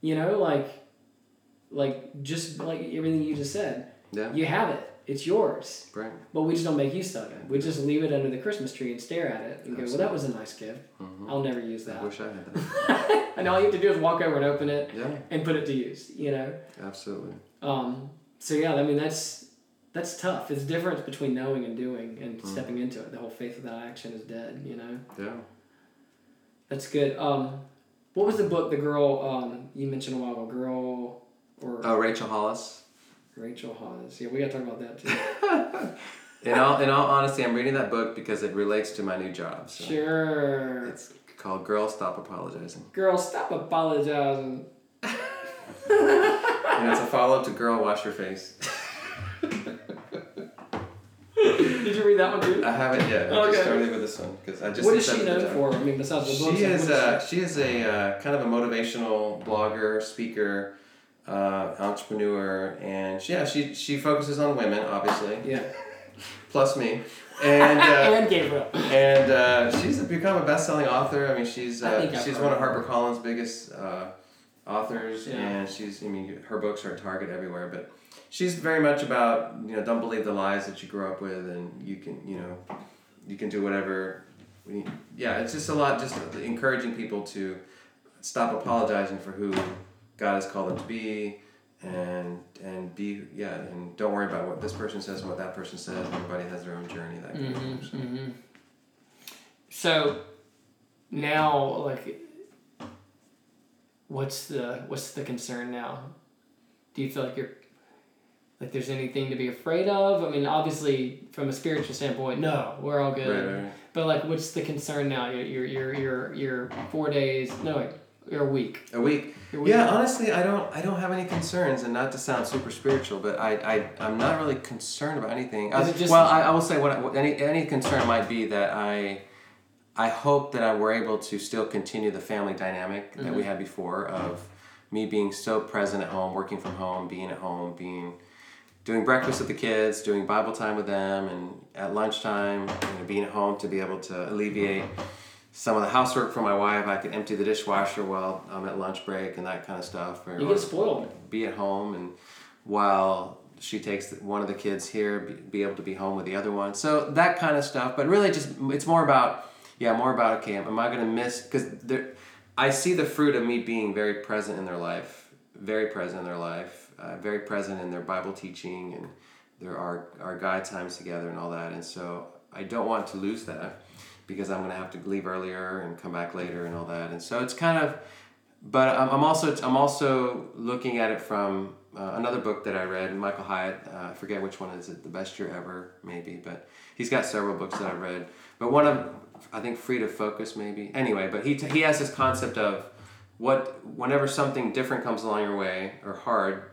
S1: You know, like, like just like everything you just said.
S2: Yeah.
S1: You have it. It's yours.
S2: Right.
S1: But we just don't make use of it. We just leave it under the Christmas tree and stare at it and Absolutely. go, well, that was a nice gift. Mm-hmm. I'll never use that.
S2: I wish I had that.
S1: and all you have to do is walk over and open it
S2: yeah.
S1: and put it to use, you know?
S2: Absolutely.
S1: Um, so, yeah, I mean, that's that's tough. It's difference between knowing and doing and mm. stepping into it. The whole faith without action is dead, you know?
S2: Yeah.
S1: That's good. Um, what was the book the girl um, you mentioned a while ago? Girl or.
S2: Oh, Rachel Hollis.
S1: Rachel Hollis. Yeah, we got to talk about that too.
S2: in all in all honesty, I'm reading that book because it relates to my new job.
S1: So sure.
S2: It's called "Girl Stop Apologizing."
S1: Girl, stop apologizing. and
S2: it's a follow up to "Girl, Wash Your Face."
S1: Did you read that one too?
S2: I haven't yet. I okay. just started with this one because I just.
S1: What is she known for? I mean, besides the books.
S2: She is. Uh, she is a uh, kind of a motivational blogger, speaker uh, entrepreneur, and she, yeah, she she focuses on women, obviously.
S1: Yeah.
S2: Plus me. And, uh,
S1: and Gabriel.
S2: And uh, she's become a best-selling author. I mean, she's uh, she's one of HarperCollins' biggest uh, authors, yeah. and she's I mean, her books are at Target everywhere. But she's very much about you know don't believe the lies that you grew up with, and you can you know you can do whatever. Yeah, it's just a lot, just encouraging people to stop apologizing for who God has called them to be, and and be yeah and don't worry about what this person says and what that person says everybody has their own journey that kind
S1: Mm-hmm,
S2: of thing, so.
S1: mm-hmm. So now, like, what's the what's the concern now? Do you feel like you're like there's anything to be afraid of? I mean, obviously, from a spiritual standpoint, no, we're all good.
S2: Right, right.
S1: But like, what's the concern now? You're you're you're you're, four days. No, wait, you're a week.
S2: a week
S1: week.
S2: Yeah, honestly, I don't I don't have any concerns, and not to sound super spiritual, but I I I'm not really concerned about anything.
S1: Just-
S2: well, I, I will say what, what any any concern might be that I I hope that I were able to still continue the family dynamic that we mm-hmm. had before of me being so present at home, working from home, being at home, being doing breakfast with the kids, doing Bible time with them, and at lunchtime, you know, being at home to be able to alleviate some of the housework for my wife. I could empty the dishwasher while I'm at lunch break and that kind of stuff. Or,
S1: You get spoiled.
S2: be at home and while she takes one of the kids here be able to be home with the other one so that kind of stuff but really just it's more about yeah more about okay am i going to miss because i see the fruit of me being very present in their life very present in their life uh, very present in their bible teaching and there are our guide times together and all that and so i don't want to lose that because i'm going to have to leave earlier and come back later and all that and so it's kind of but I'm, I'm also I'm also looking at it from uh, another book that I read, Michael Hyatt. Uh, I forget which one is it, The Best Year Ever, maybe. But he's got several books that I've read. But one of I think Free to Focus, maybe. Anyway, but he t- he has this concept of what whenever something different comes along your way or hard,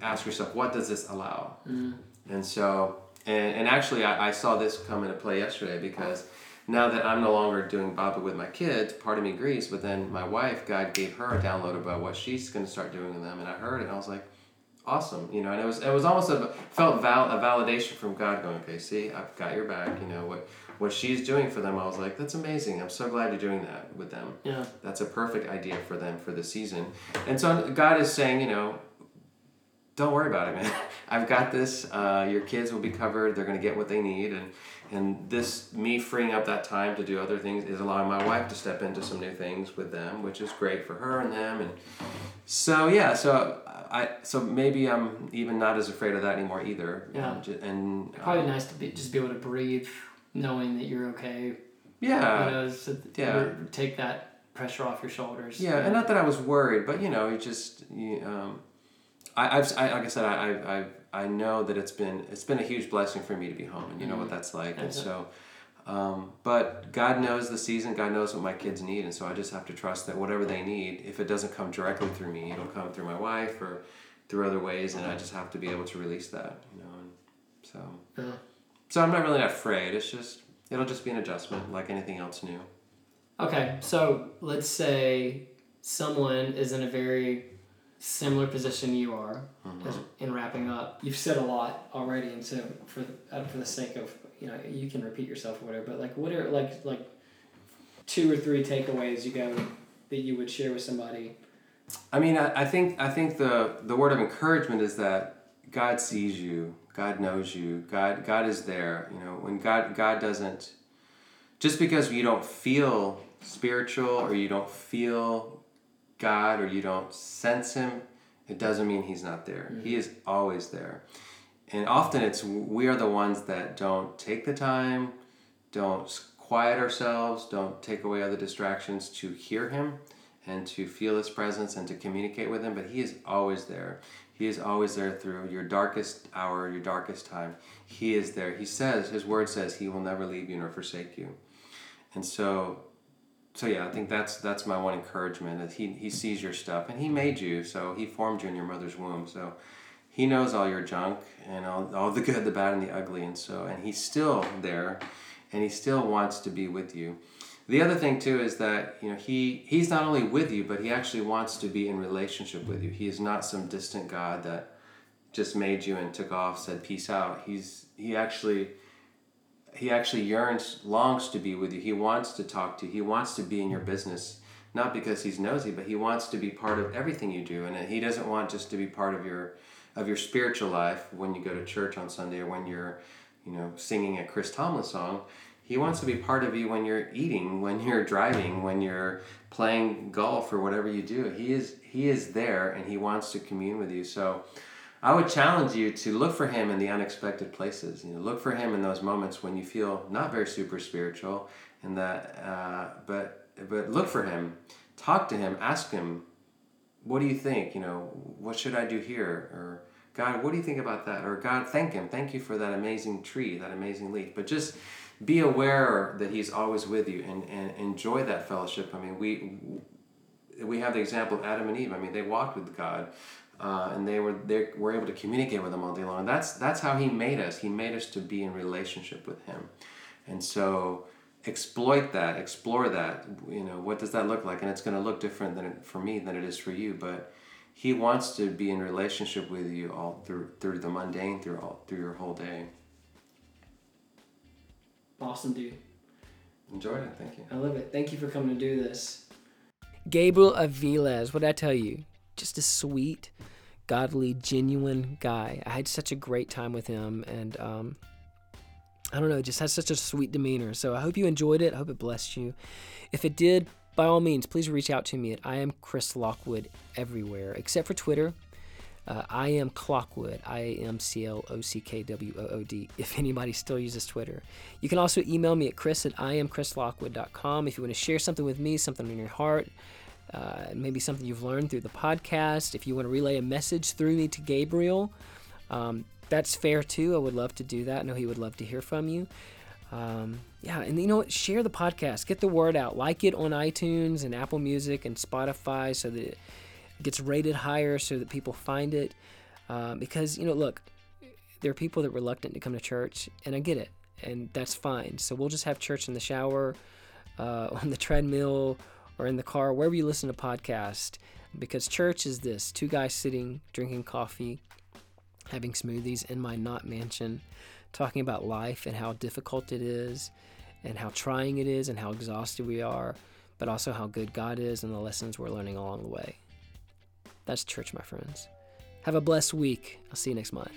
S2: ask yourself what does this allow. Mm. And so and, and actually I, I saw this come into play yesterday because now that I'm no longer doing Baba with my kids, part of me agrees, but then my wife, God gave her a download about what she's going to start doing with them, and I heard it, and I was like, awesome, you know, and it was it was almost a felt val, a validation from God, going, okay, see, I've got your back, you know what what she's doing for them. I was like, that's amazing. I'm so glad you're doing that with them.
S1: Yeah.
S2: That's a perfect idea for them for the season, and so God is saying, you know, don't worry about it, man. I've got this. Uh, your kids will be covered. They're going to get what they need, and and this me freeing up that time to do other things is allowing my wife to step into some new things with them, which is great for her and them. And so yeah, so I so maybe I'm even not as afraid of that anymore either.
S1: Yeah.
S2: Um, and uh,
S1: Probably nice to be just be able to breathe, knowing that you're okay.
S2: yeah,
S1: you know, so
S2: yeah.
S1: take that pressure off your shoulders.
S2: Yeah, and not that I was worried, but you know, you just you, um, I, I've I, like I said, I, I I I know that it's been it's been a huge blessing for me to be home, and you know what that's like, and so. Um, but God knows the season. God knows what my kids need, and so I just have to trust that whatever they need, if it doesn't come directly through me, it'll come through my wife or through other ways, and I just have to be able to release that, you know. And so,
S1: Yeah.
S2: So I'm not really afraid. It's just it'll just be an adjustment, like anything else new.
S1: Okay, so let's say someone is in a very similar position you are
S2: Mm-hmm.
S1: in wrapping up. You've said a lot already, and so for uh, for the sake of you know you can repeat yourself or whatever. But like, what are like like two or three takeaways you go that you would share with somebody?
S2: I mean, I, I think I think the the word of encouragement is that God sees you, God knows you, God God is there. You know, when God God doesn't just because you don't feel spiritual or you don't feel God or you don't sense Him, it doesn't mean He's not there. Mm-hmm. He is always there, and often it's we are the ones that don't take the time, don't quiet ourselves, don't take away other distractions to hear Him and to feel His presence and to communicate with Him. But He is always there. He is always there through your darkest hour, your darkest time. He is there. He says, His word says, He will never leave you nor forsake you. And so, so yeah, I think that's that's my one encouragement. Is he he sees your stuff and He made you, so He formed you in your mother's womb. So He knows all your junk and all, all the good, the bad, and the ugly. And so, and He's still there, and He still wants to be with you. The other thing too is that you know he he's not only with you, but he actually wants to be in relationship with you. He is not some distant God that just made you and took off, said peace out. He's he actually he actually yearns, longs to be with you. He wants to talk to you. He wants to be in your business, not because he's nosy, but he wants to be part of everything you do. And he doesn't want just to be part of your of your spiritual life when you go to church on Sunday or when you're, you know, singing a Chris Tomlin song. He wants to be part of you when you're eating, when you're driving, when you're playing golf or whatever you do. He is he is there and he wants to commune with you. So I would challenge you to look for him in the unexpected places. You know, look for him in those moments when you feel not very super spiritual, and that, uh, but but look for him, talk to him, ask him, what do you think? You know, what should I do here? Or God, what do you think about that? Or God, thank him, thank you for that amazing tree, that amazing leaf. But just be aware that he's always with you and, and enjoy that fellowship. I mean, we we have the example of Adam and Eve. I mean, they walked with God uh, and they were they were able to communicate with him all day long. That's that's how he made us. He made us to be in relationship with him, and so exploit that, explore that. You know, what does that look like? And it's going to look different than for me than it is for you, but. He wants to be in relationship with you all through through the mundane, through all through your whole day.
S1: Awesome, dude.
S2: Enjoyed it. Thank you.
S1: I love it. Thank you for coming to do this. Gabriel Aviles, what did I tell you? Just a sweet, godly, genuine guy. I had such a great time with him, and um, I don't know, just has such a sweet demeanor. So I hope you enjoyed it. I hope it blessed you. If it did, by all means, please reach out to me at I am Chris Lockwood everywhere, except for Twitter. Uh, I am Clockwood, I am C L O C K W O O D, if anybody still uses Twitter. You can also email me at chris at iamchrislockwood.com if you want to share something with me, something in your heart, uh, maybe something you've learned through the podcast. If you want to relay a message through me to Gabriel, um, that's fair too. I would love to do that. I know he would love to hear from you. Um, yeah, and you know what? Share the podcast, get the word out, like it on iTunes and Apple Music and Spotify so that gets rated higher so that people find it. Um, because, you know, look, there are people that are reluctant to come to church, and I get it, and that's fine. So we'll just have church in the shower, uh, on the treadmill, or in the car, wherever you listen to podcast. Because church is this two guys sitting, drinking coffee, having smoothies in my not mansion, talking about life and how difficult it is, and how trying it is, and how exhausted we are, but also how good God is and the lessons we're learning along the way. That's church, my friends. Have a blessed week. I'll see you next month.